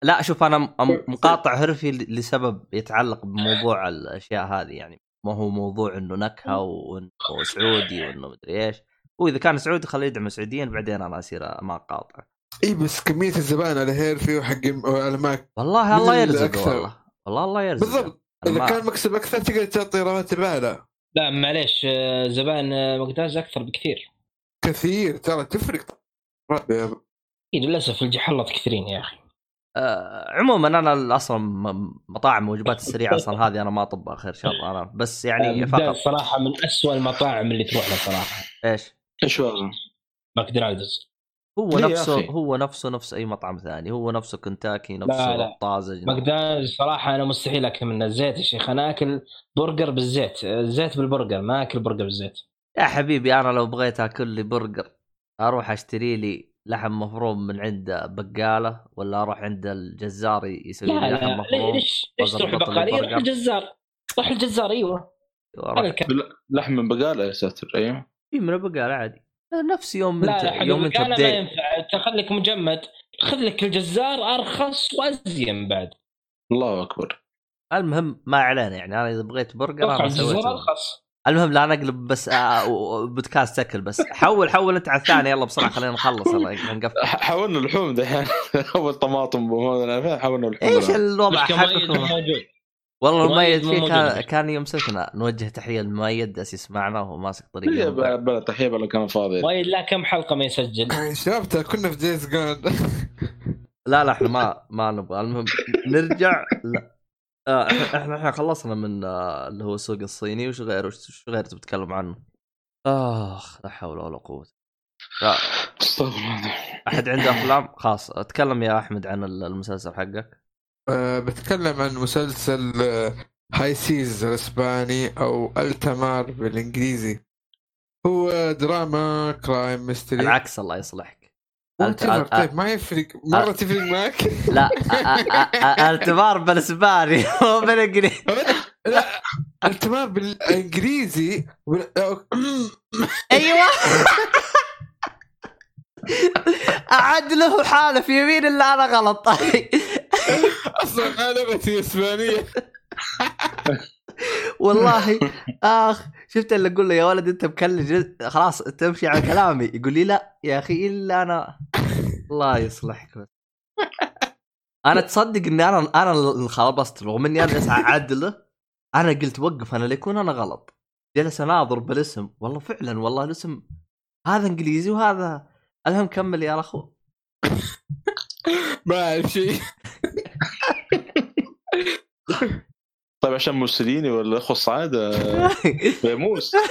لا شوف أنا م- مقاطع هرفي ل- لسبب يتعلق بموضوع الأشياء هذه يعني ما هو موضوع إنه نكهة وإنه سعودي وإنه مدري إيش. وإذا كان سعودي خليه يدعم السعوديين بعدين أنا أصير ما اقاطع إي بس كمية الزبائن على هيرفي وحق على ماك والله من الله يرزق. والله. والله الله يرزق بالضبط. إذا كان مكسب أكثر تقدر تعطي رواتب اعلى لا معليش آه، زبائن آه، مقداز أكثر بكثير. كثير ترى تفرق. إيه للأسف الجحلط كثيرين يا أخي. آه عموما أنا أصلا مطاعم وجبات السريعه أصلا هذه أنا ما اطبها خير شر أنا بس يعني مقداز فقط. صراحة من أسوأ المطاعم اللي تروح لها صراحة. إيش؟ إيش والله؟ ماكدونالدز. هو نفسه؟ هو نفسه نفس أي مطعم ثاني. هو نفسه كنتاكي نفسه لا، لا. طازج مقداز صراحة أنا مستحيل أكل منه. الزيت يا شيخ أنا أكل برجر بالزيت. الزيت بالبرجر ما أكل برجر بالزيت. يا حبيبي أنا لو بغيت أكل لي برجر أروح أشتري لي لحم مفروم من عند بقالة ولا أروح عند الجزار يسوي لا لي لحم لا. مفروم ليش ليش تروح البقاليه روح. الجزار. روح الجزار أيوه. الكلام. لحم من بقالة يا ساتر أيوه. في من البقاله عادي. نفس يوم لا انت لا حق يوم انت البقاله ما ينفع. تخليك مجمد. خذ لك الجزار أرخص وأزين بعد. الله أكبر. المهم ما علينا يعني. أنا إذا بغيت برجر أتوقع أنا سويت الجزار أرخص. المهم لا نقلب بس آه بودكاست أكل بس. حول حول أنت على الثاني. يلا بسرعة خلينا نخلص. يلا خلينا نقفل. حولنا لحوم دحين. أول طماطم حولنا لحوم. إيش. الوضع؟ حقكم؟ موجود. والله مؤيد المؤيد مو فيه كان. كان يمسكنا نوجه تحية للمؤيد بس يسمعنا وهو ماسك هي طريقه بلا بلا تحية بلا كان فاضي. مؤيد لا كم حلقة ما يسجل؟ شباب ترى كنا في دايز جون لا لا إحنا ما ما نبغى. المهم نرجع لا آه، إحنا إحنا خلصنا من آه، اللي هو السوق الصيني. وش غير وش غير تبي تتكلم عنه؟ آخ لا حول ولا قوة. لا، استغفر الله. أحد عنده أفلام؟ خلاص أتكلم يا أحمد عن المسلسل حقك. أه بتكلم عن مسلسل آه، High Seas الإسباني أو Alta Mar بالإنجليزي. هو drama crime mystery العكس الله يصلحك. الت- what ال- طيب ما يفرق. مرة تفرق معك؟ لا Alta Mar بالإسباني. مو بالإنجليزي. لا Alta Mar بالإنجليزي. بال- أيوه اعدله حالف يمين إلا أنا غلط. أصلا لغتي اسبانيه والله آخ شفت اللي أقول له يا ولد أنت مكلج. خلاص تمشي على كلامي. يقول لي لا يا أخي إلا أنا. الله يصلحك. بس أنا تصدق إني أنا أنا اللي خلصت رغم إني أنا جالس اعدله أنا قلت وقف أنا ليكون أنا غلط. جلس اناظر بالاسم. والله فعلا والله الاسم هذا إنجليزي وهذا. المهم كمل يا أخو. ما أعرف شيء. طيب عشان موسوليني ولا اخو الصعاده فيموس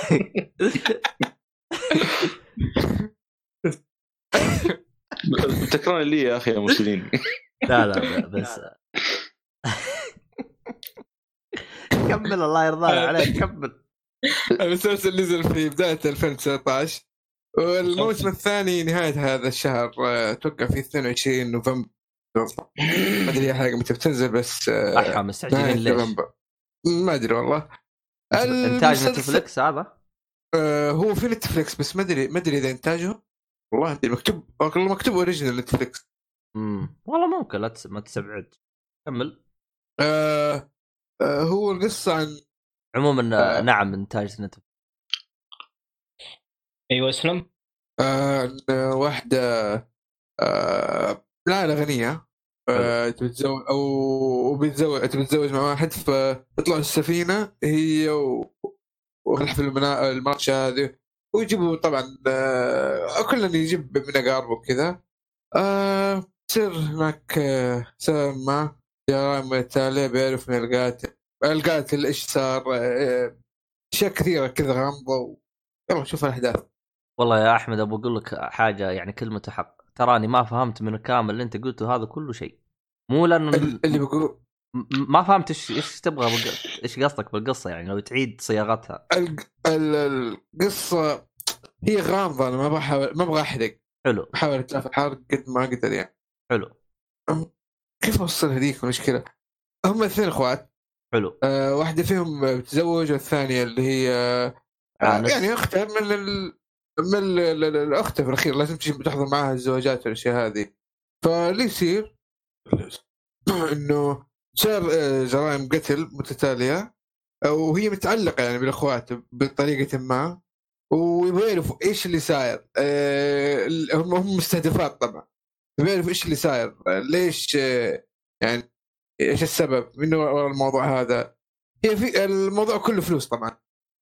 تكرار لي يا أخي يا موسوليني لا لا لا بس كمل الله يرضى عليك كمل. المسلسل نزل في بداية 2019 والموسم الثاني نهاية هذا الشهر آه، أتوقع في 22 نوفمبر. ما أدري حلقة متى بتنزل بس آه، احا نهاية مستعجلين ليش؟ ما أدري والله إنتاج نتفلكس هذا؟ آه، هو في نتفلكس بس ما ادري ما أدري إذا انتاجه والله أدري مكتوب والله مكتوب original Netflix امم والله ممكن لا. ما تستبعد كمل آه آه هو القصة عن عموما آه. آه. نعم إنتاج Netflix أيوه اسلم آه واحدة آه لا لا غنية. آه تتزوج أو بتتزوج تتزوج مع واحد فتطلع السفينة هي و... وخلف المنا... المرشة هذه. ويجيبوا طبعا آه كلنا يجيب من اقاربه وكذا. آه تصير هناك ما جرائم التالية بيعرف من القاتل القاتل إيش صار؟ آه، أشياء كثيرة كذا غامضة و... يلا نشوف الأحداث. والله يا أحمد أبو أقول لك حاجة يعني كلمة حق. تراني ما فهمت من الكلام اللي انت قلته هذا كله شيء. مو لأنه ال- اللي بقول ما فهمت إيش إيش تبغى بق... إيش قصدك بالقصة يعني؟ لو تعيد صياغتها. الق- ال- القصة هي غامضة أنا ما بحاول ما أبغى أحرق. حلو. بحاول اتلافى الحرق قد ما أقدر يعني. حلو. كيف اوصل هذيك المشكلة؟ هم اثنين إخوات. حلو. آه واحدة فيهم بتتزوج والثانية اللي هي آه. يعني أختها من ال... ال- الأخت في الأخير لازم تجي تحضر معها الزواجات والأشياء هذه. فاللي يصير إنه صار آه، جرائم قتل متتالية آه، وهي متعلقة يعني بالأخوات بطريقة ما ويبغوا يعرفوا إيش اللي صاير. آه، هم هم مستهدفات طبعا. يبغوا يعرفوا إيش اللي صاير. آه، ليش آه، يعني إيش السبب؟ من وراء الموضوع هذا؟ هي في الموضوع كله فلوس طبعا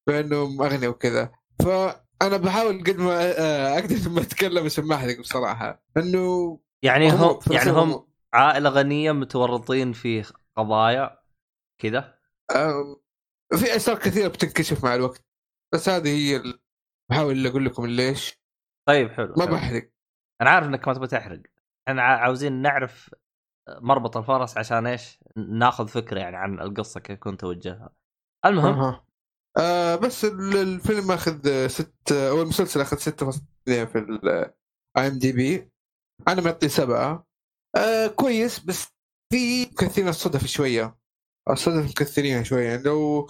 بأنهم أغنياء وكذا. فانا بحاول قد ما آه، أقدر ما أتكلم ما احرق بصراحة. إنه يعني هم يعني هم عائلة غنية متورطين في قضايا كذا آه، في اسرار كثيرة بتنكشف مع الوقت بس هذه هي بحاول أقول لكم ليش. طيب حلو ما. بحرق. أنا عارف إنك ما تبغى تحرق. إحنا عاوزين نعرف مربط الفرس عشان إيش؟ ناخذ فكرة يعني عن القصة كيف كنت توجهها. المهم أها. آه بس ال- الفيلم أخذ ست أو المسلسل أخذ 6.2 في ال IMDb أنا معطيه سبعة آه كويس بس في كثير الصدف شوية الصدف مكثرين شوية يعني لو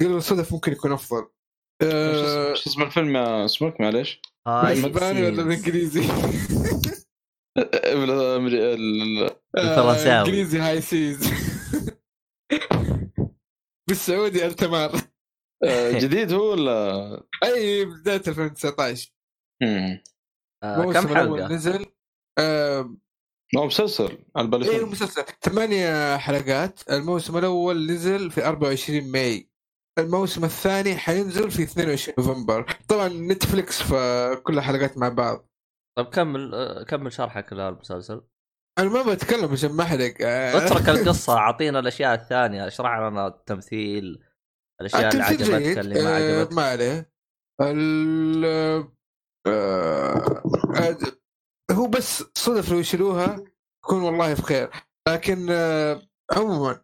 قلوا الصدف ممكن يكون أفضل آه شو اسم الفيلم يا اسمك معليش؟ High بالاسباني ولا. بالانجليزي؟ ال- ال- بالفرنساوي. آه، إنجليزي High Seas بالسعودي Alta Mar آه، جديد هو ولا؟ أي بداية 2019 مم. آه كم حلقة؟ نزل؟ آه هو مسلسل على بالي فيلم. المسلسل. ثمانية حلقات. الموسم الأول نزل في 24 ماي. الموسم الثاني حينزل في 22 نوفمبر. طبعا Netflix فكل حلقات مع بعض. طيب كمل آه، كمل شرحك للمسلسل أنا ما بتكلم عشان ما أحرق. آه، اترك القصة أعطينا الأشياء الثانية أشرح لنا التمثيل. الأشياء اللي عجبتك اللي ما آه، عجبتك ما عليه. ال آه، آه، هو بس صدف لو يشيلوها يكون والله بخير لكن آه، عموما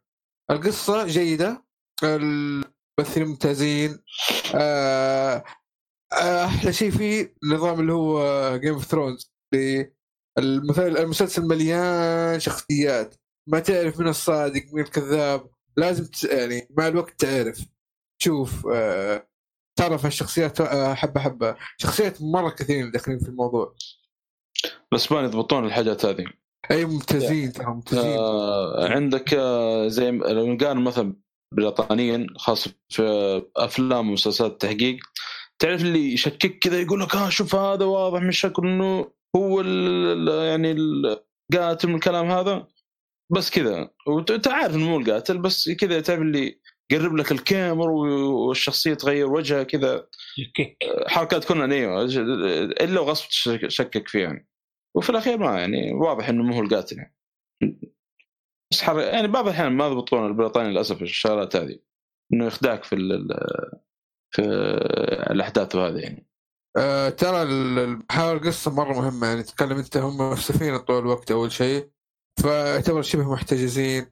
القصة جيدة. الممثلين ممتازين. آه، آه، أحلى شيء فيه النظام اللي هو Game of Thrones المسلسل مليان شخصيات. ما تعرف من الصادق من الكذاب. لازم يعني مع الوقت تعرف. تشوف آه، تعرف الشخصيات آه، حبة حبة شخصيات مرة كثيرين داخلين في الموضوع. الاسبان يضبطون الحاجات هذه. أي ممتازين ترى ممتازين. آه عندك آه زي لو نقارن مثلا بريطانيين خاصة في أفلام ومسلسلات التحقيق تعرف اللي يشكك كذا يقول لك آه شوف هذا واضح من شكله إنه هو ال ال- يعني القاتل من الكلام هذا. بس كذا. وانت عارف إنه مو القاتل بس كذا تعرف اللي يقرب لك الكاميرا والشخصية تغير وجهها كذا. حركات كونان أيوه إلا وغصب تشكك فيها يعني. وفي الأخير ما يعني واضح إنه مو هو القاتل يعني. بس حر... يعني بعض الأحيان ما يضبطون البريطاني للأسف الشغلات هذه. إنه يخدعك في ال... في الأحداث وهذا يعني. آه ترى ال- المحاور القصة مرة مهمة يعني. تتكلم أنت هم في سفينه طول الوقت أول شيء. فيعتبر شبه محتجزين.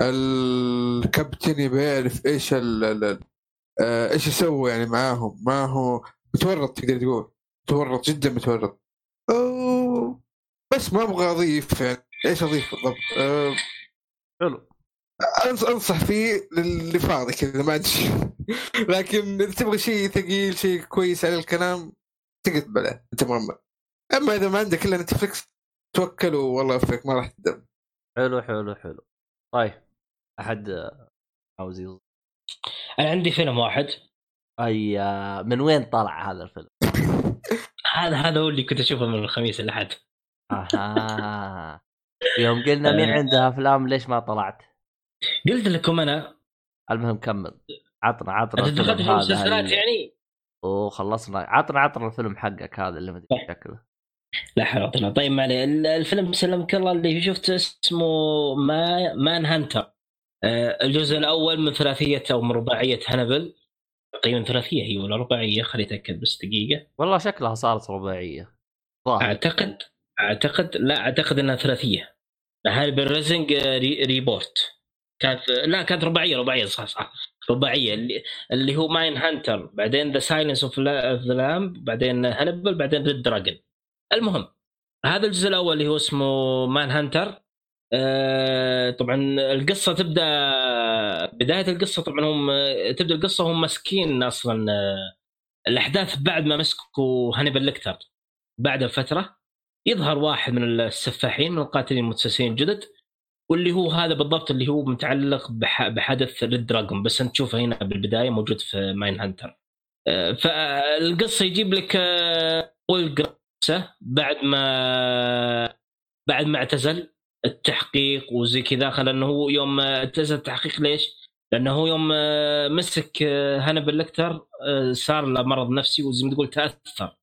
الكابتن يبي يعرف إيش ال آه إيش يسوي يعني معاهم؟ ما هو متورط تقدر تقول. متورط جدا متورط. أوه. بس ما أبغى أضيف يعني. إيش أضيف بالضبط؟ آه حلو. أنصح فيه للي فاضي كذا ما شيء لكن إذا تبغى شيء ثقيل شيء كويس على الكلام تقعد بلا أنت مؤمن أما إذا ما عندك إلا نتفلكس توكل والله يوفقك ما راح تندم. حلو حلو حلو. طيب. أحد عاوز يز... أنا عندي فيلم واحد. أي من وين طلع هذا الفيلم؟ هذا هذا هو اللي كنت أشوفه من الخميس الأحد. أها. يوم قلنا مين عنده أفلام ليش ما طلعت؟ قلت لكم أنا. المهم كمل. عطنا عطنا أنت دخلت في المسلسلات يعني؟ أوه خلصنا. عطنا عطنا الفيلم حقك هذا اللي مدري طيب. شكله لا حول ولا قوة طيب ما عليه ال- الفيلم سلمك الله اللي شفته اسمه ما Manhunter الجزء الأول من ثلاثية أو من رباعية هانبل تقريبا ثلاثية هي ولا رباعية؟ خليني أتأكد بس دقيقة. والله شكلها صارت رباعية. ظاهر أعتقد أعتقد لا أعتقد إنها ثلاثية. Hannibal Rising re reboot. كانت لا كانت رباعية رباعية صح صح. رباعية. اللي, اللي هو Manhunter بعدين The Silence of the Lamb بعدين هانبل بعدين Red Dragon المهم هذا الجزء الأول اللي هو اسمه Manhunter. آه طبعا القصة تبدأ بداية القصة طبعا هم تبدأ القصة هم ماسكين أصلا آه، الأحداث بعد ما مسكوا Hannibal Lecter. بعد فتره يظهر واحد من السفاحين من القاتلين المتسلسلين الجدد واللي هو هذا بالضبط اللي هو متعلق بح- بحدث Red Dragon بس أنت تشوفه هنا بالبداية موجود في Manhunter آه، فالقصة يجيب لك Will بعد ما بعد ما اعتزل. التحقيق وزي كذا. خل انه هو يوم اعتزل التحقيق ليش؟ لأنه هو يوم آه، مسك آه، هانبل لكتر آه، صار له مرض نفسي وزي ما تقول تأثر.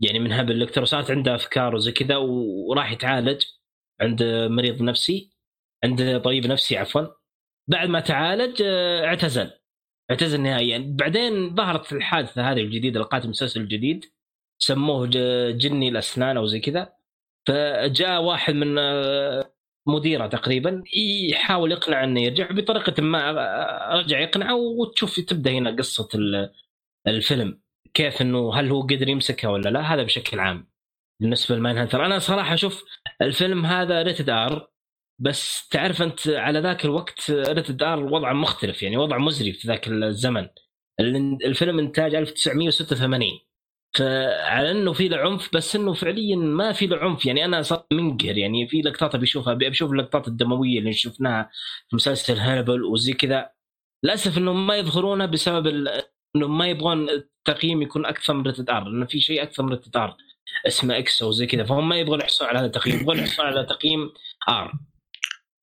يعني من هانبل لكتر وصارت عنده أفكار وزي كذا وراح يتعالج عند مريض نفسي عند طبيب نفسي عفوا. بعد ما تعالج اعتزل. اعتزل نهائيا. بعدين ظهرت الحادثة هذه الجديدة القاتل المسلسل الجديد سموه جني الأسنان أو زي كذا. فجاء واحد من مديرة تقريبا يحاول يقنع إنه يرجع. بطريقة ما رجع يقنعه وتشوف تبدأ هنا قصة ال- الفيلم. كيف إنه هل هو قدر يمسكها ولا لا هذا بشكل عام. بالنسبة ل Manhunter أنا صراحة أشوف الفيلم هذا rated R بس تعرف أنت على ذاك الوقت rated R وضع مختلف يعني وضع مزري في ذاك الزمن. ال- الفيلم إنتاج 1986 فعلى إنه في له عنف بس إنه فعليا ما في له عنف يعني أنا صرت منقهر يعني في لقطات أبي أشوف اللقطات الدموية اللي شفناها في مسلسل هانبل وزي كذا. للأسف إنهم ما يظهرونها بسبب انهم ما يبغون التقييم يكون أكثر من rated R لأنه في شيء أكثر من rated R اسمه X أو زي كذا. فهم ما يبغون يحصلون على هذا التقييم يبغون يحصلون على تقييم R.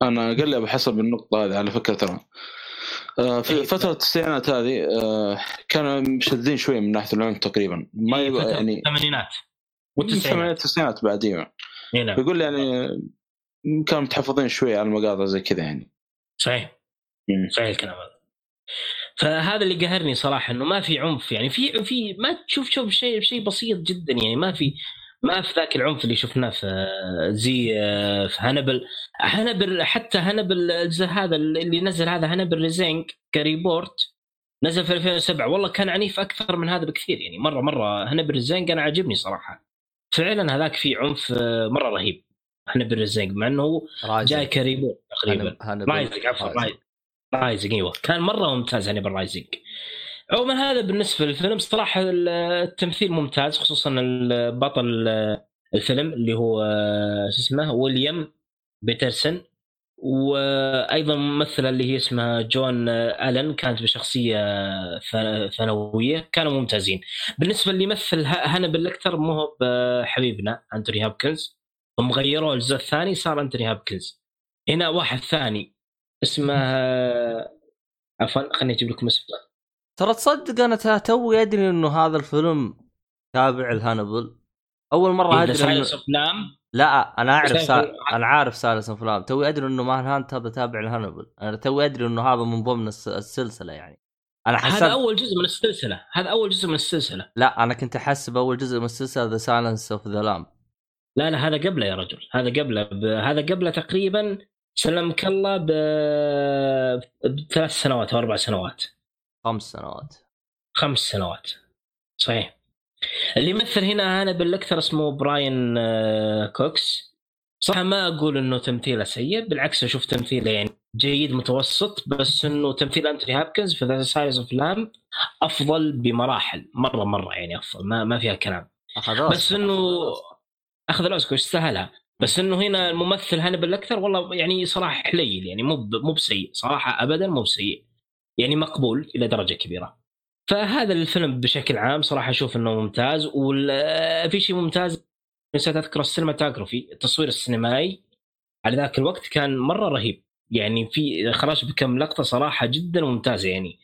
أنا قال لي بحسب النقطه هذه على فكرة ترى. آه، في فترة التسعينات هذه آه، كانوا مشددين شوي من ناحية العنف تقريبا. ما يبغى يعني الثمانينات. والتسعينات. والتسعينات التسعينات بعد أيوه نعم. يقول يعني كانوا متحفظين شوي على المقاطع زي كذا يعني. صحيح. مم. صحيح الكلام هذا. فهذا اللي قهرني صراحة إنه ما في عنف يعني في في ما تشوف شوف شيء شيء بسيط جدا يعني ما في ما في ذاك العنف اللي شفناه في زي في هانبل. هانبل حتى هانبل هذا اللي نزل هذا Hannibal Rising ك reboot نزل في 2007 والله كان عنيف أكثر من هذا بكثير يعني مرة مرة Hannibal Rising أنا عاجبني صراحة. فعلا هذاك فيه عنف آه، مرة رهيب Hannibal Rising مع إنه جاي ك reboot تقريبا. Rising عفوا Rising أيوه. كان مرة ممتاز Hannibal Rising عموما هذا بالنسبة للفيلم صراحة التمثيل ممتاز خصوصا البطل الفيلم اللي هو شو اسمه ويليام بيترسون. وأيضا ممثلة اللي هي اسمها جون ألن كانت بشخصية ثانويه كانوا ممتازين. بالنسبة اللي يمثل هانبل لكتر مو هو بحبيبنا أنتوني هابكنز. هم غيروه الجزء الثاني صار أنتوني هابكنز. هنا واحد ثاني اسمه عفوا خليني أجيب لكم اسمه. ترى تصدق أنا توي أدري إنه هذا الفيلم تابع الهانبل أول مرة ذا أدري. Silence of Lamb لا أنا أعرف سا... أنا عارف Silence of Lamb توي أدري إنه Manhunt هذا تابع الهانبل أنا توي أدري إنه هذا من ضمن الس... السلسلة يعني. أنا حسبت هذا أول جزء من السلسلة. هذا أول جزء من السلسلة. لا أنا كنت أحسب أول جزء من السلسلة ذا Silence of the Lamb لا لا هذا قبله يا رجل. هذا قبله ب... هذا قبله تقريبا سلمك الله ب... بثلاث سنوات أو أربع سنوات. خمس سنوات. خمس سنوات. صحيح. اللي يمثل هنا هانبل لكتر اسمه براين آه، كوكس. صراحة ما أقول إنه تمثيله سيء بالعكس أشوف تمثيله يعني جيد متوسط بس إنه تمثيل أنتوني هابكنز في The Silence of Lamb أفضل بمراحل مرة مرة يعني أفضل ما, ما فيها كلام. أخذ بس إنه أخذ الأوسكار يستاهلها بس إنه هنا الممثل هانبل لكتر والله يعني صراحة حليل يعني مو ب- مو بسيء صراحة ابدا مو بسيء. يعني مقبول إلى درجة كبيرة. فهذا الفيلم بشكل عام صراحة أشوف إنه ممتاز وفي شيء ممتاز نسيت اذكر ال cinematography التصوير السينمائي على ذاك الوقت كان مرة رهيب. يعني في خرج بكم لقطة صراحة جدا ممتازه يعني.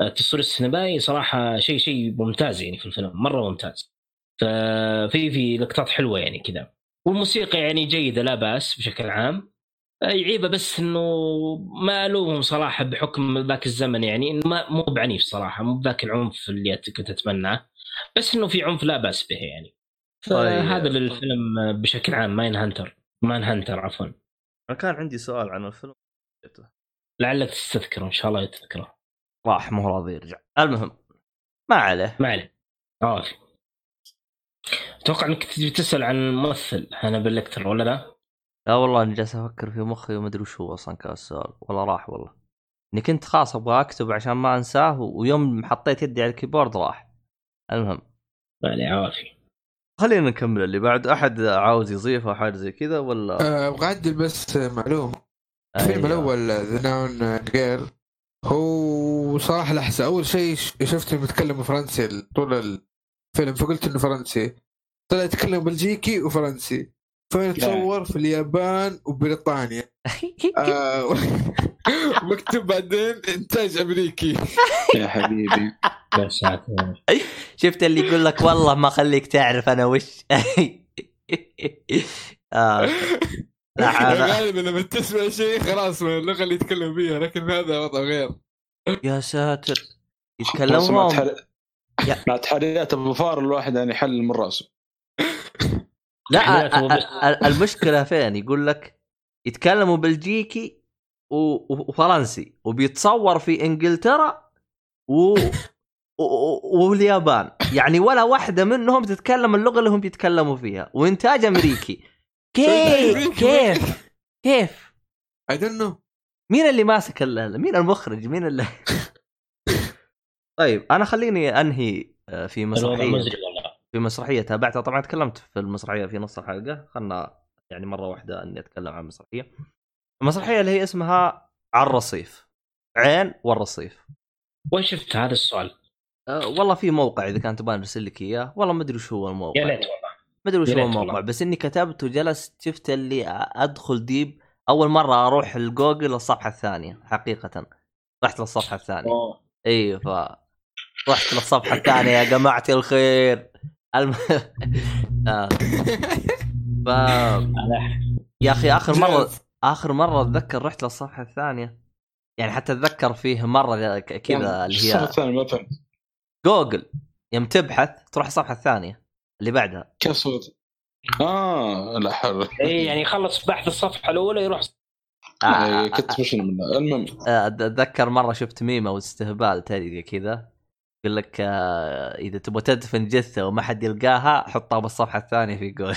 التصوير السينمائي صراحة شيء شيء ممتاز يعني في الفيلم مرة ممتاز. ففي في لقطات حلوة يعني كذا. والموسيقى يعني جيدة لا بأس بشكل عام. يعيبه بس إنه ما ألومهم صراحة بحكم ذاك الزمن يعني إنه ما مو بعنيف صراحة مو بذاك العنف اللي كنت أتمناه. بس إنه في عنف لا بأس به يعني. طيب. فهذا للفيلم بشكل عام Mindhunter Manhunter عفوا. أنا كان عندي سؤال عن الفيلم. لعلك تستذكره إن شاء الله تذكره راح مو راضي يرجع. المهم ما عليه. ما عليه. عافي أتوقع إنك تسأل عن ممثل هانبل لكتر ولا لا؟ لا والله اني جالس أفكر في مخي وما ادري وش هو أصلا كان السؤال. والله راح والله. اني كنت خلاص أبغى اكتب عشان ما انساه ويوم حطيت يدي على ال keyboard راح. المهم. ما عليه عافي خلينا نكمل اللي بعد. أحد عاوز يضيف أو حاجة زي كذا ولا؟ آه، أبغى أعدل بس معلومة. الفيلم أيوه. الأول ذا ناون جير هو صراحة لحظة. أول شيء ش- شفته بيتكلم فرنسي طول الفيلم فقلت إنه فرنسي. طلع يتكلم بلجيكي وفرنسي. فيلم تصور في اليابان وبريطانيا. آه، مكتوب بعدين إنتاج أمريكي. يا حبيبي. يا ساتر. شفت اللي يقول لك والله ما خليك تعرف أنا وش. آه. غالبا لما تسمع شيء خلاص من اللغة اللي يتكلم بيها لكن هذا وضع غير. يا ساتر. يتكلمون. مع تحريات ابو فار الواحد يعني حل من رأسه. لا. ال- المشكلة فين؟ يقول لك يتكلموا بلجيكي وفرنسي وبيتصور في إنجلترا و... و- واليابان. يعني ولا واحدة منهم تتكلم اللغة اللي هم بيتكلموا فيها. وإنتاج أمريكي. كيف؟ كيف؟ كيف؟ I don't know مين اللي ماسك ال- مين المخرج؟ مين اللي؟ طيب أنا خليني أنهي آه، في مسرحية. في مسرحية تابعتها. طبعا تكلمت في المسرحية في نص الحلقة. خلنا يعني مرة واحدة إني أتكلم عن المسرحيه المسرحية اللي هي اسمها على الرصيف. عين والرصيف وين شفت هذا السؤال؟ أه والله في موقع إذا كان تبغى أرسل لك إياه. والله ما أدري وش هو الموقع. يا ليت والله. ما أدري وش هو الموقع والله. بس إني كتبت وجلست شفت اللي أدخل deep. أول مرة أروح الجوجل الصفحة الثانية حقيقة. رحت للصفحة الثانية. أيوه ف رحت للصفحة الثانية. يا جماعة الخير. الم... آه. ف يا أخي آخر مره. آخر مرة أتذكر رحت للصفحة الثانية. يعني حتى أتذكر فيه مرة ك- كذا اللي الصف هي الثاني ما فهمت جوجل. يوم تبحث تروح الصفحة الثانية اللي بعدها. كيف صوت؟ آه لا حول. إي يعني يخلص بحث الصفحة الأولى يروح آه، إيه، كنت مش منه المهم. آه، أتذكر مرة شفت ميمة واستهبال تدري كذا. يقول لك آه، إذا تبغى تدفن جثه وما حد يلقاها حطها بالصفحه الثانية في جوجل.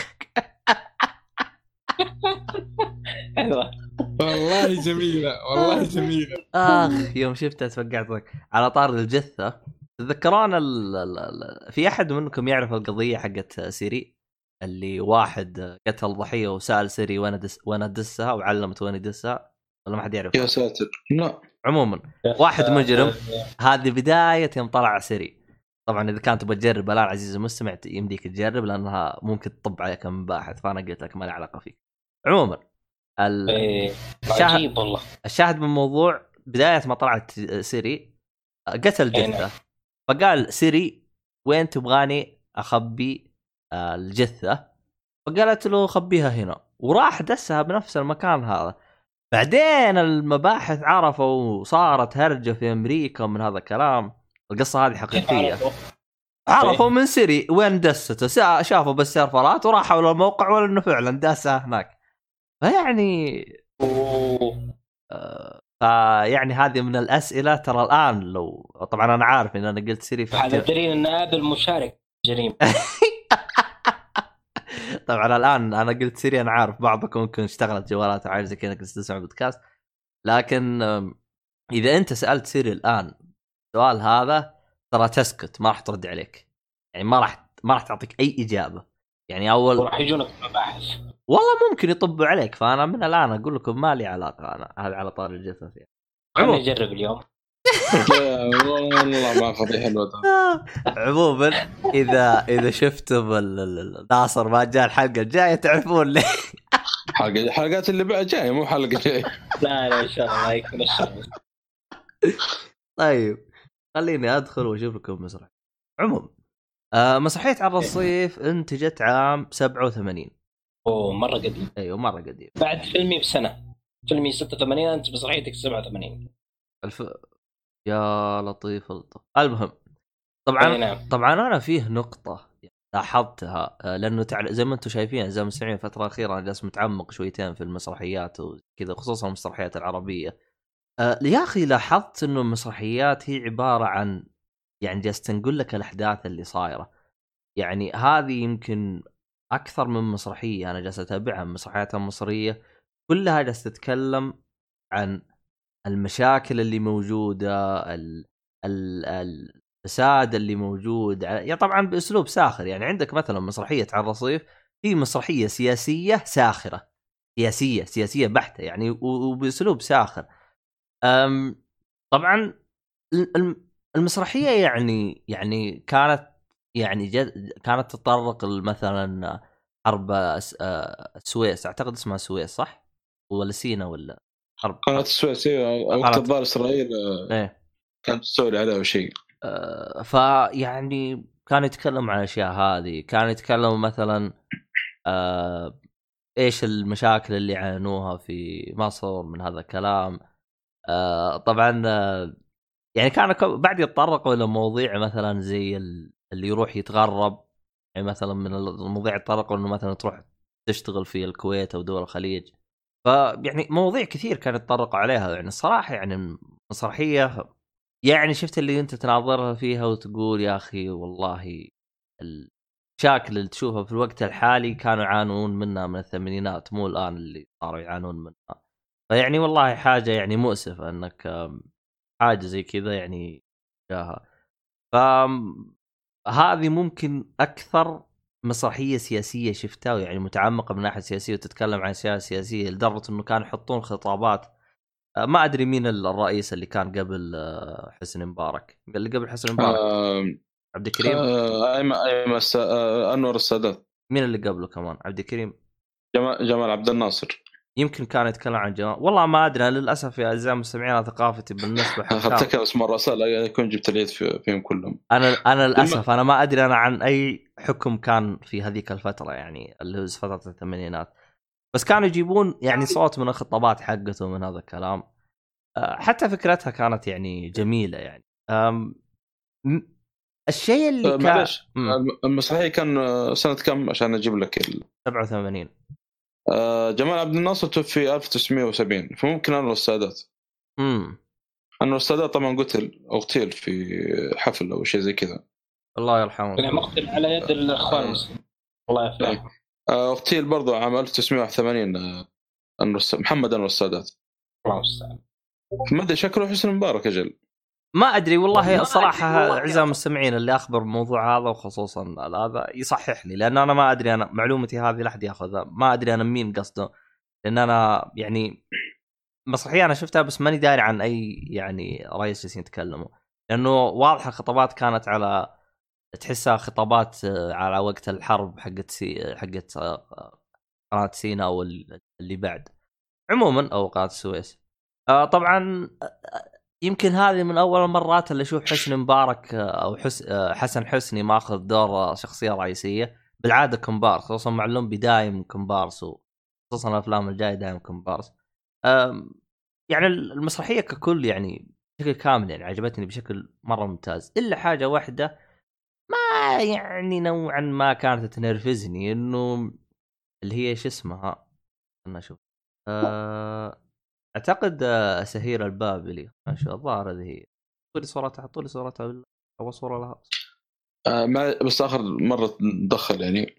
والله جميلة والله جميلة. آخ يوم شفتها تفقعت ضحك على طار الجثة. تتذكرون ال... ال... ال... في أحد منكم يعرف القضية حقت سيري؟ اللي واحد قتل ضحية وسأل سيري وين أدس... وين أدسها وعلمت وين يدسها؟ ولا ما حد يعرف يا ساتر. لا. عموما. واحد مجرم. هذه بداية يوم طلع سيري طبعا إذا كانت تبغى تجرب الان عزيزي المستمع يمديك تجرب لأنها ممكن تطب عليك مباحث فأنا قلت لك ما له علاقة فيك. عموما. إيه، شاهد- عجيب والله. الشاهد من الموضوع بداية ما طلعت سيري قتل أي نعم. جثه فقال سيري وين تبغاني أخبي آه، الجثة؟ فقالت له خبيها هنا. وراح دسها بنفس المكان هذا. بعدين المباحث عرفوا وصارت هرجة في أمريكا من هذا الكلام. القصة هذه حقيقية. عرفوا. من سيري وين دسته شافوا بالسيرفرات وراحوا للموقع ولا إنه فعلا داسها هناك. فيعني. آه، فيعني هذه من الأسئلة ترى الآن لو طبعا أنا عارف إن أنا قلت سيري هذا دليل ان Apple مشارك جريمة. طبعا الآن أنا قلت سيري أنا عارف بعضكم ممكن اشتغلت جوالات وعارف زي كذا كنت تسمع بودكاست. لكن إذا أنت سألت سيري الآن السؤال هذا ترى تسكت ما راح ترد عليك. يعني ما راح ما راح تعطيك أي إجابة. يعني أول وراح يجونك مباحث والله ممكن يطبوا عليك فأنا من الآن أقول لكم ما لي علاقة أنا هذا على طاري الجثث يعني خليني عموما أجرب اليوم. والله ما فضيحه الوضع عموما إذا إذا شفتم ناصر ما جاء الحلقة الجاية تعرفون ليه حلقة الحلقات اللي بعد جاية مو حلقة جاية. لا لا إن شاء الله يكون طيب خليني أدخل وأشوف لكم مسرح. عموما آه مسرحية على الرصيف انتجت عام 87 أوه مرة قديم. أيوه مرة قديم. بعد فيلمي بسنة. فيلمي 86 أنت مسرحيتك 87 الف... يا لطيف لطف المهم طبعا نعم طبعا أنا فيه نقطة لاحظتها آه، لأنه تعال زي ما أنتم شايفين اعزائي المستمعين الفترة الأخيرة أنا جالس متعمق شويتين في المسرحيات وكذا خصوصا المسرحيات العربية. آه، يا أخي لاحظت إنه المسرحيات هي عبارة عن يعني جالس تنقل لك الأحداث اللي صايرة. يعني هذه يمكن أكثر من مسرحية أنا جالس أتابعها من المسرحيات المصرية كلها جالس تتكلم عن المشاكل اللي موجودة ال ال ال الفساد اللي موجود يعني طبعا بأسلوب ساخر. يعني عندك مثلا مسرحية على الرصيف هي مسرحية سياسية ساخرة سياسية سياسية بحتة يعني وبأسلوب ساخر. أم طبعا ال- الم- المسرحية يعني يعني كانت يعني جد كانت تتطرق مثلا حرب السويس أعتقد اسمها السويس صح؟ ولا سينا ولا؟ حرب. قناة السويس وقت قناة. الظاهر إسرائيل آه، إيه. كانت تسوي عليها شيء. آه، فيعني كان يتكلم عن الأشياء هذه. كان يتكلم مثلا آه، إيش المشاكل اللي يعانوها في مصر من هذا الكلام. آه، طبعا آه، يعني كان بعد يتطرقوا إلى مواضيع مثلا زي ال- اللي يروح يتغرب. يعني مثلا من المواضيع يتطرقوا إنه مثلا تروح تشتغل في الكويت أو دول الخليج. فيعني مواضيع كثير كان يتطرقوا عليها يعني الصراحة يعني مسرحية يعني شفت اللي أنت تناظرها فيها وتقول يا أخي والله المشاكل اللي تشوفها في الوقت الحالي كانوا يعانون منها من الثمانينات مو الآن اللي صاروا يعانون منها. فيعني والله حاجة يعني مؤسفة إنك حاجة زي كذا يعني جاها ف هذه ممكن أكثر مسرحية سياسية شفتها يعني متعمقة من ناحية سياسية وتتكلم عن أشياء سياسية لدرجة إنه كانوا يحطون خطابات. آه، ما أدري مين الرئيس اللي كان قبل آه، حسني مبارك. اللي قبل حسني مبارك. آه، عبد الكريم. آه، ايمن ايمن الس- آه، أنور السادات. مين اللي قبله كمان؟ عبد الكريم. جمال, جمال عبد الناصر. يمكن كان يتكلم عن جمال والله ما أدري للأسف يا أعزائي المستمعين ثقافتي بالنسبة حكام اخذتك اسم الرؤساء لا يكون جبت العيد في- فيهم كلهم. أنا أنا للأسف أنا ما أدري أنا عن أي حكم كان في هذيك الفترة يعني اللي هو فترة الثمانينات. بس كانوا يجيبون يعني صوت من الخطابات حقته من هذا الكلام. آه، حتى فكرتها كانت يعني جميلة يعني. الشيء اللي آه، كان معلش المسرحيه كان آه، سنة كم؟ عشان أجيب لك ال... 87 آه، جمال عبد الناصر توفي 1970 فممكن انور السادات. امم انور السادات طبعا قتل اغتيل في حفل أو شيء زي كذا. الله يرحمه. يعني مقتل على يد الأخوان. المسلمين الله يرحمه آه، اغتيل برضو عام 1981 آه، انور الس- محمد انور السادات. الله المستعان ما أدري شكله حسن مبارك أجل ما أدري والله صراحة والله. اعزائي المستمعين اللي أخبر بالموضوع هذا وخصوصا هذا يصحح لي لأن أنا ما أدري أنا معلومتي هذه لا أحد يأخذها. ما أدري أنا مين قصده لأن أنا يعني مسرحيه أنا شفتها بس ماني داري عن أي يعني رئيس جالسين يتكلموا. لأنه واضح الخطابات كانت على تحسها خطابات آه، على وقت الحرب حقت سي حقت آه، قناة سينا أو اللي بعد. عموما أو قناة السويس. آه، طبعا يمكن هذه من أول المرات اللي أشوف حسني مبارك آه، أو حس آه، حسن حسني ماخذ دور آه، شخصية رئيسية. بالعادة كومبارس خصوصا معلوم بدايم كومبارس خصوصا الأفلام الجاية دايم كومبارس يعني المسرحية ككل يعني بشكل كامل يعني عجبتني بشكل مرة ممتاز. إلا حاجة واحدة ما يعني نوعا ما كانت تنرفزني إنه اللي هي شو اسمها؟ خلنا نشوف آه، أعتقد آه، سهير البابلي ما شاء الظاهر هذه هي حطوا لي صورتها حطوا لي صورتها أول صورة لها آه، ما بس آخر مرة تدخل يعني.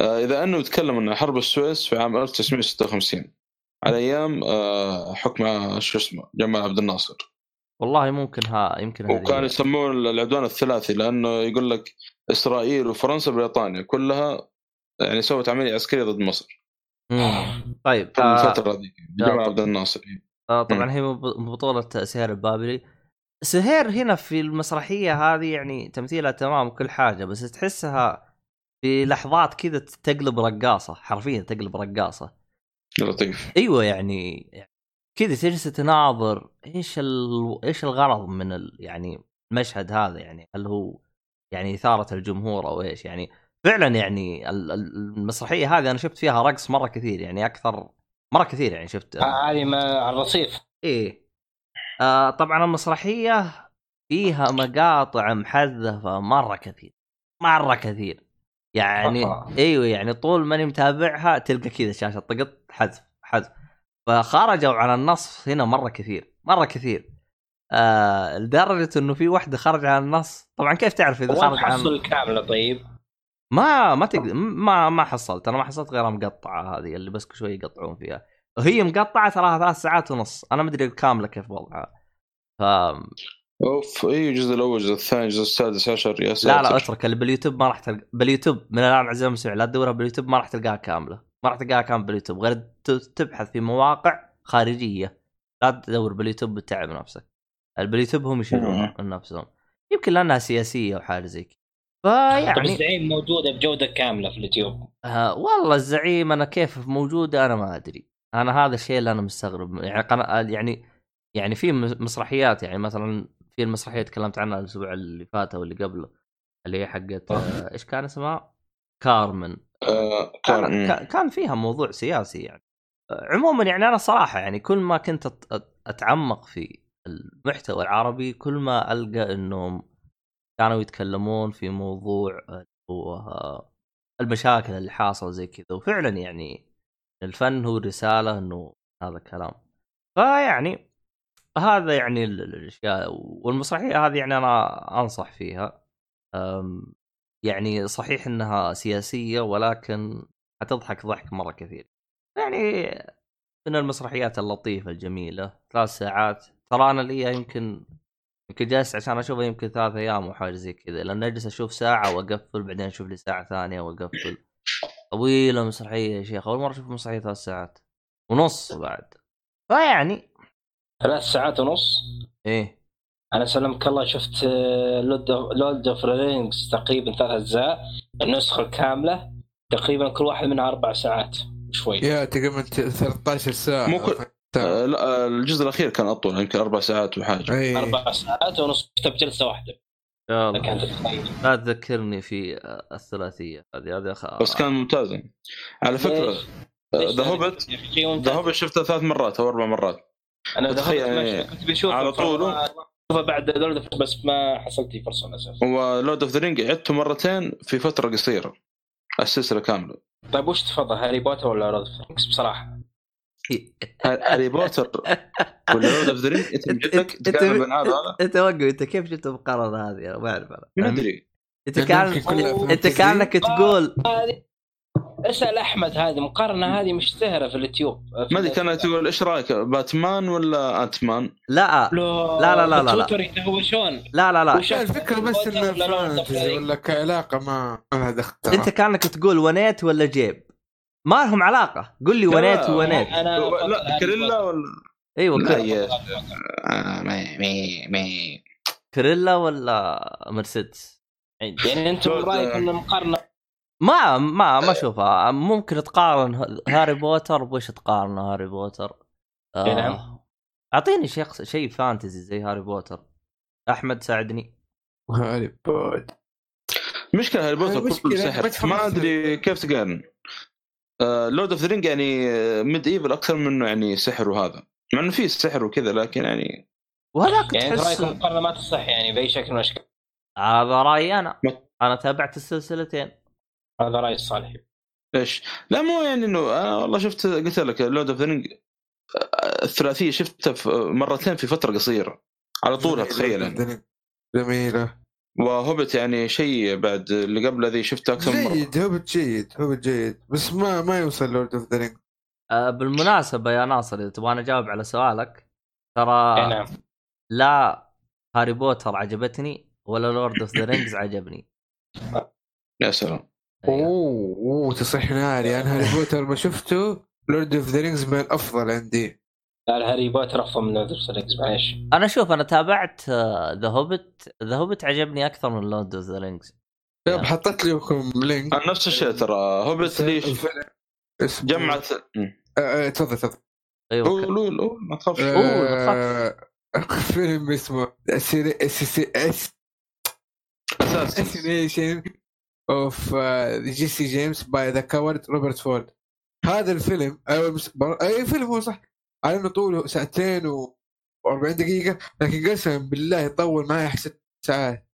آه، إذا أنه يتكلم عن حرب السويس في عام 1956 على أيام آه، حكم شو اسمه جمال عبد الناصر. والله ممكن ها يمكن وكان هي. يسموه العدوان الثلاثي لأنه يقول لك إسرائيل وفرنسا وبريطانيا كلها يعني سوت عملية عسكرية ضد مصر. طيب في آه الفترة ذيك جمال عبد الناصر. آه طبعا هي بطولة سهير البابلي. سهير هنا في المسرحية هذه يعني تمثيلها تمام وكل حاجة بس تحسها في لحظات كذا تقلب رقاصة حرفيا تقلب رقاصة. لطيف أيوه يعني كذا تجلس تناظر إيش ال... إيش الغرض من ال... يعني المشهد هذا يعني هل هو يعني إثارة الجمهور أو إيش يعني فعلا يعني ال- ال- المسرحية هذه أنا شفت فيها رقص مرة كثير يعني أكثر مرة كثير يعني شفت. آه، هذه ما على الرصيف. إيه. آه طبعا المسرحية فيها مقاطع محذفة مرة كثير مرة كثير. يعني. إيوه يعني طول ماني متابعها تلقى كذا شاشة طقط حذف حذف. فخرجوا على النص هنا مرة كثير مرة كثير. آه لدرجة إنه في واحدة خرج عن النص. طبعا كيف تعرف إذا خرج حصل عن الكامله طيب؟ ما ما تقدر ما ما حصلت. أنا ما حصلت غير مقطعة هذه اللي بس شوي يقطعون فيها. وهي مقطعة تراها ثلاث ساعات ونص. أنا ما أدري الكامله كيف وضعها. ف أوف إي الجزء الأول الجزء الثاني الجزء السادس عشر يا لا ساتر. لا اترك. اللي باليوتيوب ما راح تلقى باليوتيوب من الآن اعزائي المستمعين لا تدورها باليوتيوب ما راح تلقاها كاملة. ما راح تلقاها كاملة باليوتيوب. غير تبحث في مواقع خارجية. لا تدور باليوتيوب وتتعب نفسك. باليوتيوب هم يشيلون نفسهم. يمكن لأنها سياسية أو حاجة زي كذا. طب فيعني الزعيم موجودة بجودة كاملة في اليوتيوب؟ آه والله الزعيم أنا كيف موجودة أنا ما أدري. أنا هذا الشيء اللي أنا مستغرب. يعني قناة يعني يعني في مس- مسرحيات يعني مثلا في المسرحية تكلمت عنها الأسبوع اللي فات أو اللي قبله اللي هي حقت آه. إيش كان اسمها؟ كارمن. آه، كان, كان فيها موضوع سياسي يعني. آه، عموما يعني أنا صراحة يعني كل ما كنت أتعمق في المحتوى العربي كل ما ألقى إنهم كانوا يتكلمون في موضوع هو المشاكل اللي حاصلة زي كذا وفعلا يعني الفن هو رساله إنه هذا الكلام. فيعني هذا يعني ال- ال- الأشياء والمسرحيه هذه يعني أنا أنصح فيها. يعني صحيح إنها سياسية ولكن حتضحك ضحك مرة كثير. يعني من المسرحيات اللطيفة الجميلة ثلاث ساعات. ترى أنا لي يمكن يمكن جالس عشان اشوفها يمكن ثلاث أيام أو حاجة زي كذا لأن أجلس أشوف ساعة وأقفل بعدين أشوف لي ساعة ثانية وأقفل. طويلة مسرحيه يا شيخ أول مرة أشوف مسرحية ثلاث ساعات. ونص بعد. فيعني. ثلاث ساعات ونص؟ إيه. أنا سلمك الله شفت Lord of Rings تقريبا ثلاث أجزاء النسخة الكامله تقريبا كل واحد منها أربع ساعات. شوي. يا تقريبا 13 ساعة مو كل- آه، لا آه، الجزء الأخير كان أطول يمكن أربع ساعات وحاجه اي أربع ساعات ونص شفتها بجلسه واحدة. يا الله. لا تذكرني في آه، الثلاثية هذه هذه خ... بس كان ممتاز. على فكرة The Hobbit. The Hobbit شفته ثلاث مرات أو أربع مرات. أنا تخيل يعني كنت بشوف على طول. بعد Lord of- بس ما حصلت لي فرصه للاسف و Lord of the Ring عدته مرتين في فترة قصيرة السلسلة كاملة. طيب وش تفضل هاري بوتر ولا Lord of بصراحة؟ هاري بوتر ولا Lord of the Ring أنت انت وقف انت كيف جبت المقارنه هذه أنا ما أعرف أنا ما أدري. أنت لأن كان يمكن كلها أفلام انت. كانك تقول اسال احمد هذه؟ مقارنة هذه مشتهره في اليوتيوب. ما أدري كانت تقول إيش رأيك؟ باتمان ولا Ant-Man؟ لا لا لا- لا- لا- لا. تويتر يتهوشون لا لا لا. الفكرة بس إنه ولا كعلاقة ما ما لها دخل ترى. أنت كانك تقول ونيت ولا جيب؟ ما لهم علاقة. قل لي ونيت ونيت. أنا لا كريلا ولا إيوه لا كر... يا آه، مي مي مي. كريلا ولا مرسيدس؟ يعني أنتم لورد- رايكم ان المقارنه ما ما ما أشوفها. ممكن تقارن هاري بوتر. بوش تقارن هاري بوتر؟ إي نعم. آه. أعطيني شيء شيء فانتزي زي هاري بوتر. أحمد ساعدني. هاري بوتر. مشكلة هاري بوتر كله ما سحر. ما. أدري كيف تقارن. Lord of the Ring يعني medieval أكثر منه يعني سحر وهذا. مع إنه فيه سحر وكذا لكن يعني وهذاك يعني تحس رايكم المقارنه ما تصح يعني بأي شكل من الأشكال؟ هذا رأيي أنا. أنا تابعت السلسلتين. هذا رأي الصالح. إيش؟ لا مو يعني انه أنا والله شفت قلت لك Lord of the Ring الثلاثية شفتها في- مرتين في فترة قصيرة. على طولها تخيل يعني. جميلة. وهوبت يعني شيء بعد اللي قبل ذي شفته أكثر من مرة. جيد هوبت جيد هوبت جيد. بس ما ما يوصل لورد اوف ذا رينج بالمناسبة يا ناصر إذا تبغاني أجاوب على سؤالك إي ترى نعم. لا هاري بوتر عجبتني ولا Lord of the Rings عجبني. يا سلام. أيوه. أوه أوه تصيح ناري. أنا هاري بوتر ما شفته Lord of the Rings من الأفضل عندي. لا هاري بوتر أفضل من Lord of Rings معليش. أنا شوف أنا تابعت The Hobbit The Hobbit عجبني أكثر من Lord of the Rings. طيب حطيت لكم link نفس الشيء ترى. هوبت لي الفيلم اسمه- جمعت. آه، آه، تفضل تفضل. أيوه قول قول قول ما تخافش. آه، فيلم اسمه أساس. Assassination of Jesse James by the Coward Robert Ford هذا الفيلم أي فيلم هو صح. على إنه طوله ساعتين و 40 دقيقة لكن قسما بالله يطول معي احسن ساعات.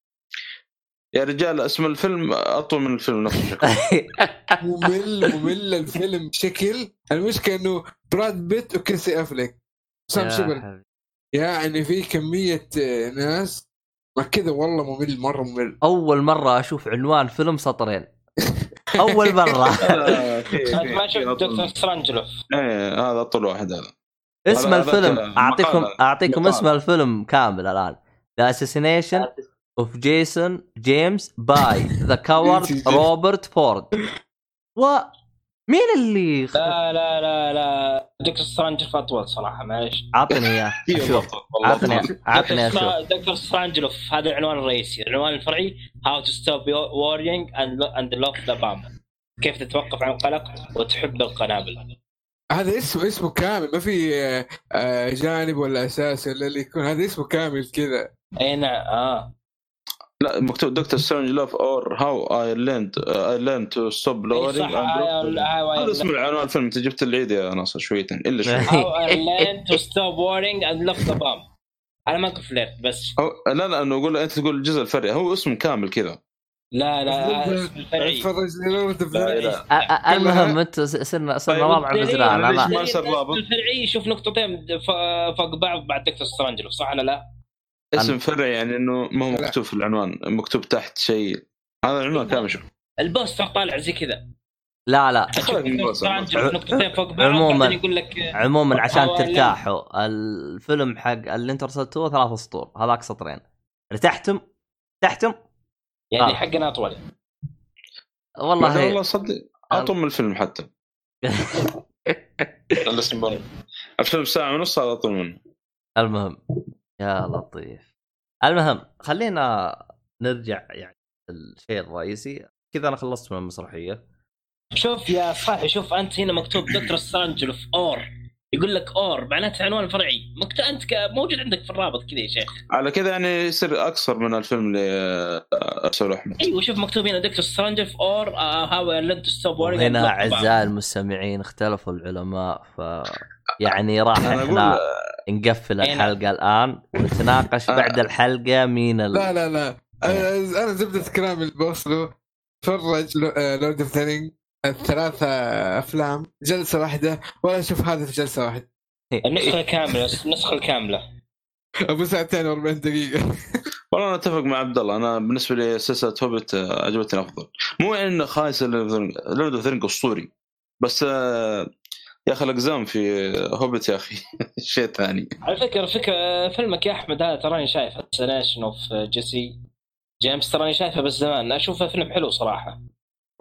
يا رجال اسم الفيلم أطول من الفيلم نفسه. ممل ممل الفيلم بشكل. المشكلة إنه براد بيت وكريسي أفليك. سام يا شبل. يعني في كمية آه، ناس ما كذا والله ممل مرة ممل. أول مرة أشوف عنوان فيلم سطرين. أول مرة. ما شفت. Dr. Strangelove. إيه هذا أطول واحد. هذا اسم هذا- الفيلم اعطيكم. أعطيكم. اسم الفيلم كامل الآن. The Assassination of Jason James by the Coward Robert Ford و مين اللي لا لا لا لا. Dr. Strangelove أطول صراحة معلش عطني إياه إيه أشوف. والله. عطني عطني أشوف. Dr. Strangelove هذا العنوان الرئيسي. العنوان الفرعي How to stop worrying and love the bomb كيف تتوقف عن القلق وتحب القنابل. هذا اسمه اسمه كامل ما في آه، آه، جانب ولا أساس ولا اللي يكون. هذا اسمه كامل كذا. أي نعم آه. لا مكتوب Dr. Strangelove or how I learned I learn to stop worrying صح هذا اسم العنوان الفيلم أنت جبت العيد يا ناصر شويتين إلا شوي. How I learned to stop worrying and love the bomb. أنا ما كنت فلرت بس. هو لا لا انه أقول أنت تقول الجزء الفرعي هو اسم كامل كذا. لا لا أ- المهم أنتم صرنا صرنا طيب، رابع على أنا ما صار؟ الفرعي يشوف نقطتين. فوق بعض بعد Dr. Strangelove صح ولا لا؟ اسم فرعي يعني إنه ما هو مكتوب في العنوان مكتوب تحت شيء. هذا العنوان كامل شوف. البوستر طالع زي كذا. لا لا. نقطتين فوق بعض عموماً. يقول لك عموما عشان أو لا. ترتاحوا الفيلم حق اللي انت ارسلتوه ثلاث سطور هذاك سطرين. ارتحتم؟ ارتحتم يعني آه. حقنا أطول والله والله والله صدق. أطول من الفيلم حتى. الفيلم ساعة ونص هذا أطول منه. المهم. يا لطيف. المهم خلينا نرجع يعني الشيء الرئيسي. كذا أنا خلصت من المسرحية. شوف يا صاحبي شوف أنت هنا مكتوب دكتور سترانجلوف اور يقول لك اور معناته عنوان فرعي. مكتوب أنت ك- موجود عندك في الرابط كذا يا شيخ. على كذا يعني يصير اقصر من الفيلم اللي ارسله أحمد. أيوه شوف مكتوب هنا Doctor Strangelove or how learn to stop وهنا أعزائي المستمعين اختلفوا العلماء ف يعني راح أنا إحنا نقفل إيه، الحلقة الآن ونتناقش آه. بعد الحلقة مين ال... لا لا لا. أنا أنا زبدة كلام اللي بوصله تفرج Lord of the الثلاثة أفلام جلسة واحدة ولا أشوف هذا في جلسة واحدة. النسخة الكامله النسخة الكاملة. أبو ساعتين و40 دقيقة. والله أنا أتفق مع عبد الله. أنا بالنسبة لي سلسلة هوبت آه، عجبتني أفضل. مو يعني إنه خايس Lord of the أسطوري. بس آه، يا أخي الأقزام في هوبت يا أخي شيء ثاني. على فكرة فكره فيلمك يا أحمد هذا تراني شايفه. Assassination of Jesse James تراني شايفه بس زمان. أشوفه فيلم حلو صراحة.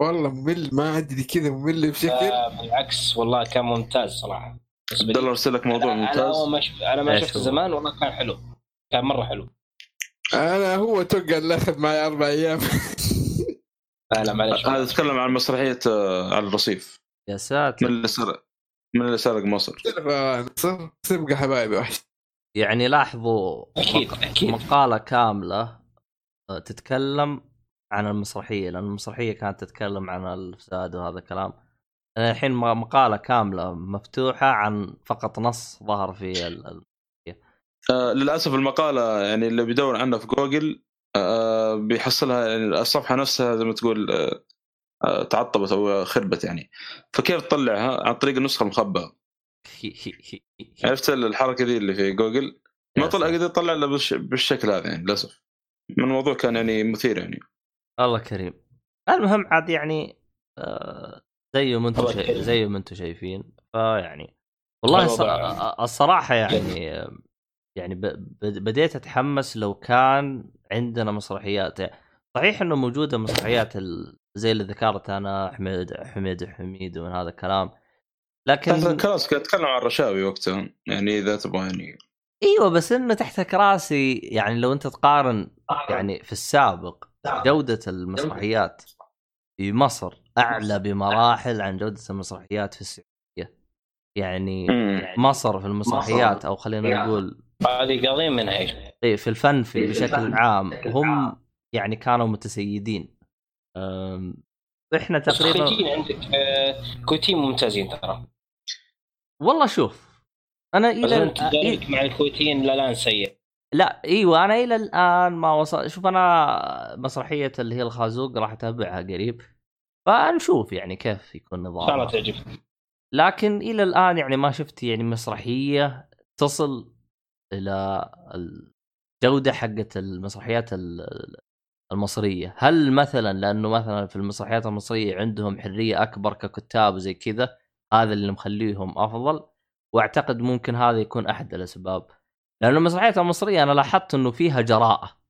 والله ممل ما ادري كذا ممل بشكل. بالعكس والله كان ممتاز صراحة. عبد. الله ارسل لك موضوع ممتاز. أول ما شف... أنا ما إيش شفته؟ زمان والله كان حلو. كان مرة حلو. أنا هو توقع اللي اخذ معي أربع أيام. لا لا معلش هذا تكلم عن مسرحية آه، على الرصيف. يا من ساتر اللي سرق من اللي سرق مصر. سبقة حبايبي وحش. يعني لاحظوا أكيد أكيد. مقالة كاملة آه، تتكلم عن المسرحية لأن المسرحية كانت تتكلم عن الفساد وهذا الكلام. الحين مقالة كاملة مفتوحة عن فقط نص ظهر في ال... آه للأسف المقالة يعني اللي بيدور عنها في جوجل آه بيحصلها يعني الصفحة نفسها زي ما تقول آه آه تعطبت أو خربت يعني. فكيف تطلعها؟ عن طريق النسخة المخبأة. عرفت الحركة ذي اللي في جوجل؟ ما طلع قدر يطلع إلا بالش- بالشكل هذا يعني للأسف. من الموضوع كان يعني مثير يعني. الله كريم. المهم عاد يعني آه، زي ما أنتم. زي ما أنتم شايفين. فيعني والله. الوضع- الصراحة يعني يعني ب... ب- بديت أتحمس لو كان عندنا مسرحيات. صحيح إنه موجودة مسرحيات ال... زي اللي ذكرت أنا حميد حميد حميد ومن هذا الكلام. لكن خلاص كنت أتكلم عن الرشاوي وقتها. يعني إذا تبغى يعني إيوه بس إنه تحت كراسي يعني لو أنت تقارن يعني في السابق جودة المسرحيات. في مصر أعلى بمراحل عن جودة المسرحيات في السعودية. يعني مم. مصر في المسرحيات أو خلينا نقول هذه قاضين منها إيه، في الفن في بشكل عام. هم يعني كانوا متسيدين. إحنا تقريبا عندك آه، كويتيين ممتازين ترى. والله شوف أنا إلى انت تجاربك مع الكويتيين لا الان سيء لا إيوه أنا إلى الآن ما وصل شوف أنا مسرحية اللي هي الخازوق راح أتابعها قريب فنشوف يعني كيف يكون إن شاء الله تعجبك. لكن إلى الآن يعني ما شفت يعني مسرحية تصل إلى الجودة حقت المسرحيات ال- المصرية. هل مثلا لأنه مثلا في المسرحيات المصرية عندهم حرية أكبر ككتاب وزي كذا هذا اللي مخليهم أفضل وأعتقد ممكن هذا يكون أحد الأسباب. لأنه المسرحيات المصرية أنا لاحظت إنه فيها جراءة.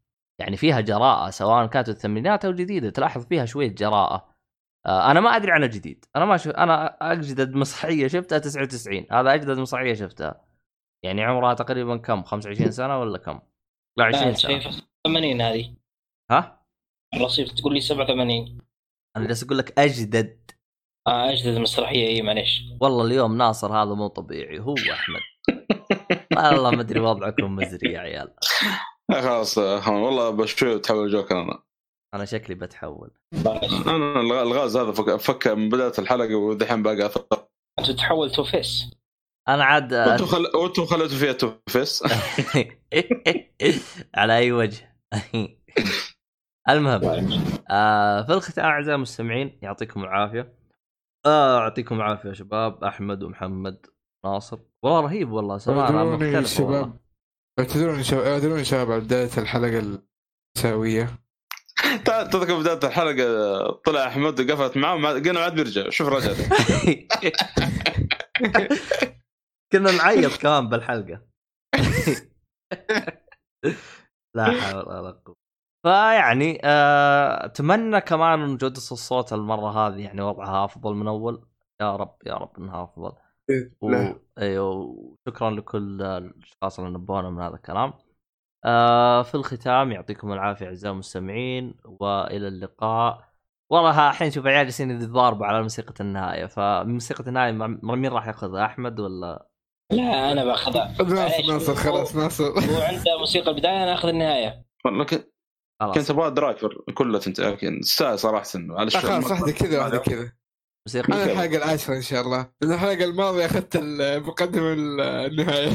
يعني فيها جراءة سواء كانت الثمانينات أو جديدة تلاحظ فيها شوية جراءة. آه أنا ما أدري عن الجديد. أنا ما شف... أنا أجدد مسرحية شفتها 99 هذا أجدد مسرحية شفتها. يعني عمرها تقريبا كم؟ 25 سنة ولا كم؟ لا 20 لا سنة. شايف 80 هذه. ها؟ الرصيف تقول لي 87 أنا جالس أقول لك أجدد. آه أجدد مسرحية إي معليش. والله اليوم ناصر هذا مو طبيعي. هو أحمد. والله ما أدري وضعكم مزري يا عيال. خلاص والله بشوي تحول جوكر أنا. أنا شكلي بتحول. أنا الغ- الغاز هذا فك, فك من بداية الحلقة ودحين باقي أثر. أنت تحول Two-Face. أنا عاد وأنتم خل... وأنتم خليتوا فيها Two-Face على أي وجه. المهم آه في الختام أعزائي المستمعين يعطيكم العافية. آه يعطيكم العافية يا شباب أحمد ومحمد. ناصر. والله رهيب والله اعذروني مختلف شباب. اعتذروني شباب اعذروني شباب على بداية الحلقة المساويه تع- تذكر بداية الحلقة طلع أحمد وقفلت معاه قلنا عاد بيرجع. شوف رجع. كنا نعيط كمان بالحلقة. لا حول ولا قوة. فيعني آه، أتمنى كمان ان جوده الصوت المرة هذه يعني وضعها أفضل من أول. يا رب يا رب إنها أفضل. و... لا. أيوه وشكرا لكل الأشخاص اللي نبهونا من هذا الكلام. آه في الختام يعطيكم العافية أعزائي المستمعين وإلى اللقاء. والله الحين شوف عيال جالسين يتضاربوا على موسيقى النهاية فموسيقى النهاية مين راح يأخذها أحمد ولا؟ لا أنا بأخذها. ناصر ناصر خلاص ناصر. هو عنده موسيقى البداية أنا أخذ النهاية. كنت أبغى دراكر كلها أنت لكن تستاهل صراحة على لا خلاص واحدة كذا واحدة كذا. موسيقى أنا الحلقة العاشرة إن شاء الله. لأن الحلقة الماضية أخذت المقدمه النهاية.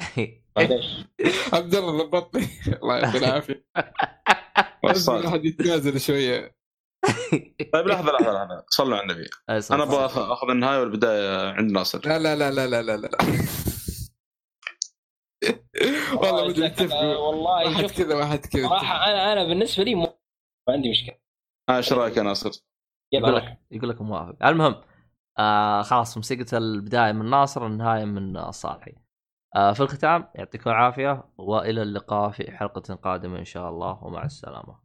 معليش عبد الله ضبطني. الله يعطيه العافية. الواحد يتنازل شوية. طيب لحظة لحظة لحظة. صلوا على النبي. أنا أبغى أخذ النهاية والبداية عند ناصر. لا لا لا لا لا لا لا. والله بدي اتفق والله واحد كذا واحد كذا. صراحة أنا أنا بالنسبة لي. ما عندي مشكلة. آه، إيش رأيك يا ناصر؟ يقول لك يقول لك موافق. المهم آه خلاص مسكت البداية من ناصر النهاية من صالحي. آه في الختام يعطيكم العافية وإلى اللقاء في حلقة قادمة إن شاء الله ومع السلامة.